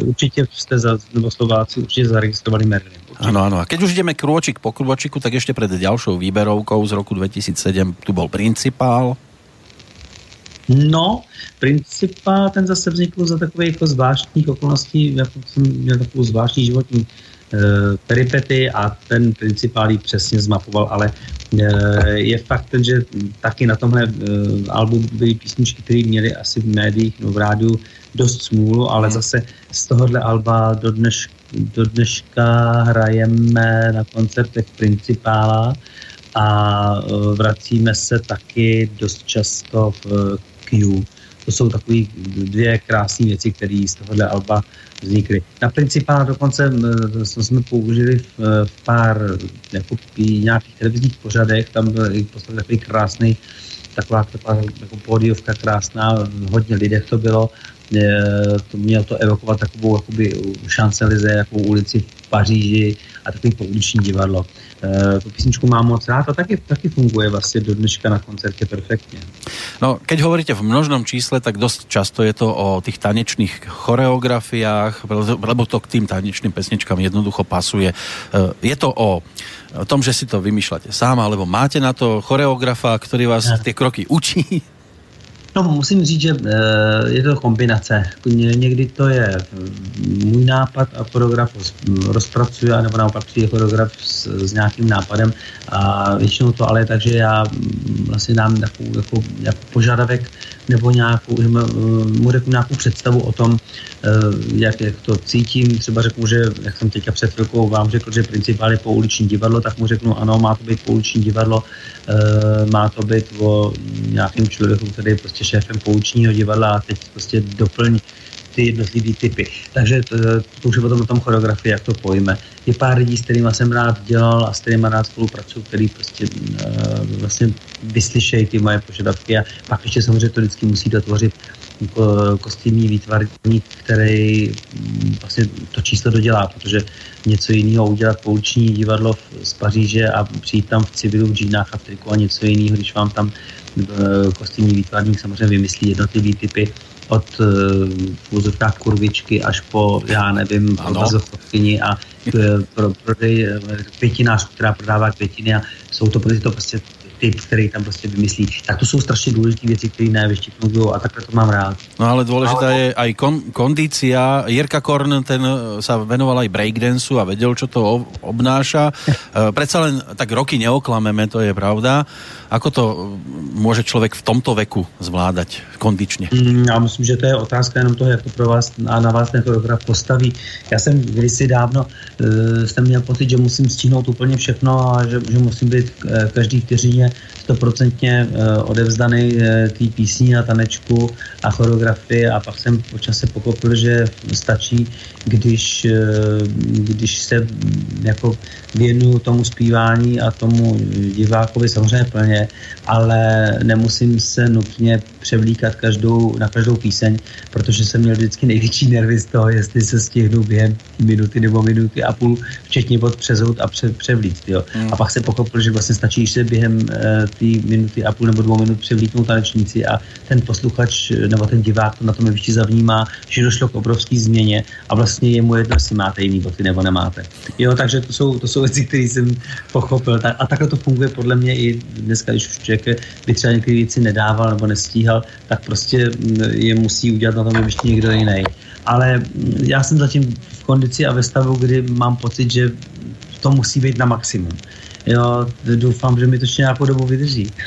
určitě jste za, nebo Slováci určitě zaregistrovali Merlin. Ano, ano. A keď už ideme krôčik po krôčiku, tak ešte pred ďalšou výberovkou z roku 2007 tu bol Principál. No, Principál ten zase vznikl za takové jako zvláštních okolností, jako jsem měl takovou zvláštní životní e, peripety a ten principál ji přesně zmapoval, ale e, je fakt ten, že taky na tomhle e, albu byly písničky, které měly asi v médiích, no v rádiu dost smůlu, ale hmm. zase z tohohle alba do, dneš, do dneška hrajeme na koncertech Principála a e, vracíme se taky dost často v Q. To jsou takové dvě krásné věci, které z tohohle alba vznikly. Na Principála dokonce jsme použili v, v pár jako, nějakých televizních pořadech, tam byl i takový krásný taková, taková jako pódiovka krásná, hodně lidech to bylo, to mělo to evokovat takovou jakoby šancelize, jako ulici v Paříži a takový pouliční divadlo. E, tu písničku mám moc rád a taky, taky funguje vlastně do dneška na koncertě perfektně. No, keď hovoríte v množnom čísle, tak dost často je to o tých tanečných choreografiách, lebo to k tým tanečným pesničkám jednoducho pasuje. E, je to o o tom, že si to vymýšľate sám, alebo máte na to choreografa, ktorý vás tie kroky učí? No musím říct, že e, je to kombinace. Někdy to je můj nápad a choreograf rozpracuje, nebo naopak přijde choreograf s, s nějakým nápadem a většinou to ale je tak, že já vlastně dám takovou, jako, jako požadavek nebo nějakou, že mu řeknu nějakou představu o tom, e, jak, jak to cítím. Třeba řeknu, že jak jsem teďka před chvilkou vám řekl, že principál je pouliční divadlo, tak mu řeknu, ano, má to být pouliční divadlo, e, má to být o nějakém člověku, který je prostě šéfem pouličního divadla a teď prostě doplň ty jednotlivé typy. Takže to, to už je potom o tom choreografii, jak to pojme. Je pár lidí, s kterými jsem rád dělal a s kterými rád spolupracuju, který prostě uh, vlastně vyslyšejí ty moje požadavky a pak ještě samozřejmě to vždycky musí dotvořit kostýmní výtvarník, který mm, vlastně to číslo dodělá, protože něco jiného udělat pouliční divadlo z Paříže a přijít tam v civilu, v džínách a v triku a něco jiného, když vám tam kostýmní výtvarník samozřejmě vymyslí jednotlivý typy od uh, kurvičky až po, já nevím, obrazovkyni a pro, prodej květinář, která prodává květiny a jsou to, to prostě typ, který tam prostě vymyslí. Tak to jsou strašně důležité věci, které nevyštěknou a takhle to mám rád. No ale důležitá ale... je aj kon, kondícia. Jirka Korn, ten sa venoval aj breakdanceu a vedel, čo to obnáša. Eh, predsa len tak roky neoklameme, to je pravda. Ako to může člověk v tomto veku zvládat kondičně? Mm, já myslím, že to je otázka jenom toho, jak to pro vás a na vás ten choreograf postaví. Já jsem kdysi dávno uh, jsem měl pocit, že musím stihnout úplně všechno a že, že musím být každý vteřině stoprocentně odevzdaný uh, té písni a tanečku a choreografii a pak jsem po čase pochopil, že stačí, když, uh, když se jako věnuju tomu zpívání a tomu divákovi samozřejmě plně, ale nemusím se nutně převlíkat každou, na každou píseň, protože jsem měl vždycky největší nervy z toho, jestli se stihnu během minuty nebo minuty a půl, včetně pod přezout a pře, převlít. Jo. Mm. A pak se pochopil, že vlastně stačí, že během uh, té minuty a půl nebo dvou minut převlíknou tanečníci a ten posluchač nebo ten divák to na tom jevišti zavnímá, že došlo k obrovské změně a vlastně je mu jedno, jestli máte jiný boty nebo nemáte. Jo, takže to jsou, to jsou věci, které jsem pochopil. A takhle to funguje podle mě i dneska, když už člověk by třeba některé věci nedával nebo nestíhal, tak prostě je musí udělat na tom ještě někdo jiný. Ale já jsem zatím v kondici a ve stavu, kdy mám pocit, že to musí být na maximum. Jo, doufám, že mi to ještě nějakou dobu vydrží.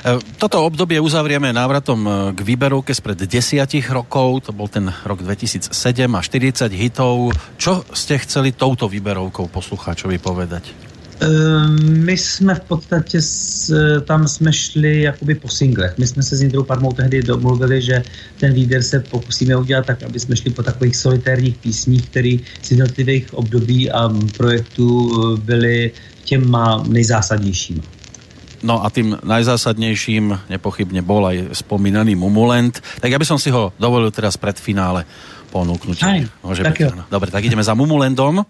Eh, toto obdobie uzavrieme návratom eh, k výberovke spred desiatich rokov, to bol ten rok 2007 a 40 hitov. Čo ste chceli touto výberovkou poslucháčovi povedať? Ehm, my jsme v podstatě s, tam jsme šli jakoby po singlech. My jsme se s Jindrou Parmou tehdy domluvili, že ten výběr se pokusíme udělat tak, aby jsme šli po takových solitérních písních, které z jednotlivých období a projektů eh, byly těma nejzásadnějšíma. No a tým najzásadnějším nepochybně bol aj spomínaný Mumulent. Tak ja by som si ho dovolil teraz pred finále ponúknuť. Aj, Môže tak byť, Dobre, tak ideme za Mumulendom.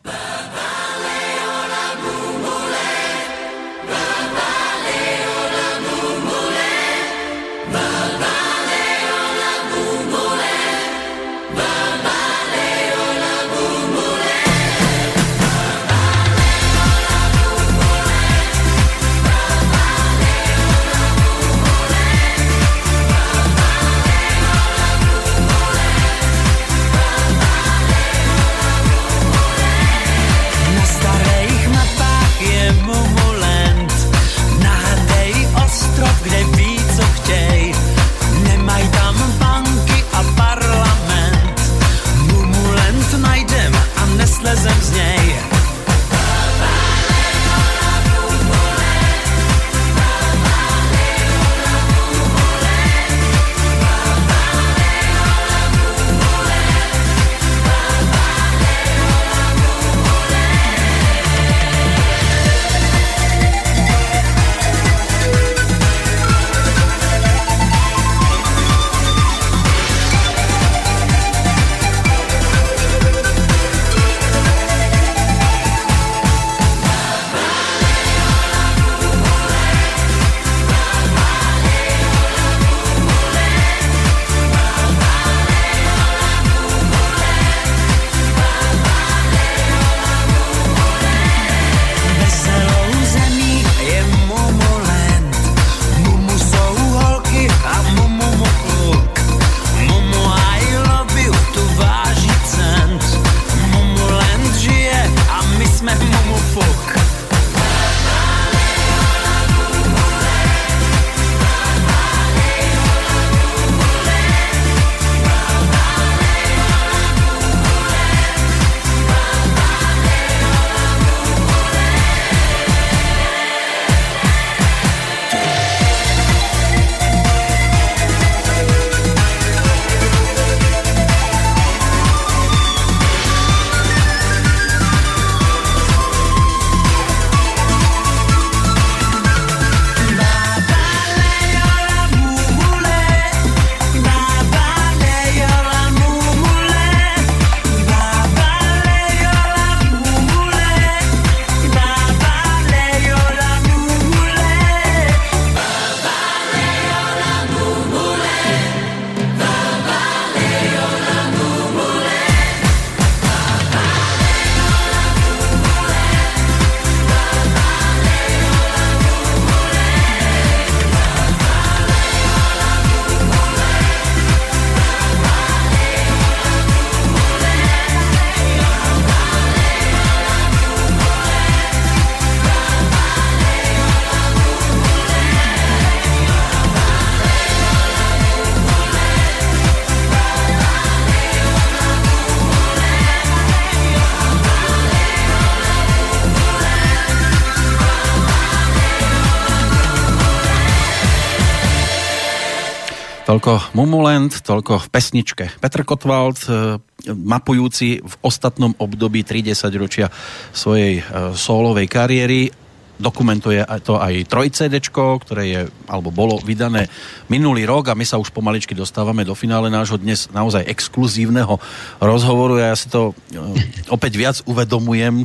Toľko Mumulent, toľko v pesničke. Petr Kotwald, e, mapujúci v ostatnom období 30 ročia svojej e, solovej kariéry dokumentuje to aj 3 CD, ktoré je, alebo bolo vydané minulý rok a my sa už pomaličky dostávame do finále nášho dnes naozaj exkluzívneho rozhovoru ja si to e, opäť viac uvedomujem, e,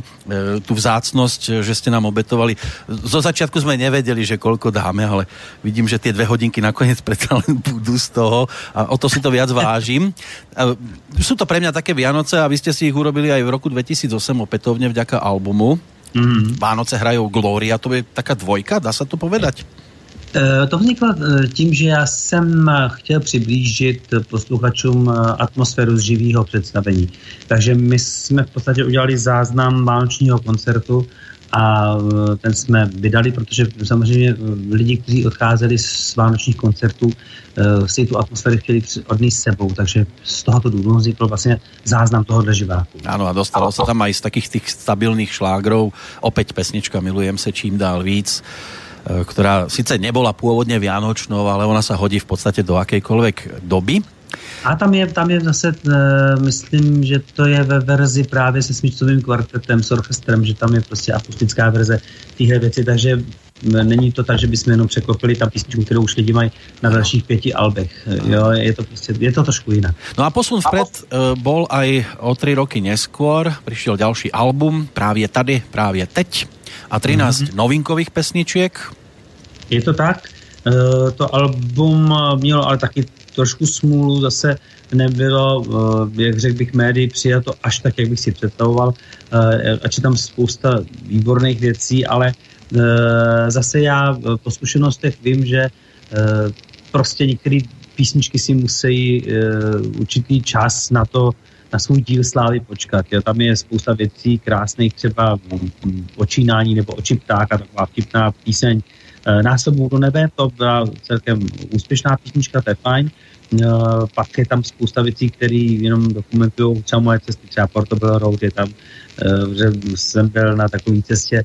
tú vzácnosť, že ste nám obetovali. Zo začiatku sme nevedeli, že koľko dáme, ale vidím, že tie dve hodinky nakoniec predsa len budú z toho a o to si to viac vážim. Sú to pre mňa také Vianoce a vy ste si ich urobili aj v roku 2008 opätovne vďaka albumu Mm. Vánoce hrajou Gloria, to je taká dvojka, dá se to povedať? E, to vzniklo e, tím, že já jsem chtěl přiblížit posluchačům e, atmosféru z živého představení. Takže my jsme v podstatě udělali záznam vánočního koncertu a ten jsme vydali, protože samozřejmě lidi, kteří odcházeli z vánočních koncertů, si tu atmosféru chtěli odníst sebou, takže z tohoto důvodu vznikl vlastně záznam tohohle živáku. Ano a dostalo se tam i z takých těch stabilních šlágrov, opět pesnička Milujem se čím dál víc, která sice nebola původně vianočnou, ale ona sa hodí v podstatě do akejkoľvek doby. A tam je, tam je zase, uh, myslím, že to je ve verzi právě se smyčcovým kvartetem, s orchestrem, že tam je prostě akustická verze téhle věci, takže není to tak, že bychom jenom překlopili tam písničku, kterou už lidi mají na dalších pěti albech. Jo, je to prostě, je to trošku jinak. No a posun vpred uh, bol aj o tři roky neskôr, přišel další album, právě tady, právě teď a 13 mm-hmm. novinkových pesničiek. Je to tak. Uh, to album mělo ale taky trošku smůlu, zase nebylo, uh, jak řekl bych, médií přijato až tak, jak bych si představoval. Uh, ač je tam spousta výborných věcí, ale Eh, zase já eh, po zkušenostech vím, že eh, prostě některé písničky si musí určitý čas na to, na svůj díl slávy počkat. Jo. Tam je spousta věcí krásných, třeba očínání nebo oči ptáka, taková vtipná píseň. Násobou do nebe, to byla celkem úspěšná písnička, to je fajn. Pak je tam spousta věcí, které jenom dokumentují třeba moje cesty, třeba Portobello Road je tam, že jsem byl na takové cestě,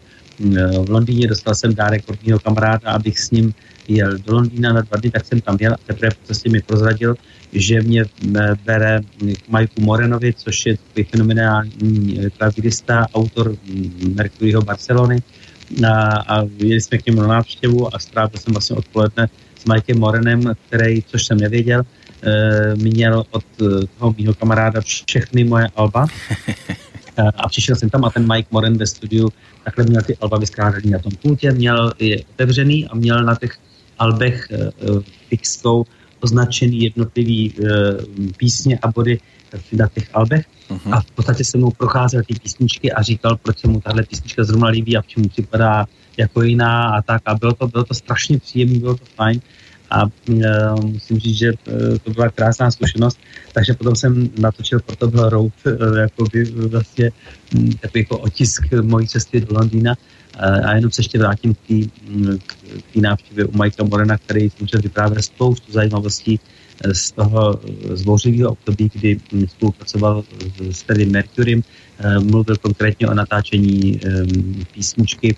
v Londýně, dostal jsem dárek od mého kamaráda, abych s ním jel do Londýna na dva dny, tak jsem tam jel a teprve po cestě mi prozradil, že mě bere k Majku Morenovi, což je fenomenální klavirista, autor Mercuryho Barcelony a, a jeli jsme k němu na návštěvu a strávil jsem vlastně odpoledne s Majkem Morenem, který, což jsem nevěděl, e, měl od toho mého kamaráda všechny moje alba. A přišel jsem tam a ten Mike Moren ve studiu takhle měl ty alba vyskládaný na tom pultě, měl je otevřený a měl na těch albech fixkou označený jednotlivý uh, písně a body na těch albech. Uh-huh. a v podstatě se mnou procházel ty písničky a říkal, proč se mu tahle písnička zrovna líbí a v čemu připadá jako jiná a tak. A bylo to, bylo to strašně příjemné, bylo to fajn. A uh, musím říct, že uh, to byla krásná zkušenost, takže potom jsem natočil proto byl Road, uh, jakoby vlastně um, takový jako otisk mojí cesty do Londýna uh, a jenom se ještě vrátím k té návštěvě u Mikea Morena, který samozřejmě vyprávěl spoustu zajímavostí z toho zbouřivého období, kdy spolupracoval s Freddie Mercurym, mluvil konkrétně o natáčení písničky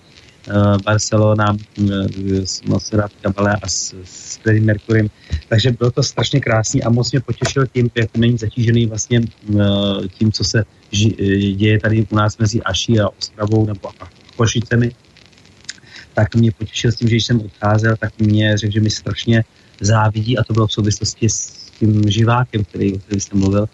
Eh, Barcelona eh, s Monserrat Caballé a s, s Freddie Mercurym. Takže bylo to strašně krásný a moc mě potěšil tím, jak není zatížený vlastně eh, tím, co se děje tady u nás mezi Aší a Ostravou nebo Košicemi. Tak mě potěšil s tím, že když jsem odcházel, tak mě řekl, že mi strašně závidí a to bylo v souvislosti s tím živákem, který, o kterém jsem mluvil,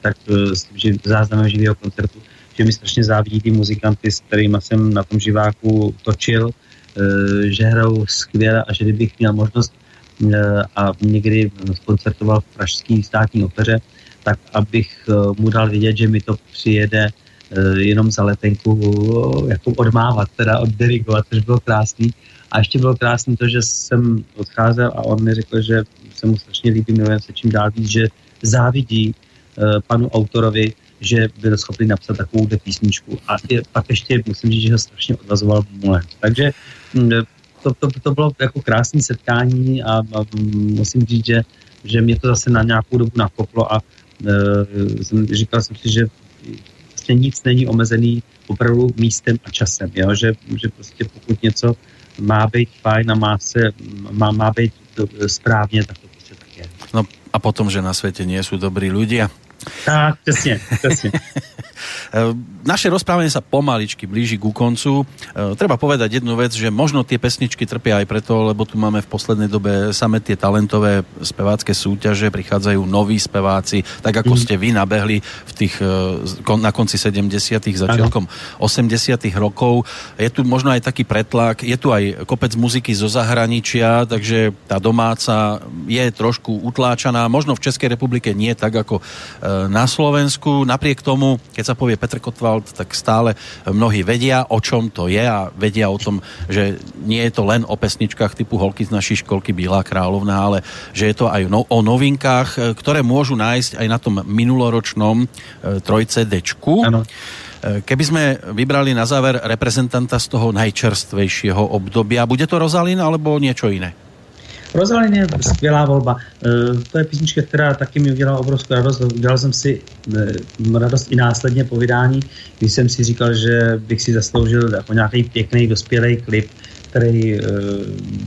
tak s tím, že záznamem živého koncertu, že mi strašně závidí ty muzikanty, s kterými jsem na tom živáku točil, eh, že hrajou skvěle a že kdybych měl možnost eh, a někdy skoncertoval v Pražské státní opeře, tak abych eh, mu dal vědět, že mi to přijede jenom za letenku jako odmávat, teda oddirigovat, což bylo krásný. A ještě bylo krásné to, že jsem odcházel a on mi řekl, že se mu strašně líbí, milujeme se čím dál víc, že závidí panu autorovi, že byl schopný napsat takovou písničku. A je, pak ještě musím říct, že ho strašně odvazoval Mulen. Takže mm, to, to, to bylo jako krásné setkání a, a musím říct, že, že mě to zase na nějakou dobu nakoplo a e, říkal jsem si, že vlastně nic není omezený opravdu místem a časem, jo? Že, že prostě pokud něco má být fajn a má, se, má, má být správně, tak to A potom, že na svete nie sú dobrí ľudia. Tak, přesně, přesně. Naše rozprávanie sa pomaličky blíži ku koncu. Treba povedať jednu vec, že možno tie pesničky trpia aj preto, lebo tu máme v poslednej dobe same tie talentové spevácké súťaže, prichádzajú noví speváci, tak ako mm. ste vy nabehli v tých, na konci 70 začiatkom 80 rokov. Je tu možno aj taký pretlak, je tu aj kopec muziky zo zahraničia, takže tá domáca je trošku utláčaná. Možno v Českej republike nie tak ako na Slovensku. Napriek tomu, keď sa povie Petr Kotwald, tak stále mnohí vedia, o čom to je a vedia o tom, že nie je to len o pesničkách typu Holky z našej školky Bílá královna, ale že je to aj no, o novinkách, ktoré môžu nájsť aj na tom minuloročnom e, trojce dečku. Ano. E, keby sme vybrali na záver reprezentanta z toho najčerstvejšieho obdobia, bude to Rozalin alebo niečo iné? Rozalin je skvělá volba. E, to je písnička, která taky mi udělala obrovskou radost. Udělal jsem si e, radost i následně po vydání, když jsem si říkal, že bych si zasloužil jako nějaký pěkný dospělý klip, který e,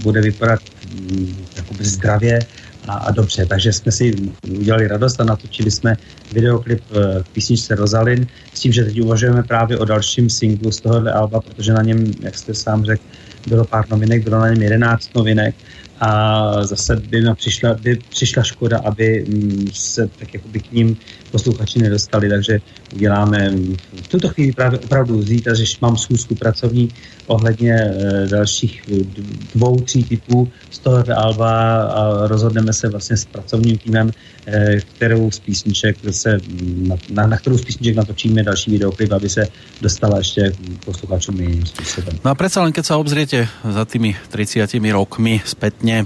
bude vypadat mm, jakoby zdravě a, a dobře. Takže jsme si udělali radost a natočili jsme videoklip k písničce Rozalin s tím, že teď uvažujeme právě o dalším singlu z tohohle alba, protože na něm, jak jste sám řekl, bylo pár novinek, bylo na něm 11 novinek a zase by přišla, by přišla škoda, aby mm, se tak jakoby k ním posluchači nedostali, takže uděláme v tuto chvíli právě opravdu zítra, že mám schůzku pracovní ohledně e, dalších dvou, tří typů z toho alba a rozhodneme se vlastně s pracovním týmem, e, kterou z písniček se, na, na, na kterou z písniček natočíme další videoklip, aby se dostala ještě posluchačům jiným způsobem. No a přece len, keď se obzriete za tými 30 rokmi zpětně,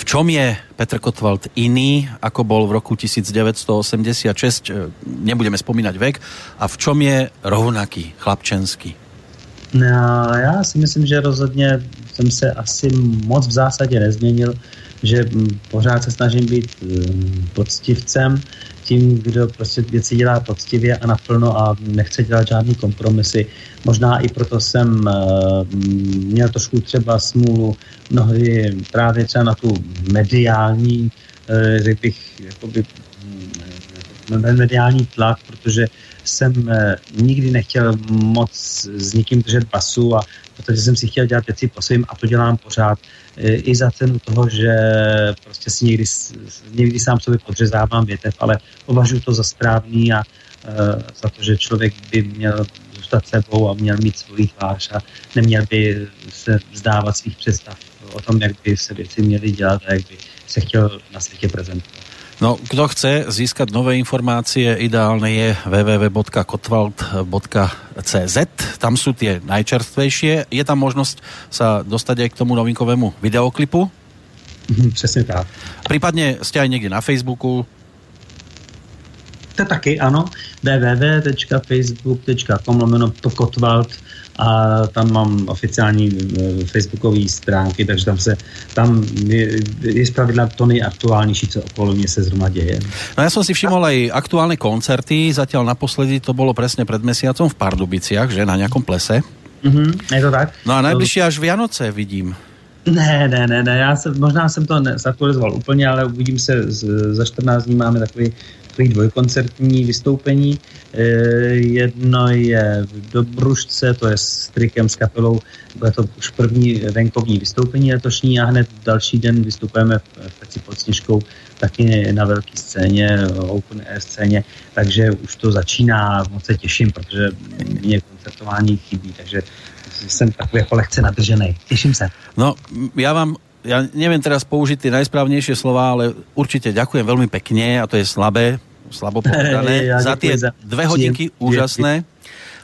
v čom je Petr Kotwald iný, ako bol v roku 1986, e, nebudeme spomínať vek, a v čom je rovnaký, chlapčenský? No, já si myslím, že rozhodně jsem se asi moc v zásadě nezměnil, že pořád se snažím být um, poctivcem, tím, kdo prostě věci dělá poctivě a naplno a nechce dělat žádný kompromisy. Možná i proto jsem uh, měl trošku třeba smůlu mnohdy právě třeba na tu mediální, uh, řekl bych, jakoby, mm, mediální tlak, protože jsem uh, nikdy nechtěl moc s nikým držet basu a protože jsem si chtěl dělat věci po svým a to dělám pořád i za cenu toho, že prostě si někdy, někdy sám sobě podřezávám větev, ale považuji to za správný a za to, že člověk by měl zůstat sebou a měl mít svůj tvář a neměl by se vzdávat svých představ o tom, jak by se věci měly dělat a jak by se chtěl na světě prezentovat. No, kdo chce získat nové informácie, ideálne je www.kotwald.cz. Tam sú tie najčerstvejšie. Je tam možnosť sa dostať aj k tomu novinkovému videoklipu? Mhm, přesně tak. Případně jste aj někde na Facebooku? To taky, ano. www.facebook.com lomeno Kotwald a tam mám oficiální eh, facebookové stránky, takže tam se tam je, je zpravidla to nejaktuálnější, co okolo mě se zrovna děje. No já jsem si všiml aj aktuálne koncerty, zatiaľ naposledy to bylo přesně před mesiacom v Pardubiciach, že na nějakom plese. Mm-hmm, je to tak. No a nejbližší až Vianoce vidím. Ne, ne, ne, ne, já jsem, možná jsem to zaktualizoval úplně, ale uvidím se, z, za 14 dní máme takový takový dvojkoncertní vystoupení. E, jedno je v Dobružce, to je s trikem, s kapelou, bude to už první venkovní vystoupení letošní a hned další den vystupujeme v Peci pod Sněžkou taky na velké scéně, open air scéně, takže už to začíná, moc se těším, protože mě koncertování chybí, takže jsem takový jako lehce nadržený. Těším se. No, já vám ja neviem teraz použiť tie najsprávnejšie slova, ale určite ďakujem veľmi pekne a to je slabé, slabo povedané, ja za tie za dve hodinky príjem, úžasné.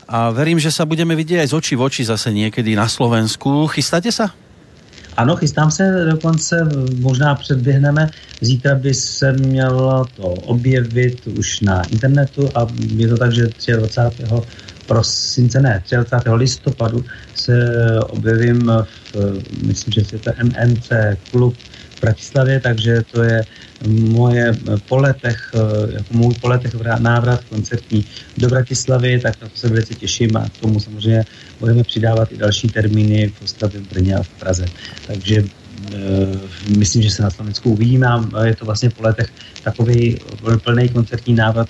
A verím, že sa budeme vidieť aj z očí v oči zase niekedy na Slovensku. Chystáte sa? Ano, chystám se dokonce, možná předběhneme. Zítra by se mělo to objevit už na internetu a je to tak, že 23. prosince, ne, 23. listopadu se objevím v, myslím, že je to MNC klub v Bratislavě, takže to je moje po letech, jako můj po letech návrat koncertní do Bratislavy, tak na to se velice těším a k tomu samozřejmě budeme přidávat i další termíny v Ostravě, v Brně a v Praze. Takže myslím, že se na Slovensku uvidíme a je to vlastně po letech takový plný koncertní návrat,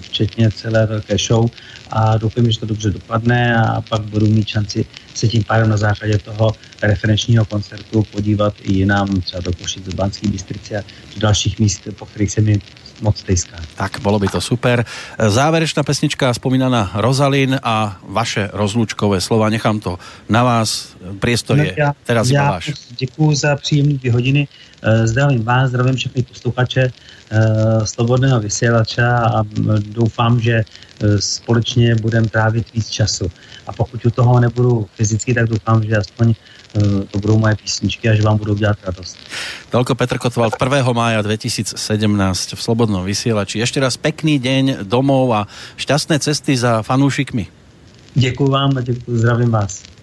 včetně celé velké show a doufám, že to dobře dopadne a pak budu mít šanci se tím pádem na základě toho referenčního koncertu podívat i jinam, třeba do Košic, do Banský Bystrice a do dalších míst, po kterých se mi moc tejská. Tak, bolo by to super. Záverečná pesnička spomínaná Rozalin a vaše rozlučkové slova. Nechám to na vás. Priestor no, je já, teraz já váš. Děkuji za příjemné dvě hodiny. Eh, zdravím vás, zdravím všechny posluchače eh, Slobodného vysílače a doufám, že eh, společně budeme trávit víc času. A pokud u toho nebudu fyzicky, tak doufám, že aspoň to budou moje písničky a že vám budou dělat radost. Toľko Petr Kotval 1. mája 2017 v Slobodnom vysielači. Ešte raz pekný deň domov a šťastné cesty za fanúšikmi. Děkuji vám a děkuji, zdravím vás.